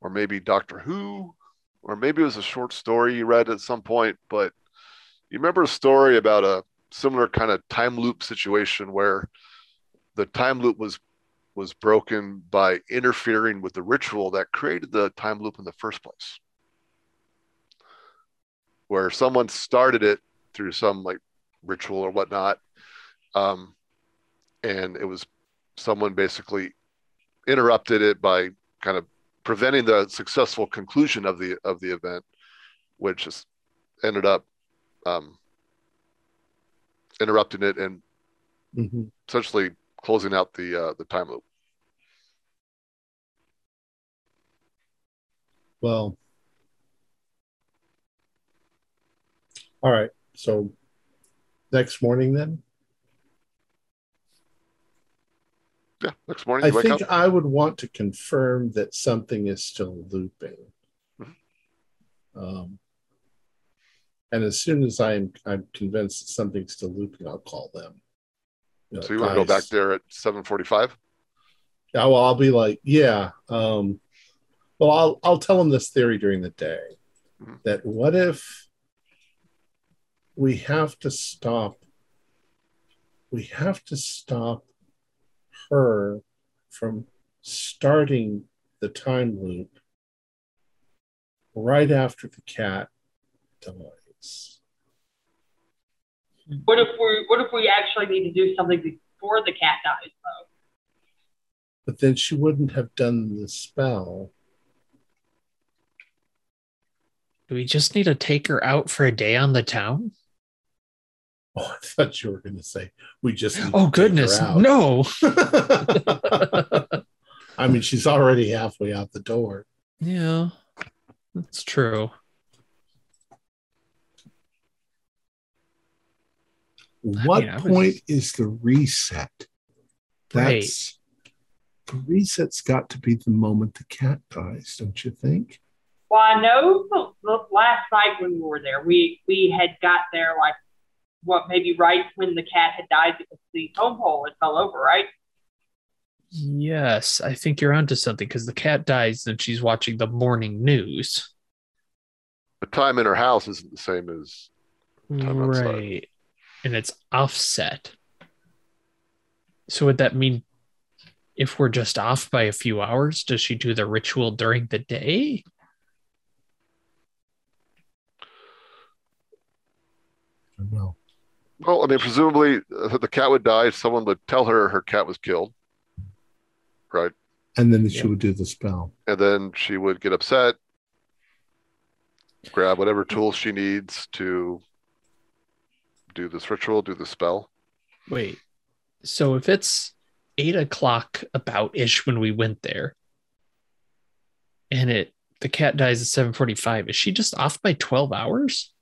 or maybe Doctor Who, or maybe it was a short story you read at some point. But you remember a story about a similar kind of time loop situation where the time loop was was broken by interfering with the ritual that created the time loop in the first place where someone started it through some like ritual or whatnot um, and it was someone basically interrupted it by kind of preventing the successful conclusion of the of the event which just ended up um, interrupting it and Mhm. essentially closing out the uh, the time loop. Well, all right. So next morning, then Yeah, next morning I wake think up. I would want to confirm that something is still looping. Mhm. Um, and as soon as I'm I'm convinced that something's still looping, I'll call them. You know, So you want to go back there at seven forty-five? Yeah, well, I'll be like, yeah. Um, well, I'll I'll tell them this theory during the day Mhm. that what if we have to stop we have to stop her from starting the time loop right after the cat dies. What if we what if we actually need to do something before the cat dies though? But then she wouldn't have done the spell. Do we just need to take her out for a day on the town? Oh, I thought you were going to say we just. need Oh to take her goodness, out. no. I mean, she's already halfway out the door. Yeah, that's true. What mean, I was- point is the reset? Right. That's the reset's got to be the moment the cat dies, don't you think? Well, I know the, the last night when we were there, we we had got there like what maybe right when the cat had died because the foam pole had fell over, right? Yes, I think you're onto something because the cat dies and she's watching the morning news. The time in her house isn't the same as Time outside. Right. And it's offset. So would that mean if we're just off by a few hours, does she do the ritual during the day? I don't know. Well. I mean, presumably uh, the cat would die. Someone would tell her her cat was killed, right? And then she Yeah. would do the spell. And then she would get upset, grab whatever tools she needs to do this ritual, do the spell. Wait. So if it's eight o'clock about ish when we went there, and it the cat dies at seven forty five, is she just off by twelve hours?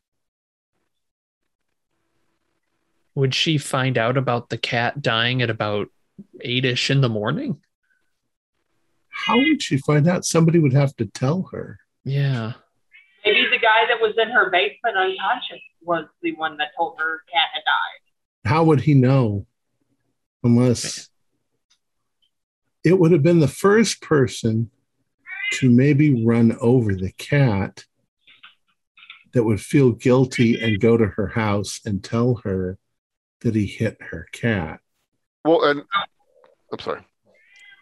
Would she find out about the cat dying at about eight ish in the morning? How would she find out? Somebody would have to tell her. Yeah. Maybe the guy that was in her basement unconscious was the one that told her her cat had died. How would he know? Unless it would have been the first person to maybe run over the cat that would feel guilty and go to her house and tell her that he hit her cat. Well, and I'm sorry.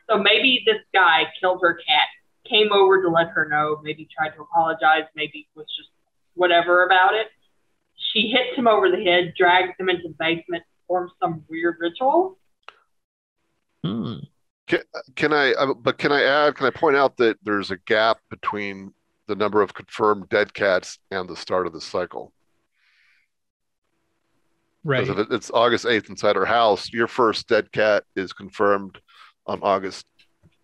So maybe this guy killed her cat, came over to let her know, maybe tried to apologize, maybe was just whatever about it. She hits him over the head, drags him into the basement, performs some weird ritual. Hmm. Can, can I? uh, But can I add? Can I point out that there's a gap between the number of confirmed dead cats and the start of the cycle? Right. Because if it's August 8th inside her house, your first dead cat is confirmed on August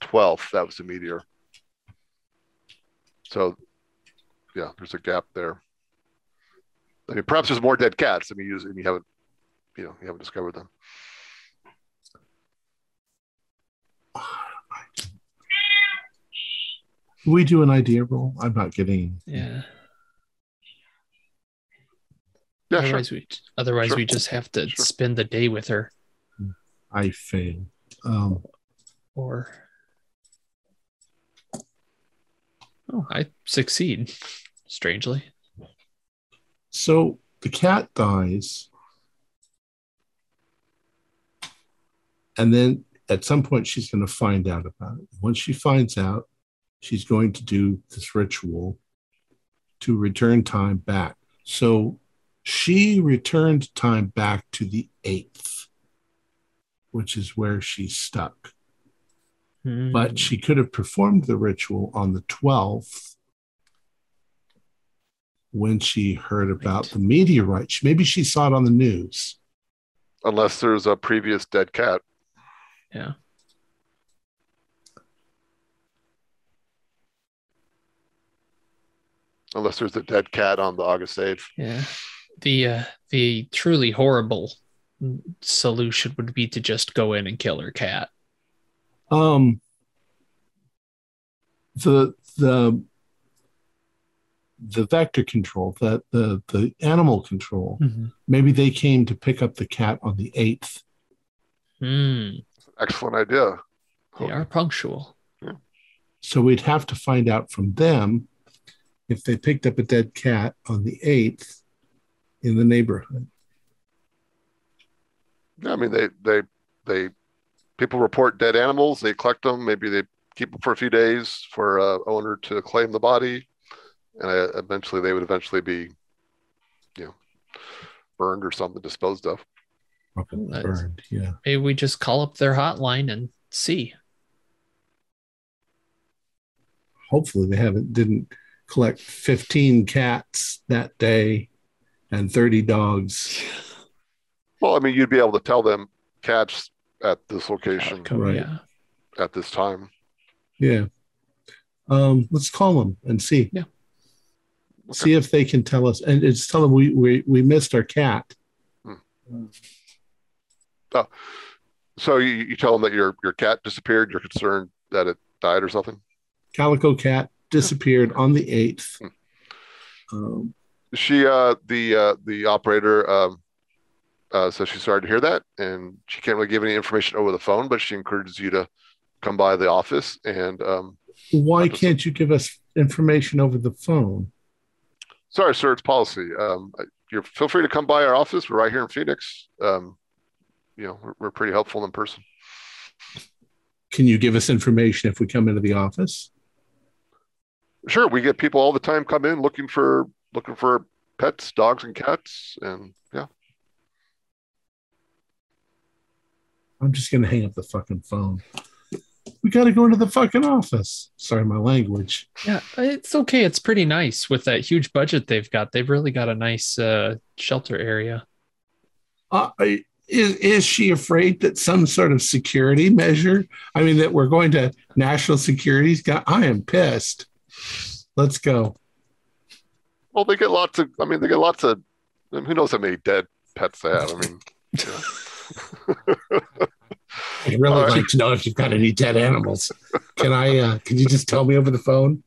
12th. That was the meteor. So, yeah, there's a gap there. I mean, perhaps there's more dead cats. I mean, you, and you haven't, you know, you haven't discovered them. we do an idea roll. I'm not getting. Yeah. Yeah, sure. otherwise we otherwise Sure. we just have to Sure. spend the day with her I fail. Um, or Oh, I succeed. Strangely. so the cat dies, and then at some point she's going to find out about it. Once she finds out, she's going to do this ritual to return time back. So she returned time back to the eighth, which is where she's stuck. Hmm. but she could have performed the ritual on the 12th when she heard about Right. the meteorite. She- Maybe she saw it on the news. Unless there's a previous dead cat. yeah. Unless there's a dead cat on the August 8th. Yeah. The uh the truly horrible solution would be to just go in and kill her cat. Um, the the the vector control, that the the animal control, maybe they came to pick up the cat on the 8th. Hmm. Excellent idea. They are punctual. yeah. So we'd have to find out from them if they picked up a dead cat on the 8th in the neighborhood. Yeah, I mean, they, they, they, people report dead animals. They collect them. Maybe they keep them for a few days for a owner to claim the body, and uh, eventually they would eventually be, you know, burned or something, disposed of. Nice. burned, yeah. Maybe we just call up their hotline and see. hopefully they haven't didn't collect 15 cats that day and 30 dogs Well, I mean, you'd be able to tell them cats at this location Outcome, Right. Yeah. at this time. yeah um let's call them and see Yeah. see if they can tell us and it's tell them we we, we missed our cat So you, you tell them that your your cat disappeared. You're concerned that it died or something. calico cat disappeared on the 8th um, she uh the uh the operator um uh says she's sorry to hear that and she can't really give any information over the phone but she encourages you to come by the office and um why can't you give us information over the phone? Sorry sir it's policy. Um you feel free to come by our office. We're right here in phoenix. Um you know we're, we're pretty helpful in person. Can you give us information if we come into the office? Sure we get people all the time come in looking for looking for pets dogs and cats and yeah i'm just gonna hang up the fucking phone we gotta go into the fucking office sorry my language Yeah. It's okay. It's pretty nice with that huge budget they've got. They've really got a nice uh, shelter area. Uh, I- is is she afraid that some sort of security measure? I mean, that we're going to national security's got. I am pissed. Let's go. Well they get lots of i mean they get lots of I mean, who knows how many dead pets they have i mean I'd really All right. like to know if you've got any dead animals. Can I? Uh, can you just tell me over the phone?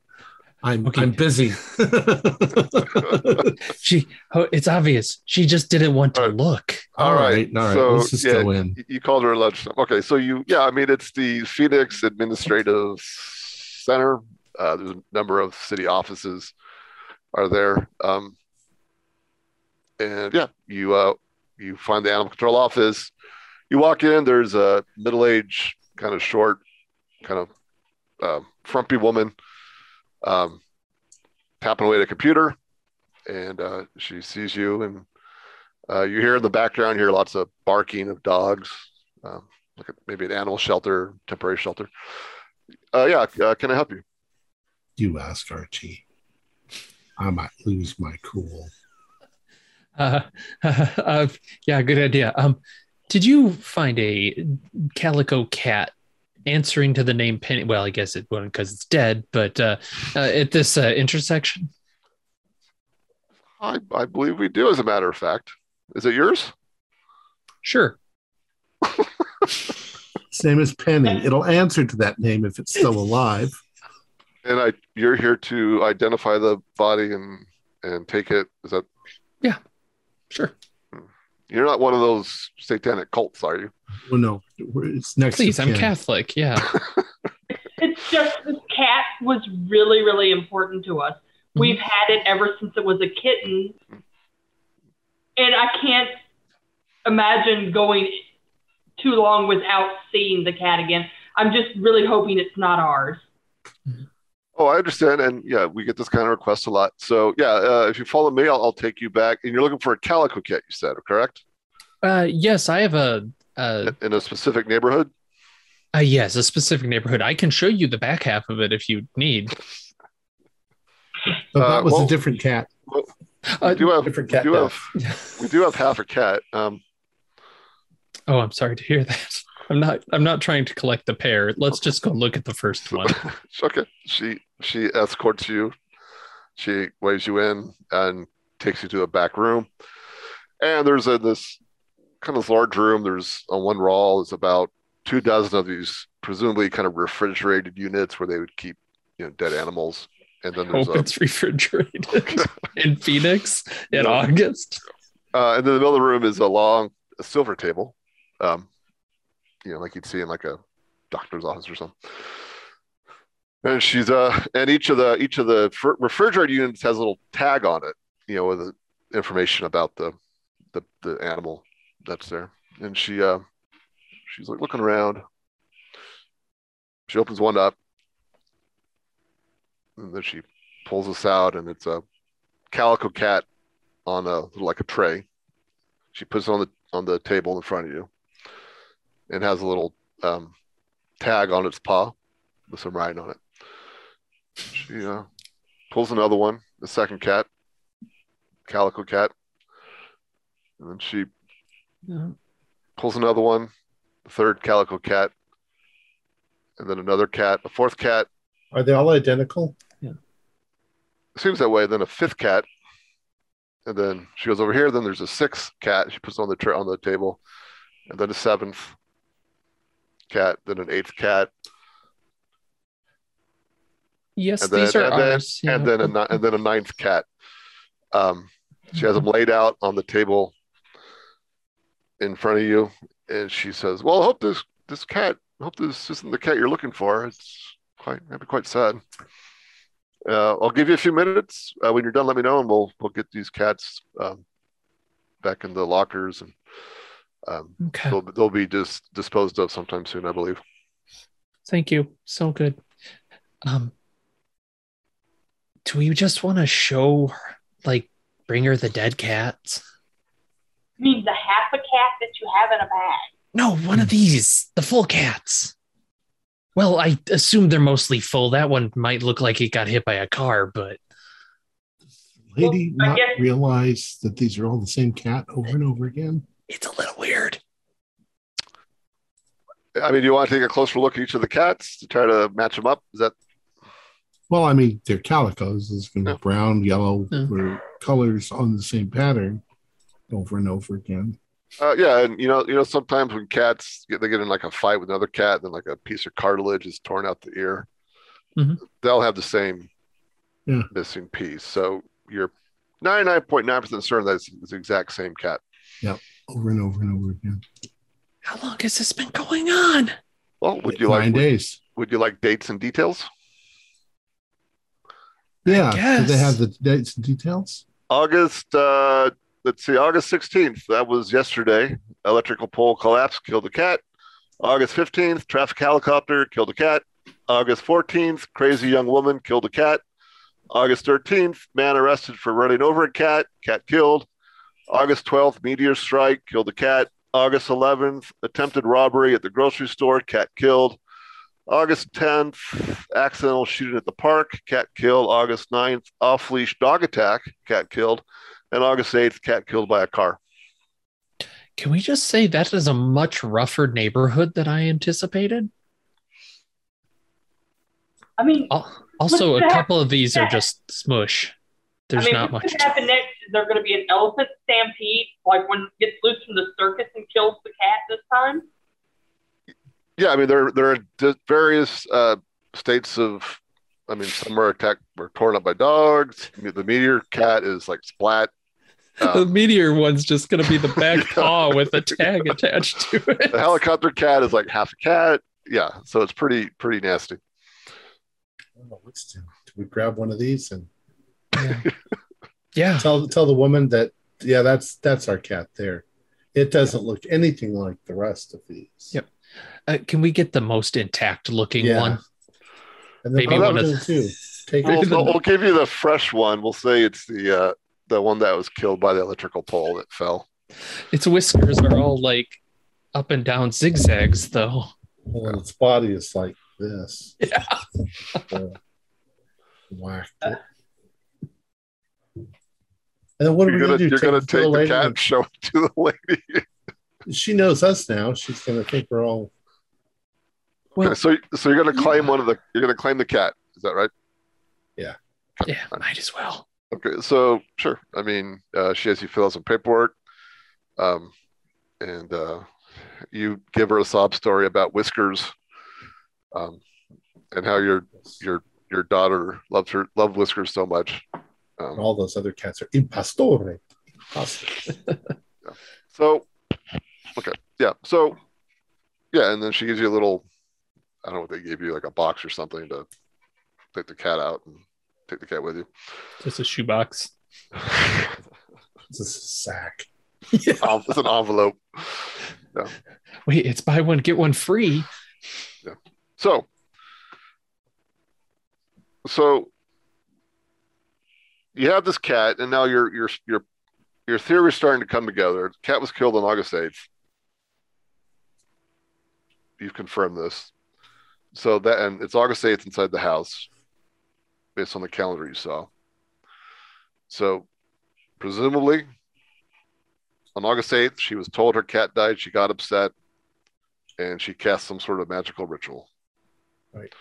I'm Okay. I'm busy. She oh, it's obvious. She just didn't want to All right. look. all right, all right. So, let's just yeah, go in. You called her at lunchtime. Okay, so you, yeah, I mean, it's the Phoenix Administrative Center. Uh, there's a number of city offices are there. Um, and yeah, you uh, you find the animal control office. You walk in. There's a middle-aged, kind of short, kind of uh, frumpy woman um, tapping away at a computer, and uh, she sees you, and uh, you hear in the background you hear lots of barking of dogs, um, like a, maybe an animal shelter, temporary shelter. Uh, yeah, uh, can I help you? You ask Archie. I might lose my cool. Uh, uh, yeah, good idea. Um, did you find a calico cat answering to the name Penny? Well, I guess it wouldn't because it's dead, but uh, uh, at this uh, intersection. I, I believe we do, as a matter of fact. Is it yours? Sure. Its name is Penny. It'll answer to that name if it's still alive. And I, you're here to identify the body and and take it. Is that Yeah, Sure. you're not one of those satanic cults, are you? Well, no, it's next. Please, to I'm kin. Catholic. Yeah. It's just this cat was really, really important to us. Mm-hmm. We've had it ever since it was a kitten. And I can't imagine going too long without seeing the cat again. I'm just really hoping it's not ours. Oh, I understand, and yeah, we get this kind of request a lot. So yeah, uh, if you follow me, I'll, I'll take you back. And you're looking for a calico cat, you said, correct? Uh, yes, I have a. Uh, In a specific neighborhood. uh, yes, a specific neighborhood. I can show you the back half of it if you need. But Uh, that was well- a different cat. Uh, we do have we different do cat have we do have half a cat. Um, oh, I'm sorry to hear that. I'm not. I'm not trying to collect the pair. Let's just go look at the first one. okay, she she escorts you. She waves you in and takes you to a back room. And there's a this kind of large room. There's on one wall is about two dozen of these presumably kind of refrigerated units where they would keep you know dead animals. And then there's Hope a it's refrigerated in Phoenix in Yeah. August. Uh, and in the middle of the room is a long a silver table, um, you know, like you'd see in like a doctor's office or something. And she's uh, and each of the each of the fr- refrigerator units has a little tag on it, you know, with information about the the the animal that's there. And she uh, she's like looking around. She opens one up, and then she pulls this out, and it's a calico cat on a like a tray. She puts it on the on the table in front of you, and has a little um, tag on its paw with some writing on it. She uh, pulls another one, the second cat, calico cat, and then she Yeah. pulls another one, the third calico cat, and then another cat, a fourth cat. Are they all identical? Yeah. Seems that way. Then a fifth cat, and then she goes over here. Then there's a sixth cat. She puts on the tra- on the table, and then a seventh cat. Then an eighth cat, Yes, and then these are and then, yeah. and then a and then a ninth cat. Um, she has them laid out on the table in front of you, and she says, "Well, I hope this this cat. I hope this isn't the cat you're looking for. It's quite that'd be quite sad." Uh, I'll give you a few minutes. Uh, when you're done, let me know, and we'll we'll get these cats um, back in the lockers, and um, okay. they'll they'll be dis- disposed of sometime soon, I believe. Thank you. So good. Um, do we just want to show, like, bring her the dead cats? I mean, the half a cat that you have in a bag. No, one of hmm. these, the full cats. Well, I assume they're mostly full. That one might look like it got hit by a car, but Lady Well, I not guess- realize that these are all the same cat over and over again? it's a little weird. I mean, do you want to take a closer look at each of the cats to try to match them up? Is that Well, I mean, they're calicos. There's going to be brown, yellow, Yeah. or colors on the same pattern over and over again. Uh, yeah, and you know, you know, sometimes when cats get they get in like a fight with another cat, then like a piece of cartilage is torn out the ear. Mhm. They'll have the same Yeah. missing piece. So you're ninety nine point nine percent certain that it's, it's the exact same cat. Yeah, over and over and over again. How long has this been going on? Well, would you Nine like would, days. would you like dates and details? Yeah. Do they have the dates and details? August, uh, let's see, August sixteenth. That was yesterday. Electrical pole collapse, killed a cat. August fifteenth, traffic helicopter killed a cat. August fourteenth, crazy young woman killed a cat. August 13th, man arrested for running over a cat, cat killed. August 12th, meteor strike, killed a cat. August 11th, attempted robbery at the grocery store, cat killed. August 10th, accidental shooting at the park, cat killed. August 9th, off leash dog attack, cat killed. And August 8th, cat killed by a car. Can we just say that is a much rougher neighborhood than I anticipated? I mean, Also, a couple of these are just smush. There's I mean, not what's much. going to happen next? Is there going to be an elephant stampede, like when it gets loose from the circus and kills the cat this time? Yeah, I mean, there there are various uh, states of. I mean, some are attacked, were torn up by dogs. The meteor cat is like splat. the Um, meteor one's just going to be the back Yeah. paw with a tag attached to it. the helicopter cat is like half a cat. Yeah, so it's pretty pretty nasty. I don't know Do we grab one of these and Yeah. yeah. tell tell the woman that yeah, that's that's our cat there. It doesn't look anything like the rest of these. Yep. Uh, can we get the most intact looking Yeah. one? And then Maybe one one of of too. Take We'll, it. we'll- we'll give you the fresh one. We'll say it's the uh, the one that was killed by the electrical pole that fell. Its whiskers are all like up and down zigzags, though. Well, its body is like this. Yeah. Uh, whacked it. And then what are You're we gonna gonna do? you're gonna it to take the lady cat and- and show it to the lady. She knows us now. She's gonna think we're all. Well, so so you're gonna claim one of the you're gonna claim the cat. Is that right? yeah, Yeah, might as well. Okay, so sure. I mean, uh, she has you fill out some paperwork, um, and uh, you give her a sob story about whiskers, um, and how your your your daughter loves her loved whiskers so much. Um, All those other cats are impastore. Impastore. so, okay, yeah. So, yeah, and then she gives you a little. I don't know what they gave you, like a box or something to take the cat out and take the cat with you. Just a shoebox. It's a sack. Um, it's an envelope. Wait, it's buy one get one free. Yeah. So, so you have this cat, and now your your your your theory is starting to come together. The cat was killed on August eighth. You've confirmed this. So that and it's August eighth inside the house, based on the calendar you saw. So, presumably, on August eighth, she was told her cat died. She got upset, and she cast some sort of magical ritual right?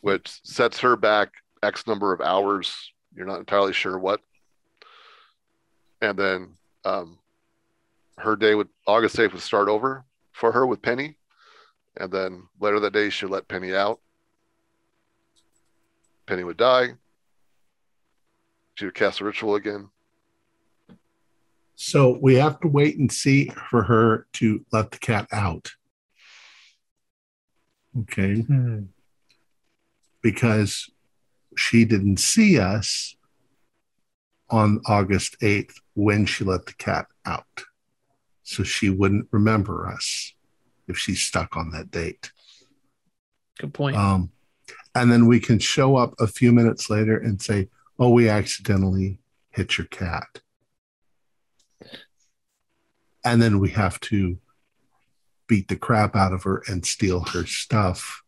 which sets her back X number of hours. You're not entirely sure what. And then um, her day would August 8th would start over for her with Penny. And then later that day, she'd let Penny out. Penny would die. She would cast a ritual again. So we have to wait and see for her to let the cat out. Okay. Hmm. Because she didn't see us on August 8th when she let the cat out. So she wouldn't remember us if she's stuck on that date. Good point. Um, and then we can show up a few minutes later and say, oh, we accidentally hit your cat. And then we have to beat the crap out of her and steal her stuff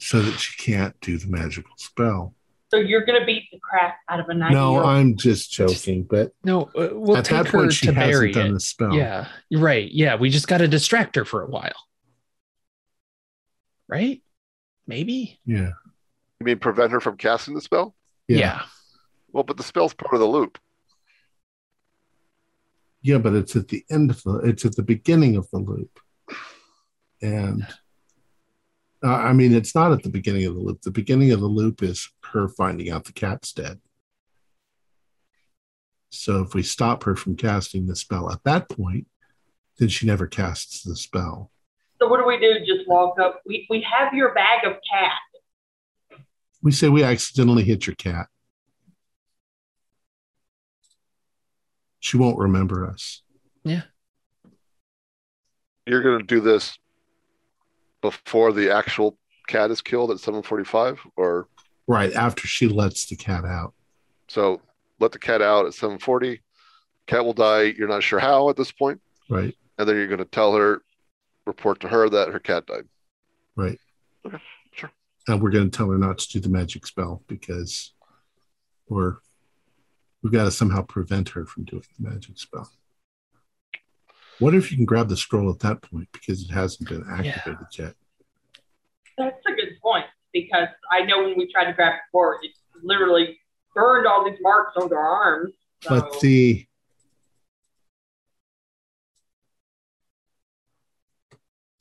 so that she can't do the magical spell. So you're going to beat the crap out of a nine No, I'm just joking, but no, uh, we'll at take that her point, she to bury hasn't done the spell. Yeah, right. Yeah, we just got to distract her for a while. Right? Maybe. Yeah. You mean prevent her from casting the spell? Yeah. Yeah. Well, but the spell's part of the loop. Yeah, but it's at the end of the it's at the beginning of the loop. And uh, I mean it's not at the beginning of the loop. The beginning of the loop is her finding out the cat's dead. So if we stop her from casting the spell at that point, then she never casts the spell. So what do we do? Just walk up. We, we have your bag of cat. We say we accidentally hit your cat. She won't remember us. Yeah. You're going to do this before the actual cat is killed at 7:45, or Right after she lets the cat out. So let the cat out at 7:40. Cat will die. You're not sure how at this point, Right. and then you're going to tell her, report to her that her cat died. Right. Okay, sure. And we're going to tell her not to do the magic spell because, or we've got to somehow prevent her from doing the magic spell. What if you can grab the scroll at that point because it hasn't been activated yet? That's a good point because I know when we tried to grab it before, it literally burned all these marks on our arms. So But the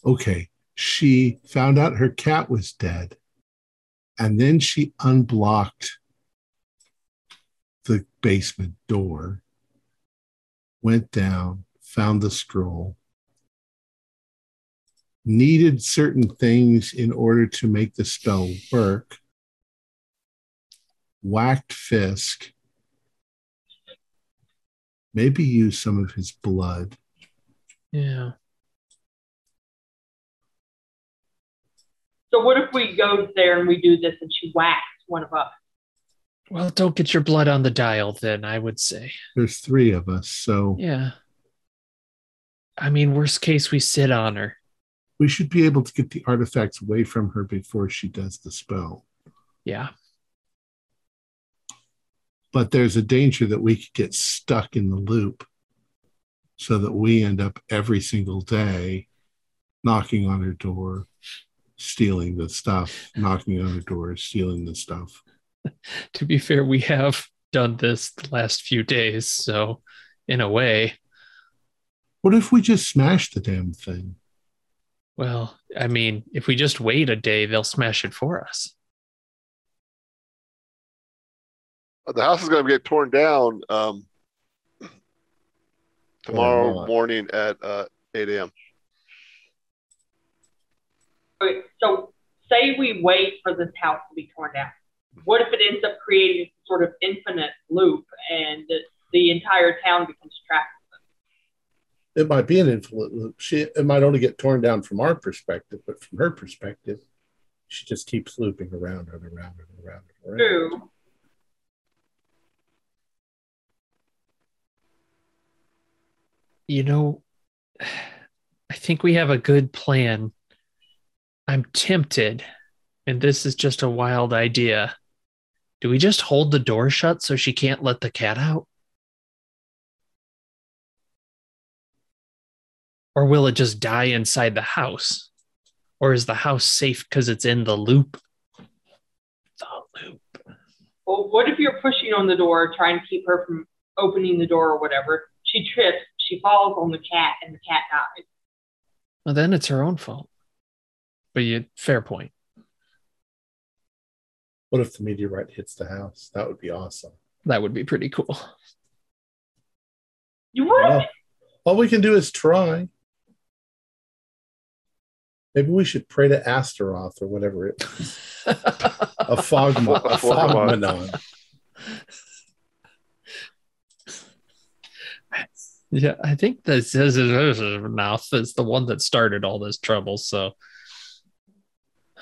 okay, she found out her cat was dead, and then she unblocked the basement door, went down, found the scroll, needed certain things in order to make the spell work, whacked Fisk maybe use some of his blood. Yeah. So what if we go there and we do this and she whacks one of us? Well, don't get your blood on the dial then, I would say. There's three of us, so Yeah. I mean, worst case, we sit on her. we should be able to get the artifacts away from her before she does the spell. Yeah. But there's a danger that we could get stuck in the loop so that we end up every single day knocking on her door, stealing the stuff, knocking on the door, stealing the stuff. To be fair, we have done this the last few days. So, in a way, What if we just smash the damn thing? well, I mean, if we just wait a day, they'll smash it for us. The house is going to get torn down um, tomorrow not? morning at uh, 8 a.m. Okay, so say we wait for this house to be torn down. What if it ends up creating a sort of infinite loop and the, the entire town becomes trapped? It might be an infinite loop. She it might only get torn down from our perspective, but from her perspective, she just keeps looping around and around and around and around. True. You know, I think we have a good plan. I'm tempted, and this is just a wild idea. Do we just hold the door shut so she can't let the cat out? Or will it just die inside the house? Or is the house safe because it's in the loop? The loop. Well, what if you're pushing on the door, trying to keep her from opening the door or whatever? She trips, she falls on the cat, and the cat dies. Well, then it's her own fault. But you, fair point. What if the meteorite hits the house? That would be awesome. That would be pretty cool. You what? Well, all we can do is try. Maybe we should pray to Astaroth or whatever it is. A fogma, a A fogmanon. Yeah, I think this is mouth is the one that started all this trouble. So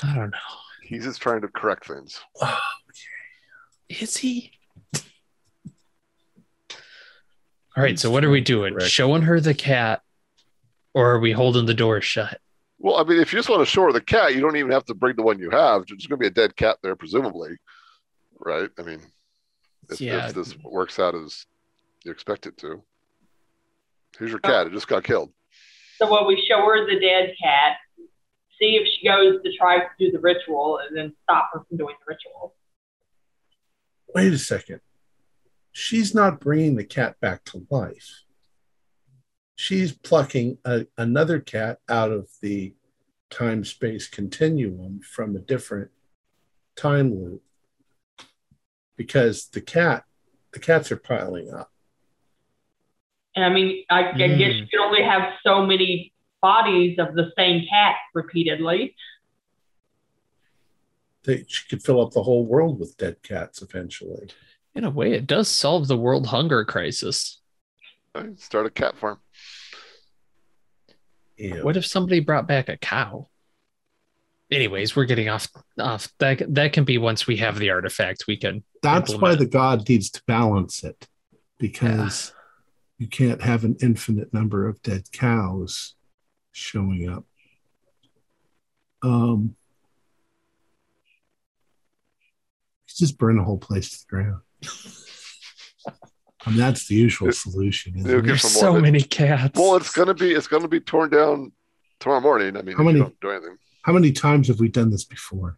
I don't know. He's just trying to correct things. Is he? All right. So what are we doing? Correct. Showing her the cat, or are we holding the door shut? Well, I mean, if you just want to show her the cat, you don't even have to bring the one you have. There's going to be a dead cat there, presumably, right? I mean, if, Yeah. if this works out as you expect it to. Here's your oh. cat. It just got killed. So what we show her the dead cat, see if she goes to try to do the ritual, and then stop her from doing the ritual. Wait a second. She's not bringing the cat back to life. She's plucking a, another cat out of the time space continuum from a different time loop because the cat the cats are piling up And I mean, I, I guess Mm. you can only have so many bodies of the same cat repeatedly. they, she could fill up the whole world with dead cats eventually In a way, it does solve the world hunger crisis. Right? Start a cat farm. Ew. What if somebody brought back a cow? anyways, we're getting off off that that can be once we have the artifact, we can That's why the god needs to balance it because you can't have an infinite number of dead cows showing up. Um, just burn the whole place to the ground. I mean, that's the usual solution. isn't it? There's so more. many cats. Well, it's gonna be it's gonna be torn down tomorrow morning. I mean, How many- don't do anything. How many times have we done this before?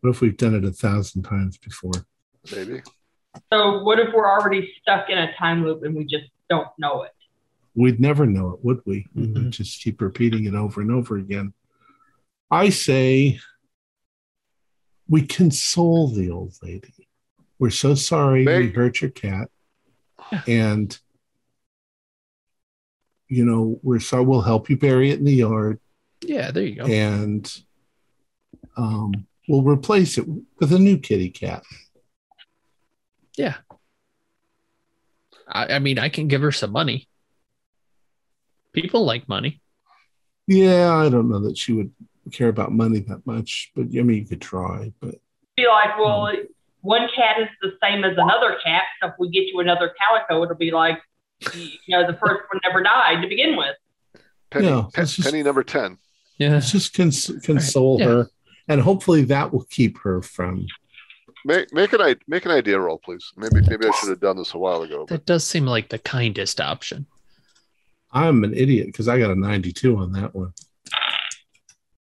What if we've done it a thousand times before? Maybe. So what if we're already stuck in a time loop and we just don't know it? We'd never know it, would we? We would Mhm. just keep repeating it over and over again. I say we console the old lady. We're so sorry we hurt your cat. And you know, we're sorry we'll help you bury it in the yard yeah, there you go. and um we'll replace it with a new kitty cat. Yeah. I, I mean, I can give her some money. People like money. Yeah, I don't know that she would care about money that much, but I mean you could try, but Be like, well, one cat is the same as another cat. So if we get you another calico, it'll be like, you know, the first one never died to begin with. Penny, Yeah, pe- just- penny number ten. Yeah. let's just cons- console yeah. her and hopefully that will keep her from Make make an make an idea roll, please. Maybe maybe I should have done this a while ago. But That does seem like the kindest option. I'm an idiot because I got a 92 on that one.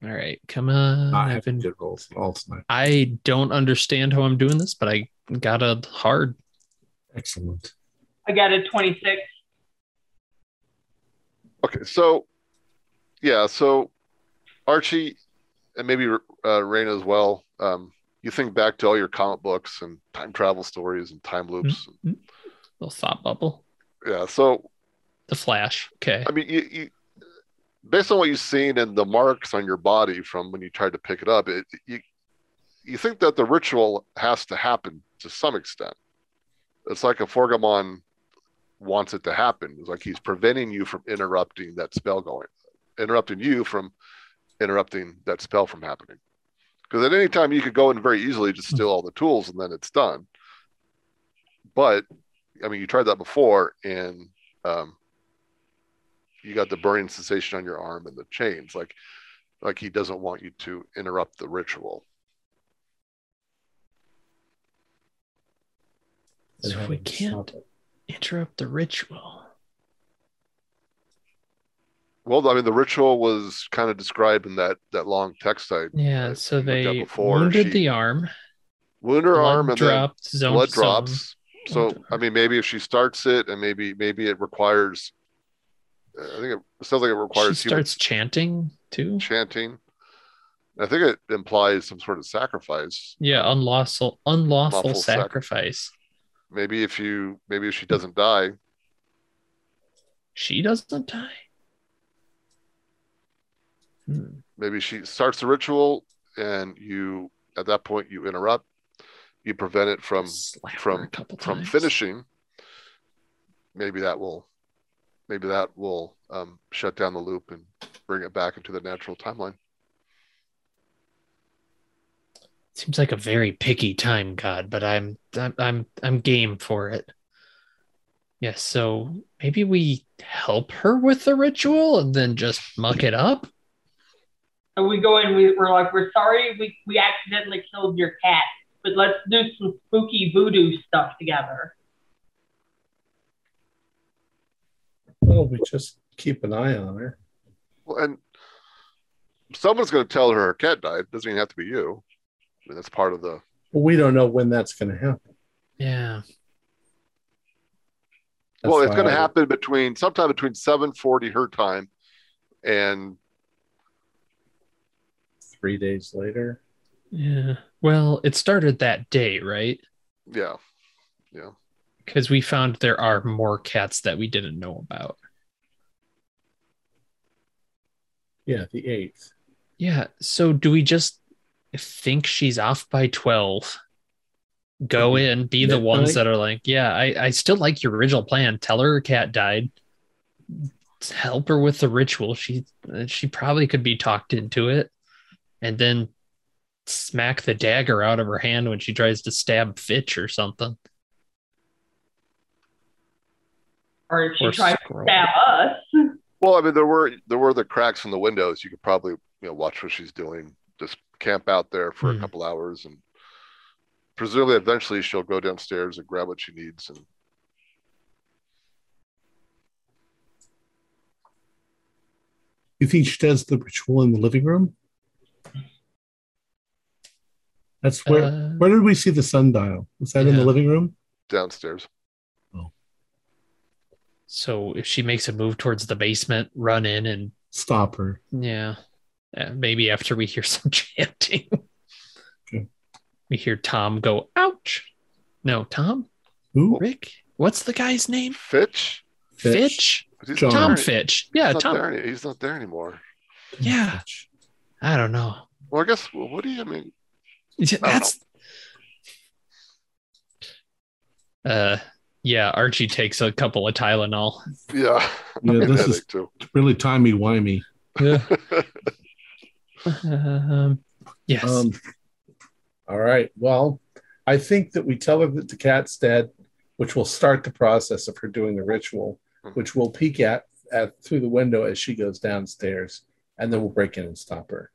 All right. Come on. I have Evan. good rolls all tonight. I don't understand how I'm doing this, but I got a hard. Excellent. I got a 26. okay, so yeah, so Archie and maybe uh, Raina as well. Um, you think back to all your comic books and time travel stories and time loops. little thought bubble. Yeah, so The Flash. Okay. I mean, you, you based on what you've seen and the marks on your body from when you tried to pick it up, it, you you think that the ritual has to happen to some extent. It's like Aforgomon wants it to happen. It's like he's preventing you from interrupting that spell going, interrupting you from interrupting that spell from happening. Because at any time you could go in very easily just steal all the tools and then it's done. But I mean, you tried that before and um, you got the burning sensation on your arm and the chains like like he doesn't want you to interrupt the ritual So if we can't interrupt the ritual. well i mean the ritual was kind of described in that that long text i Yeah. I So looked they wounded she- the arm. wound her arm and dropped. then blood to zone. drops so i mean maybe if she starts it and maybe maybe it requires i think it, sounds like it She requires human starts chanting too. chanting i think it implies some sort of sacrifice Yeah, unlawful unlawful Lawful sac- sacrifice. maybe if you maybe if she doesn't die She doesn't die. Hmm. maybe she starts the ritual and you at that point you interrupt you prevent it from from from times. finishing maybe that will maybe that will um, shut down the loop and bring it back into the natural timeline Seems like a very picky time god, but I'm I'm I'm, I'm game for it. Yes, so maybe we help her with the ritual and then just muck it up. And we go in, we, we're like, we're sorry we, we accidentally killed your cat, but let's do some spooky voodoo stuff together. Well, we just keep an eye on her. well, and someone's going to tell her her cat died doesn't even have to be you I mean, that's part of the But we don't know when that's going to happen. Yeah. That's well it's going to happen between sometime between 740 her time and Three days later. Yeah. Well, it started that day, right? Yeah. Yeah Because we found there are more cats that we didn't know about. Yeah, the eighth. Yeah. So do we just think she's off by 12? Go mm-hmm. in, be the ones that are like, yeah, I, I still like your original plan. Tell her her cat died. Help her with the ritual. She she probably could be talked into it. and then smack the dagger out of her hand when she tries to stab Fitch or something. Or if she Or tries to stab us. Well, I mean, there were there were the cracks in the windows. You could probably you know watch what she's doing. Just camp out there for Hmm. a couple hours, and presumably eventually she'll go downstairs and grab what she needs. And You think she does the ritual in the living room? That's where. Uh, where did we see the sundial? Was that in the living room? downstairs. So if she makes a move towards the basement, run in and Stop her. yeah, Uh, maybe after we hear some chanting, Okay. we hear Tom go, "Ouch!" No, Tom, Who? Rick, what's the guy's name? Fitch. Fitch, But he's John. not Tom there- Fitch. Yeah, he's not Tom. there he's not there anymore. Yeah. I don't know. Well, I guess. Well, what do you I mean? Yeah, That's uh yeah, Archie takes a couple of Tylenol. Yeah, Yeah, I'm getting a this is- headache too. Really timey wimey. Yeah. um, yes. Um, all right. Well, I think that we tell her that the cat's dead, which will start the process of her doing the ritual, Mhm. which we'll peek at, at through the window as she goes downstairs, and then we'll break in and stop her.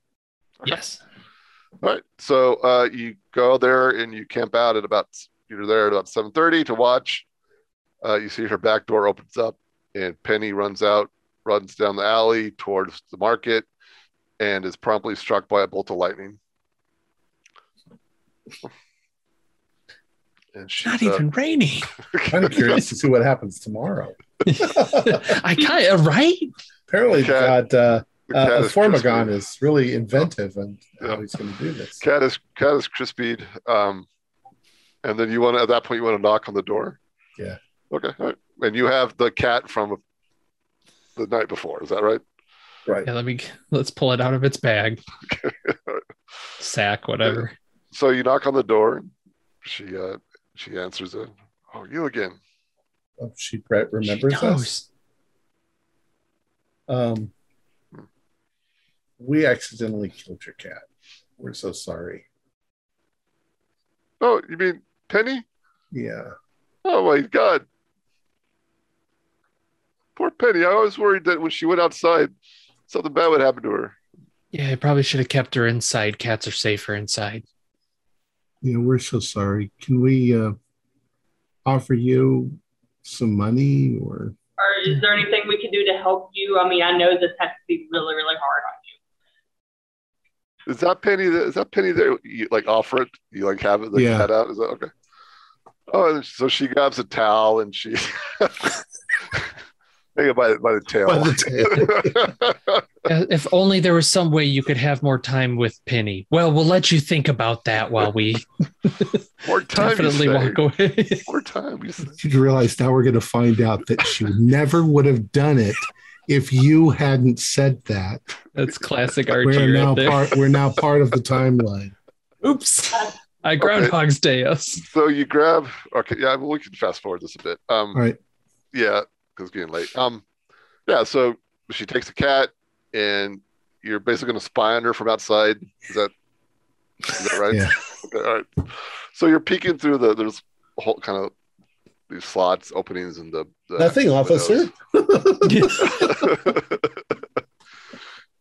yes. All right. So uh, you go there and you camp out at about you're there at about seven thirty to watch. Uh, you see her back door opens up and Penny runs out, runs down the alley towards the market, and is promptly struck by a bolt of lightning. And she's Not uh, even raining. Kind of curious to see what happens tomorrow. I kind of right. Apparently, Cat- God, uh, uh, cat is Formagon crispy. is really inventive and Yeah. how he's going to do this. cat is cat is crispied. Um, and then you want to at that point you want to knock on the door. Yeah. Okay. All right. And you have the cat from the night before. Is that right? Right. Yeah, let me let's pull it out of its bag. Sack, whatever. So you knock on the door. She uh she answers it. Oh, you again? Oh, she re- remembers She us. knows. Um, we accidentally killed your cat. We're so sorry. Oh, you mean Penny? Yeah. Oh my God! Poor Penny. I was worried that when she went outside, something bad would happen to her. Yeah, I probably should have kept her inside. Cats are safer inside. Yeah, we're so sorry. Can we uh, offer you some money or Or is there anything we can do to help you? I mean, I know this has to be really, really hard on you. Is that Penny? That, is that Penny there? You like offer it? You like have it the Yeah. cat out? Is that okay? Oh, and so she grabs a towel and she hang by by the tail. by the tail? If only there was some way you could have more time with Penny. Well, we'll let you think about that while we More time. definitely you walk away. More time. You say. you realize now we're going to find out that she never would have done it if you hadn't said that. That's classic Archie We're now right part. We're now part of the timeline. Oops. I Groundhog's Day us. So you grab. Okay, yeah, we can fast forward this a bit. Um, All right. yeah, because it's getting late. Um, yeah. So she takes the cat, and you're basically going to spy on her from outside. Is that is that right? Yeah. Okay, all right. So you're peeking through the there's a whole kind of these slots, openings in the, the Nothing, officer.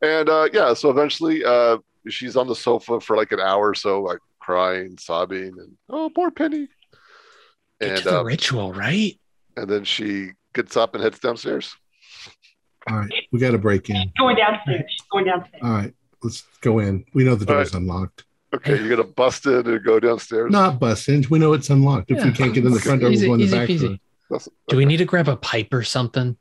and uh, yeah, so eventually uh, she's on the sofa for like an hour or so, like crying, sobbing, and oh, poor Penny. Get And to the um, ritual, right? and then she gets up and heads downstairs. All right. We got to break in. Going downstairs. Going downstairs. All right. Let's go in. We know the All door's unlocked. Okay, you're gonna bust in and go downstairs. Not bust in. We know it's unlocked. If we can't get in the front door, Easy- we'll go in the back peasy. door. That's- Do we need to grab a pipe or something?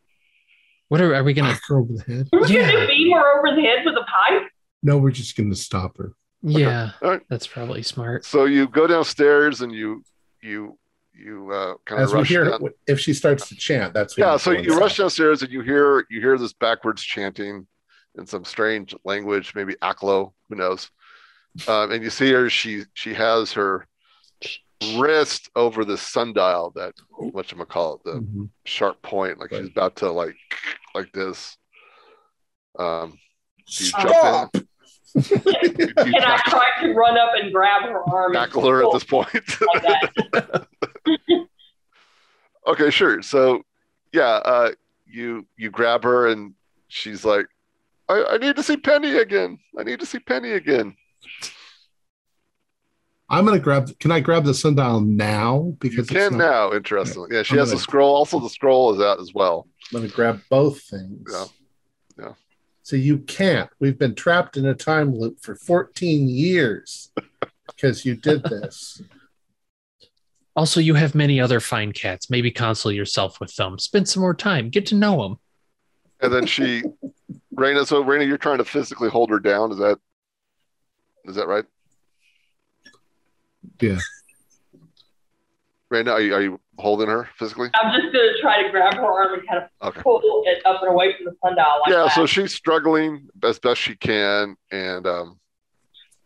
What are, are we gonna? Knock her over the head. We're gonna beam her over the head with a pipe. No, we're just going to stop her. Yeah, All right. that's probably smart. So you go downstairs and you you you uh, kind of As we rush hear, down. if she starts to chant, that's Yeah, so you rush downstairs and you hear you hear this backwards chanting in some strange language, maybe Aklo, who knows? Um, and you see her; she she has her wrist over the sundial that what you call it, the Mhm. sharp point, like she's about to like like this. Um, do you Stop! jump in? and I tried to run up and grab her arm. and tackle her at this point. okay, sure. So, yeah, uh, you you grab her, and she's like, I, "I need to see Penny again. I need to see Penny again." I'm gonna grab. Can I grab the sundial now? You Because it's can not- now. Interestingly, yeah, she I'm has a gonna- scroll. Also, the scroll is out as well. I'm gonna grab both things. Yeah. Yeah. So you can't. We've been trapped in a time loop for 14 years because you did this. Also, you have many other fine cats. Maybe console yourself with them. Spend some more time. Get to know them. And then she, Raina. So Raina, you're trying to physically hold her down. Is that is that right? Yeah. Raina, are you, are you holding her physically? I'm just gonna try to grab her arm and kind of Okay. pull it up and away from the sundial like yeah, that. so she's struggling as best she can, and um,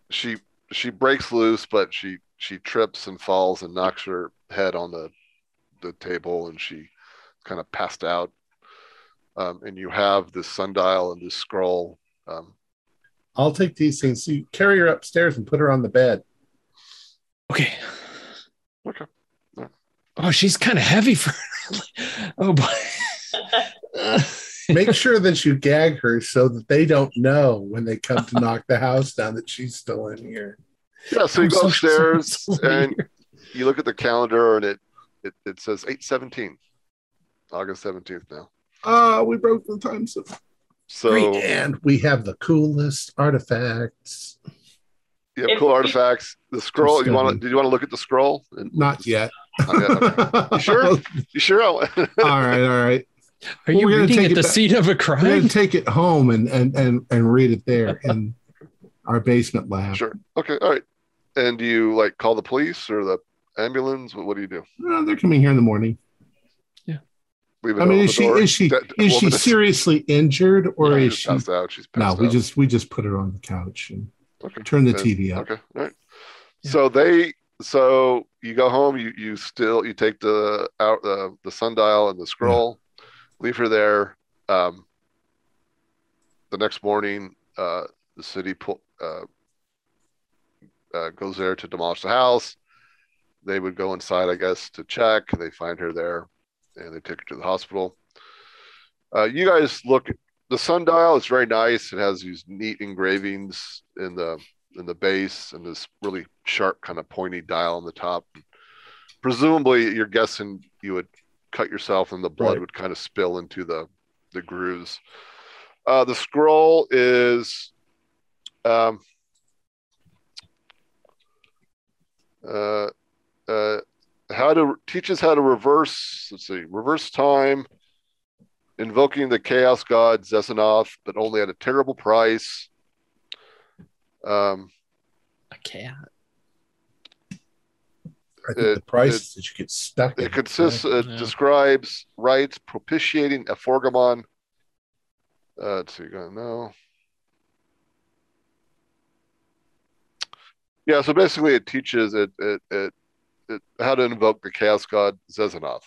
she she breaks loose, but she she trips and falls and knocks her head on the the table, and she kind of passed out. Um, and you have this sundial and this scroll. Um, I'll take these things. So you carry her upstairs and put her on the bed. Okay. Okay. Yeah. Oh, she's kind of heavy for. oh boy. Make sure that you gag her so that they don't know when they come to knock the house down that she's still in here. Yeah, so you I'm go so- upstairs so- so and you look at the calendar, and it it, it says eight seventeen, August seventeenth now. Ah, we broke the time zone. So and we have the coolest artifacts. you have cool artifacts. The scroll. You want to? studying. Did you want to look at the scroll? And- Not yet. Not yet, okay. You sure? You sure? all right. All right. Are you we're gonna reading take at it the back- scene of a We're gonna crime? take it home and and and, and read it there in our basement lab. Sure. Okay. All right. And do you like call the police or the ambulance? What, what do you do? No, they're coming here in the morning. Leave it I mean, is she door? is she That is she seriously injured or Yeah, is she's she? passed out? She's No, passed we just we just put her on the couch and Okay. turn the And- TV up. Okay. All right. Yeah. So they. So you go home. You you still you take the out the the sundial and the scroll, leave her there. Um, the next morning, uh, the city pull, uh, uh, goes there to demolish the house. They would go inside, I guess, to check. They find her there, and they take her to the hospital. Uh, you guys look the sundial. It's very nice. It has these neat engravings in the in the base and this really sharp kind of pointy dial on the top. Presumably, you're guessing you would cut yourself and the blood Right. would kind of spill into the the grooves. Uh, the scroll is um, uh, uh, how to teaches how to reverse. Let's see, reverse time, invoking the chaos god Xexanoth, but only at a terrible price. Um, A cat. I think It- the price it- is that you get stuck. in it consists, right? it Yeah. describes rites propitiating Aforgomon. Uh, let's see, go no. Yeah, so basically, it teaches it it, it, it how to invoke the chaos god Xexanoth,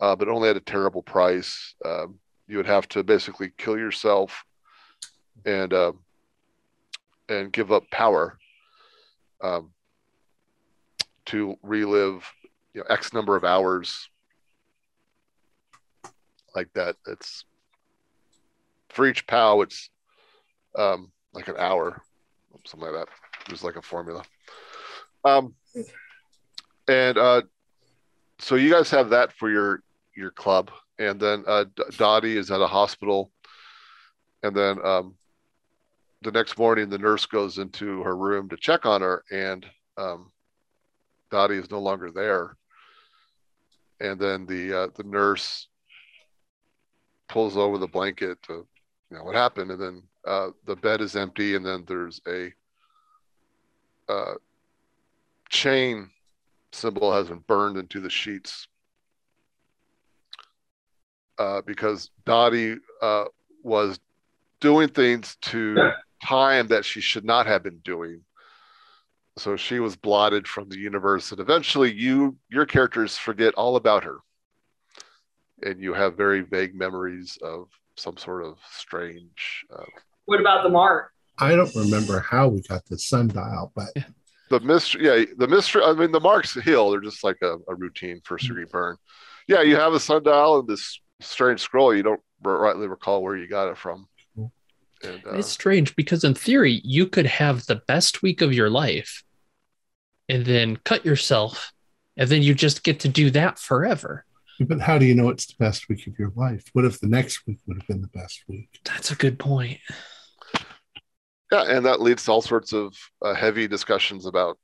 uh, but only at a terrible price. Um, you would have to basically kill yourself and uh, and give up power um, to relive you know X number of hours like that. It's for each POW, it's um, like an hour, something like that. There's like a formula. Um, and uh, so you guys have that for your your club, and then uh, Dottie is at a hospital, and then um, the next morning the nurse goes into her room to check on her, and um, Dottie is no longer there. And then the uh, the nurse pulls over the blanket to, you know, what happened, and then uh, the bed is empty, and then there's a uh, chain symbol has been burned into the sheets uh, because Dottie uh, was doing things to time that she should not have been doing. So she was blotted from the universe, and eventually, you your characters forget all about her, and you have very vague memories of some sort of strange. Uh, What about the mark? I don't remember how we got the sundial, but the mystery, yeah, the mystery. I mean, the marks hill. They're just like a, a routine first degree burn. Yeah, you have a sundial and this strange scroll. You don't rightly recall where you got it from. And, uh, it's strange because in theory you could have the best week of your life, and then cut yourself, and then you just get to do that forever. But how do you know it's the best week of your life? What if the next week would have been the best week? That's a good point. Yeah, and that leads to all sorts of uh, heavy discussions about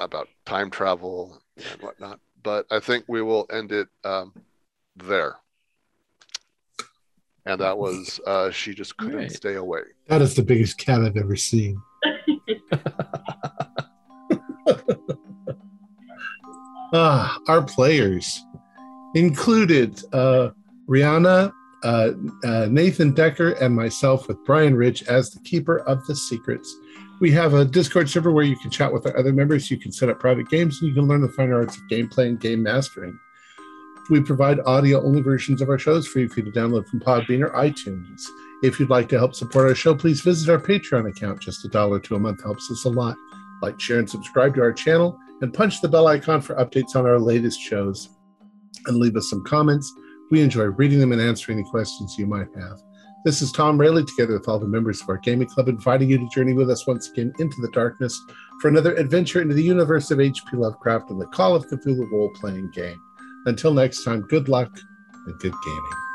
about time travel and whatnot. But I think we will end it um, there. And that was uh, she just couldn't right. stay away. That is the biggest cat I've ever seen. ah, our players included uh, Rihanna, uh, uh, Nathan Decker, and myself with Brian Ridge as the keeper of the secrets. We have a Discord server where you can chat with our other members. You can set up private games and you can learn the fine arts of gameplay and game mastering. We provide audio only versions of our shows for you to download from Podbean or iTunes. If you'd like to help support our show, please visit our Patreon account. Just a dollar to a month helps us a lot. Like, share, and subscribe to our channel, and punch the bell icon for updates on our latest shows and leave us some comments. We enjoy reading them and answering any questions you might have. This is Tom Rayleigh, together with all the members of our gaming club, inviting you to journey with us once again into the darkness for another adventure into the universe of H.P. Lovecraft and the Call of Cthulhu role playing game. Until next time, good luck and good gaming.